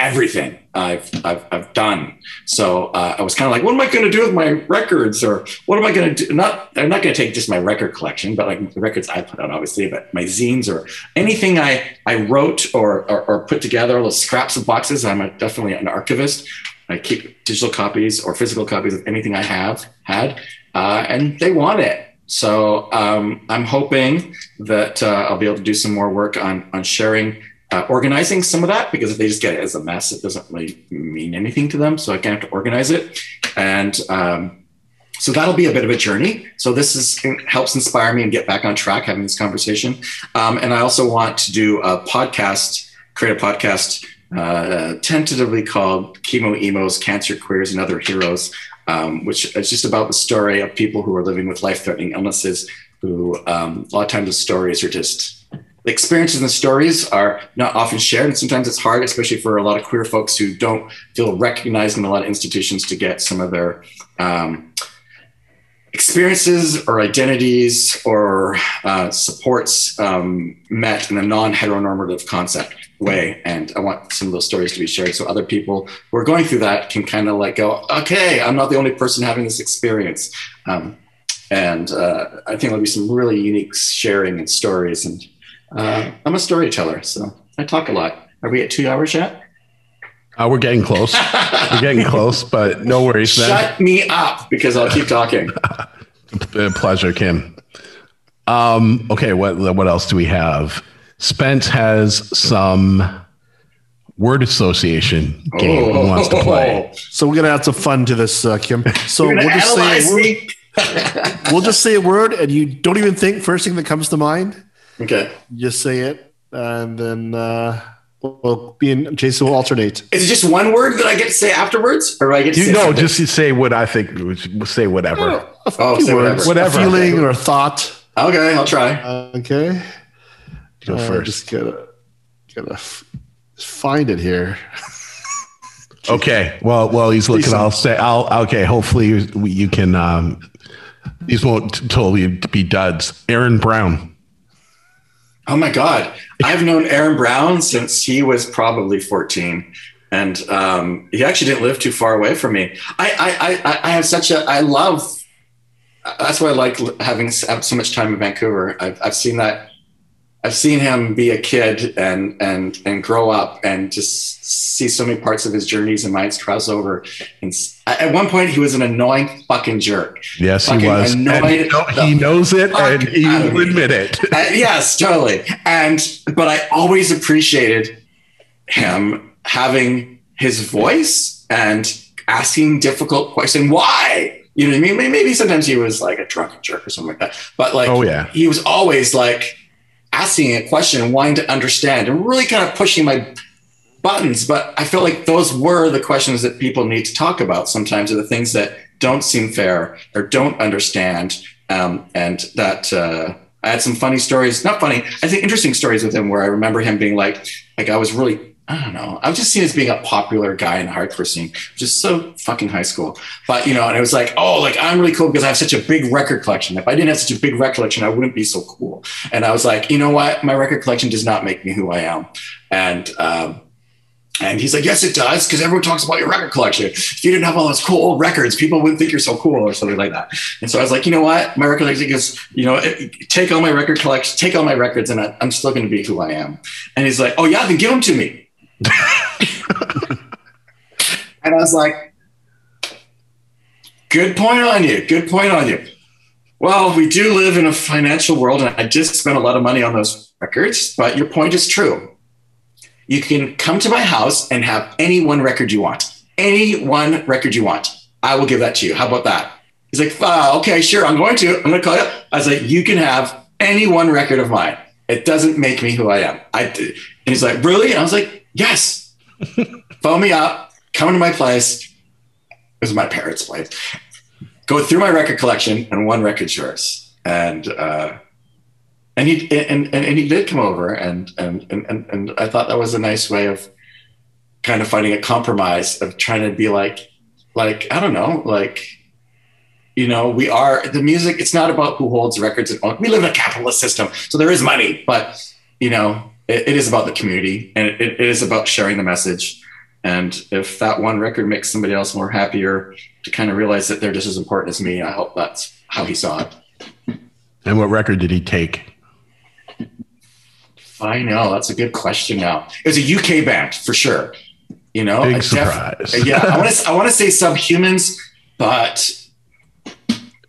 everything I've, I've, I've done. So uh, I was kind of like, what am I going to do with my records? Or what am I going to do? Not, I'm not going to take just my record collection, but like the records I put out, obviously, but my zines or anything I, I wrote or, or, or put together, those scraps of boxes. I'm a, definitely an archivist. I keep digital copies or physical copies of anything I have had, uh, and they want it. So um, I'm hoping that uh, I'll be able to do some more work on, on sharing uh, organizing some of that because if they just get it as a mess, it doesn't really mean anything to them. So I can have to organize it. And um, so that'll be a bit of a journey. So this is helps inspire me and get back on track having this conversation. Um, and I also want to do a podcast, create a podcast uh, tentatively called Chemo Emos, Cancer Queers, and Other Heroes, um, which is just about the story of people who are living with life-threatening illnesses who um, a lot of times the stories are just the experiences and the stories are not often shared and sometimes it's hard especially for a lot of queer folks who don't feel recognized in a lot of institutions to get some of their um, experiences or identities or uh, supports um, met in a non-heteronormative concept way. And i want some of those stories to be shared so other people who are going through that can kind of like go okay i'm not the only person having this experience. Um, and uh, i think there'll be some really unique sharing and stories and uh, I'm a storyteller, so I talk a lot. Are we at two hours yet? Uh, we're getting close. we're getting close, but no worries. Shut me up because I'll keep talking. Pleasure, Kim. Um, okay, what what else do we have? Spence has some word association game oh. he wants to play. So we're gonna add some fun to this, uh, Kim. So we'll just say we'll just say a word, and you don't even think first thing that comes to mind. Okay. Just say it, and then uh, we'll be in. Jason will alternate. Is it just one word that I get to say afterwards, or I get to you say no? Something? Just say what I think. Say whatever. Oh, oh say whatever. whatever. A feeling or a thought. Okay, I'll try. okay. Go uh, first. Just gotta gotta f- find it here. okay. Well, well, he's looking. I'll say. I'll. Okay. Hopefully, you, you can. Um, these won't totally be duds. Aaron Brown. Oh my God. I've known Aaron Brown since he was probably 14. And um, he actually didn't live too far away from me. I, I, I, I have such a, I love, that's why I like having so much time in Vancouver. I've, I've seen that I've seen him be a kid and and and grow up and just see so many parts of his journeys and minds cross over. And at one point, he was an annoying fucking jerk. Yes, fucking he was. And he, know, he knows it, and he will admit it. uh, yes, totally. And but I always appreciated him having his voice and asking difficult questions. Why? You know what I mean? Maybe sometimes he was like a drunken jerk or something like that. But like, oh yeah, he was always like asking a question and wanting to understand and really kind of pushing my buttons. But I felt like those were the questions that people need to talk about sometimes are the things that don't seem fair or don't understand. Um, and that uh, I had some funny stories, not funny, I think interesting stories with him where I remember him being like, like I was really I don't know. I was just seen as being a popular guy in the hardcore scene, which is so fucking high school. But you know, and it was like, oh, like I'm really cool because I have such a big record collection. If I didn't have such a big record collection, I wouldn't be so cool. And I was like, you know what? My record collection does not make me who I am. And um, and he's like, yes, it does, because everyone talks about your record collection. If you didn't have all those cool old records, people wouldn't think you're so cool or something like that. And so I was like, you know what? My record collection is, you know, take all my record collection, take all my records, and I'm still going to be who I am. And he's like, oh yeah, then give them to me. And I was like, good point on you. Good point on you. Well, we do live in a financial world, and I just spent a lot of money on those records, but your point is true. You can come to my house and have any one record you want. Any one record you want. I will give that to you. How about that? He's like, uh, okay, sure, I'm going to. I'm going to call you. I was like, you can have any one record of mine. It doesn't make me who I am. I, and he's like, really? And I was like, Yes. Phone me up, come to my place. It was my parents' place. Go through my record collection, and one record's yours. And uh, and he and, and and he did come over, and and and and I thought that was a nice way of kind of finding a compromise of trying to be like like I don't know like you know we are the music it's not about who holds records and we live in a capitalist system so there is money but you know it, it is about the community and it, it is about sharing the message. And if that one record makes somebody else more happier to kind of realize that they're just as important as me, I hope that's how he saw it. And what record did he take? I know that's a good question. Now it was a UK band for sure. You know, big surprise. yeah, I want to I want to say Subhumans, but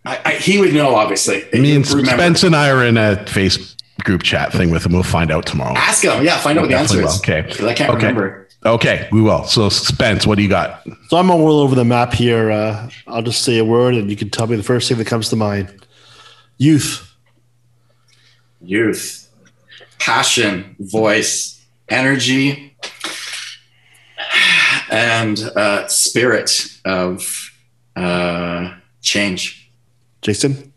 I, I, he would know obviously. Me and Spence and I are in a face group chat thing with him. We'll find out tomorrow. Ask him. Yeah, find out what the answer is. Okay. I can't okay. remember. Okay, we will. So, Spence, what do you got? So, I'm all over the map here. Uh, I'll just say a word and you can tell me the first thing that comes to mind youth. Youth. Passion, voice, energy, and uh, spirit of uh, change. Jason?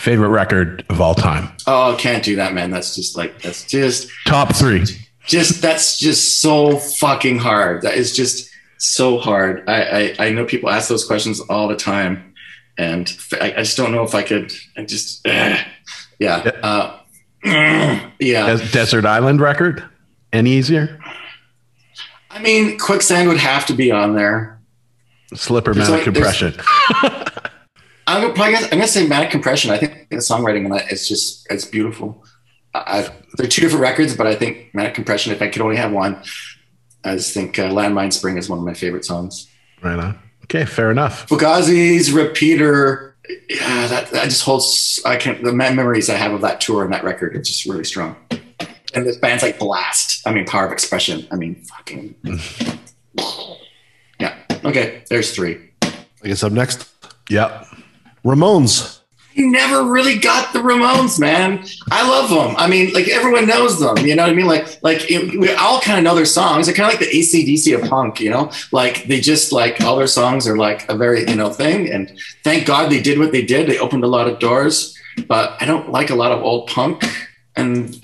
Favorite record of all time? Oh, can't do that, man. That's just like that's just top three. Just that's just so fucking hard. That is just so hard. I I, I know people ask those questions all the time, and I, I just don't know if I could. I just uh, yeah uh, yeah. Desert Island record. Any easier? I mean, Quicksand would have to be on there. Slip or Manic Compression. I'm gonna, probably, I'm gonna say Manic Compression. I think the songwriting on that is just it's beautiful. I, they're two different records, but I think Manic Compression. If I could only have one, I just think uh, Landmine Spring is one of my favorite songs. Right on. Okay, fair enough. Fugazi's Repeater. Yeah, that, that just holds. I can't. The memories I have of that tour and that record are just really strong. And this band's like Blast. I mean, Power of Expression. I mean, fucking. yeah. Okay. There's three. I guess up next. Yep. Ramones. You never really got the Ramones, man. I love them. I mean, like everyone knows them. You know what I mean? Like, like it, we all kind of know their songs. They're kind of like the ACDC of punk. You know, like they just like all their songs are like a very you know thing. And thank God they did what they did. They opened a lot of doors. But I don't like a lot of old punk. And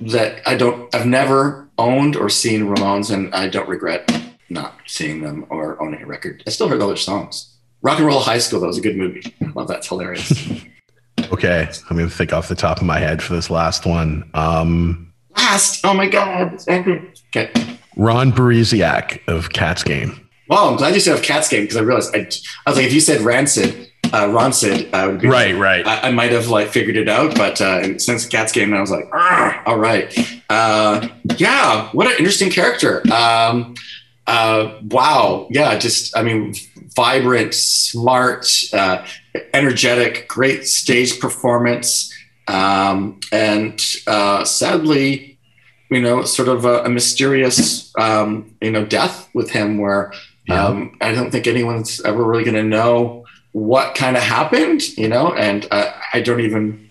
that I don't, I've never owned or seen Ramones, and I don't regret not seeing them or owning a record. I still heard all their songs. Rock and Roll High School, that was a good movie. I love that. It's hilarious. okay. I'm going to think off the top of my head for this last one. Um, last? Oh my God. Okay. Ron Barisiak of Cat's Game. Well, I'm glad you said of Cat's Game because I realized I, I was like, if you said Rancid, uh, Rancid, I would be right, right. I, I, might have like figured it out, but uh, since Cat's Game, I was like, all right, uh, yeah, what an interesting character. Um, uh, wow, yeah, just I mean, vibrant, smart, uh, energetic, great stage performance, um, and uh, sadly, you know, sort of a, a mysterious, um, you know, death with him where yeah. um, I don't think anyone's ever really going to know what kind of happened, you know, and uh, I don't even,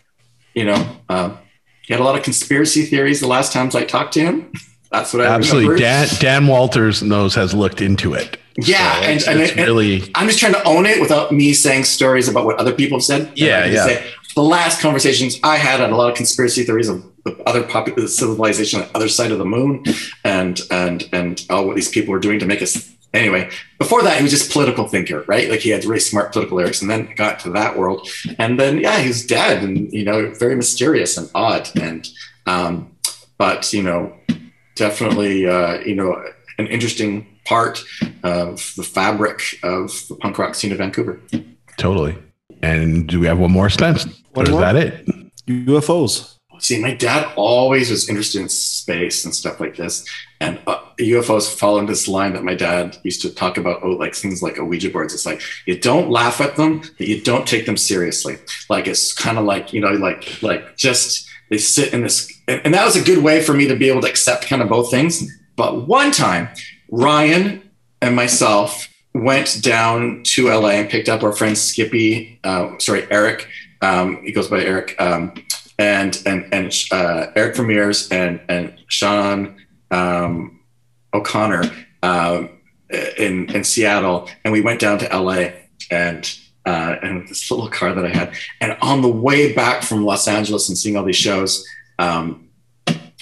you know, uh, he had a lot of conspiracy theories the last times I talked to him. That's what I absolutely. Dan, Dan Walters knows has looked into it. Yeah, so it's, and, it's and really, I'm just trying to own it without me saying stories about what other people have said. Yeah, yeah. Say, the last conversations I had on a lot of conspiracy theories of other popular civilization on the other side of the moon, and and and all what these people were doing to make us. Anyway, before that, he was just political thinker, right? Like he had really smart political lyrics, and then got to that world, and then yeah, he's dead, and you know, very mysterious and odd, and um, but you know, definitely uh, you know an interesting part of the fabric of the punk rock scene of Vancouver. Totally. And do we have one more, Spence? Or is that it? UFOs. See, my dad always was interested in space and stuff like this. And uh, UFOs fall into this line that my dad used to talk about, oh, like things like Ouija boards. It's like you don't laugh at them, but you don't take them seriously. Like it's kind of like, you know, like like just they sit in this and, and that was a good way for me to be able to accept kind of both things. But one time, Ryan and myself went down to LA and picked up our friend Skippy, uh, sorry, Eric. Um, he goes by Eric, um, and and and uh, Eric Vermeers and and Sean um, O'Connor uh, in in Seattle, and we went down to LA and. Uh, and this little car that I had, and on the way back from Los Angeles and seeing all these shows, um,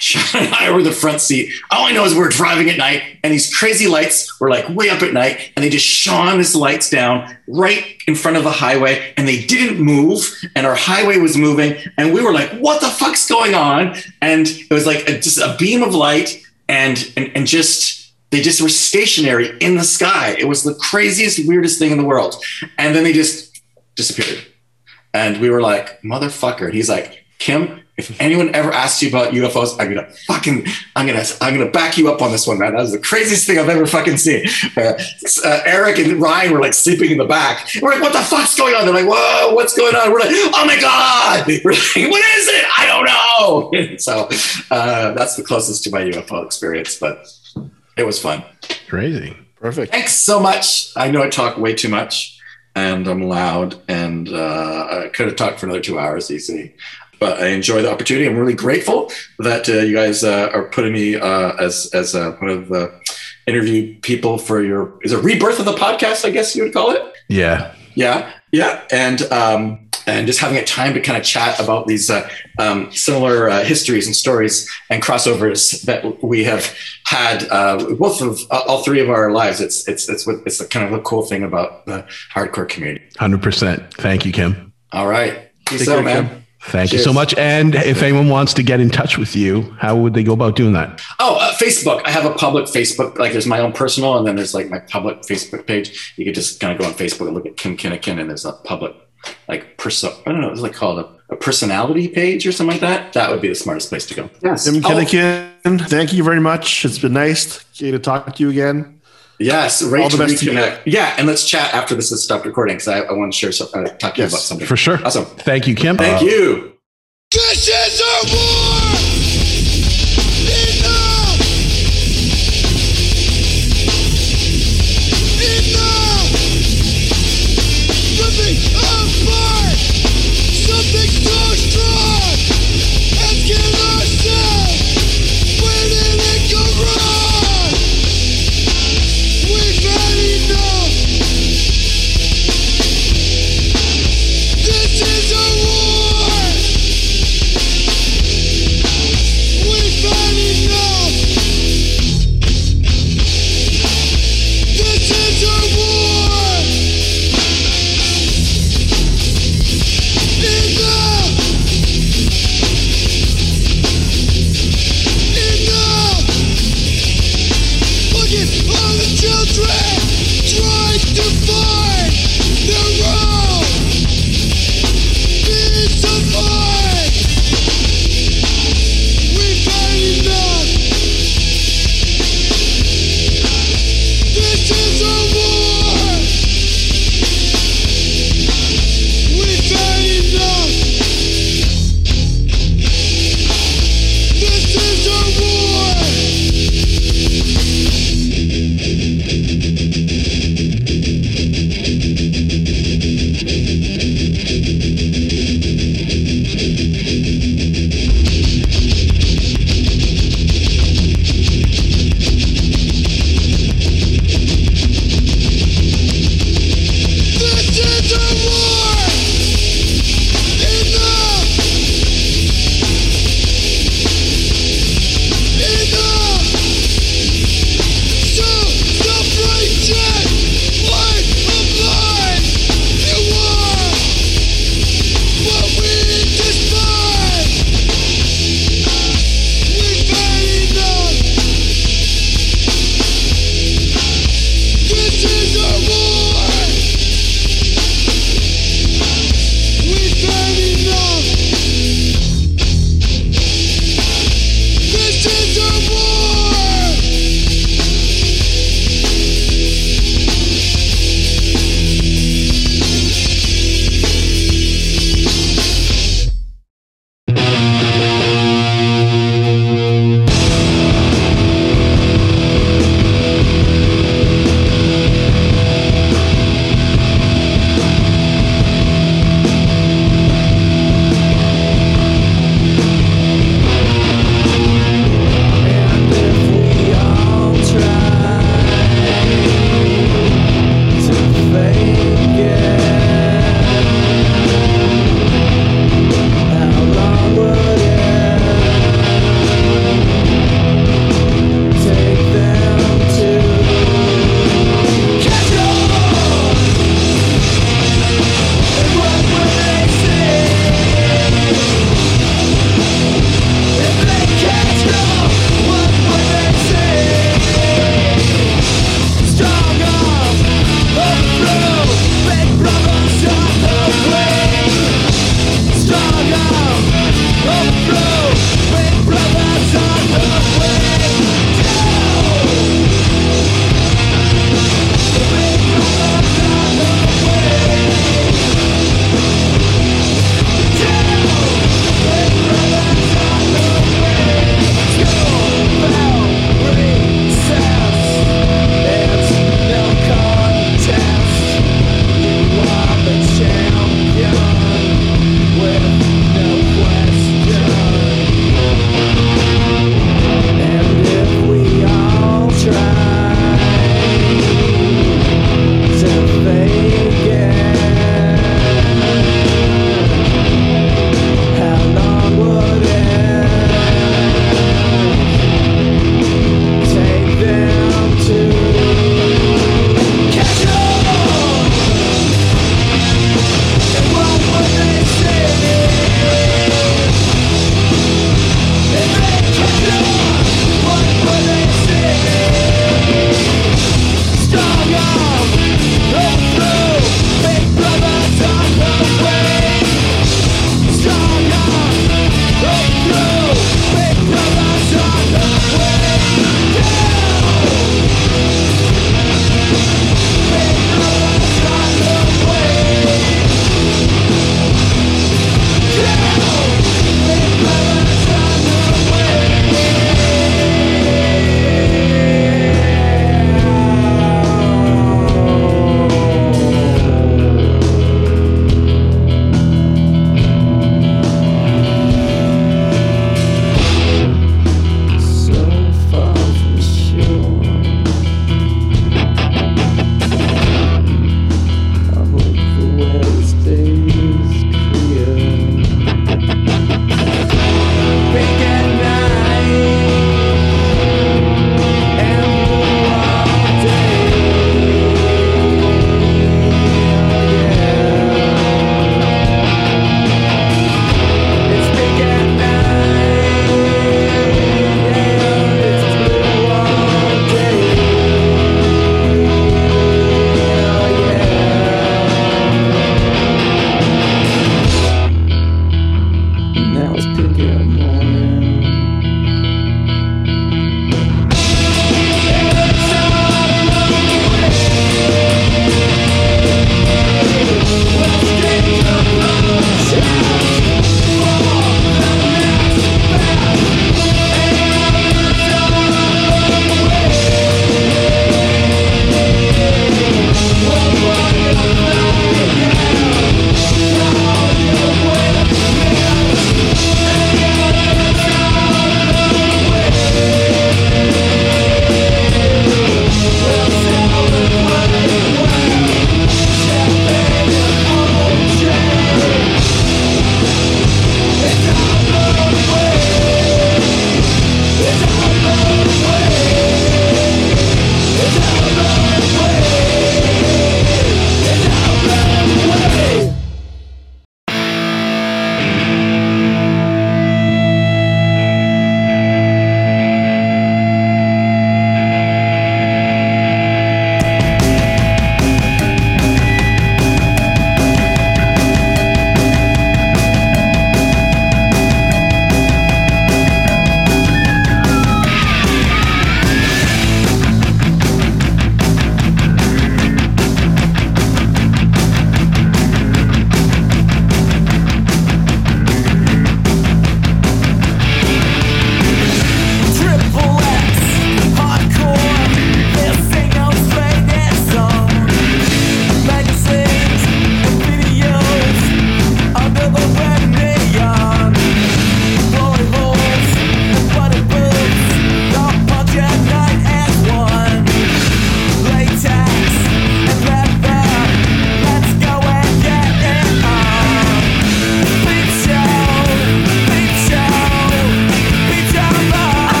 Sean and I were the front seat. All I know is we're driving at night, and these crazy lights were like way up at night, and they just shone these lights down right in front of the highway, and they didn't move, and our highway was moving, and we were like, "What the fuck's going on?" And it was like a, just a beam of light, and and and just they just were stationary in the sky. It was the craziest, weirdest thing in the world, and then they just disappeared, and we were like, "Motherfucker!" And he's like, "Kim." If anyone ever asks you about UFOs, I'm gonna fucking, I'm gonna, I'm gonna back you up on this one, man. That was the craziest thing I've ever fucking seen. Uh, uh, Eric and Ryan were like sleeping in the back. We're like, what the fuck's going on? They're like, whoa, what's going on? We're like, oh my god. We're like, what is it? I don't know. so uh, that's the closest to my UFO experience, but it was fun. Crazy. Perfect. Thanks so much. I know I talk way too much and I'm loud and uh, I could have talked for another two hours easy but I enjoy the opportunity. I'm really grateful that uh, you guys uh, are putting me uh, as as uh, one of the interview people for your is a rebirth of the podcast? I guess you would call it. Yeah, yeah, yeah, and um, and just having a time to kind of chat about these uh, um, similar uh, histories and stories and crossovers that we have had both of all three of our lives. It's it's it's what it's kind of the cool thing about the hardcore community. Hundred percent. Thank you, Kim. All right. Peace out, man. Kim. Thank Cheers. you so much. And if anyone wants to get in touch with you, how would they go about doing that? Oh, uh, Facebook. I have a public Facebook. Like there's my own personal, and then there's like my public Facebook page. You could just kind of go on Facebook and look at Kim Kinakin, and there's a public, like person. I don't know. It's like called a, a, personality page or something like that. That would be the smartest place to go. Yes. Kim Kinakin, oh. thank you very much. It's been nice to talk to you again. Yes, right. All the best reconnect. Yeah, and let's chat after this has stopped recording because I, I, want to share some, uh, talk to yes, you about something for sure. Awesome. Thank you, Kim. Thank uh, you. This is our war.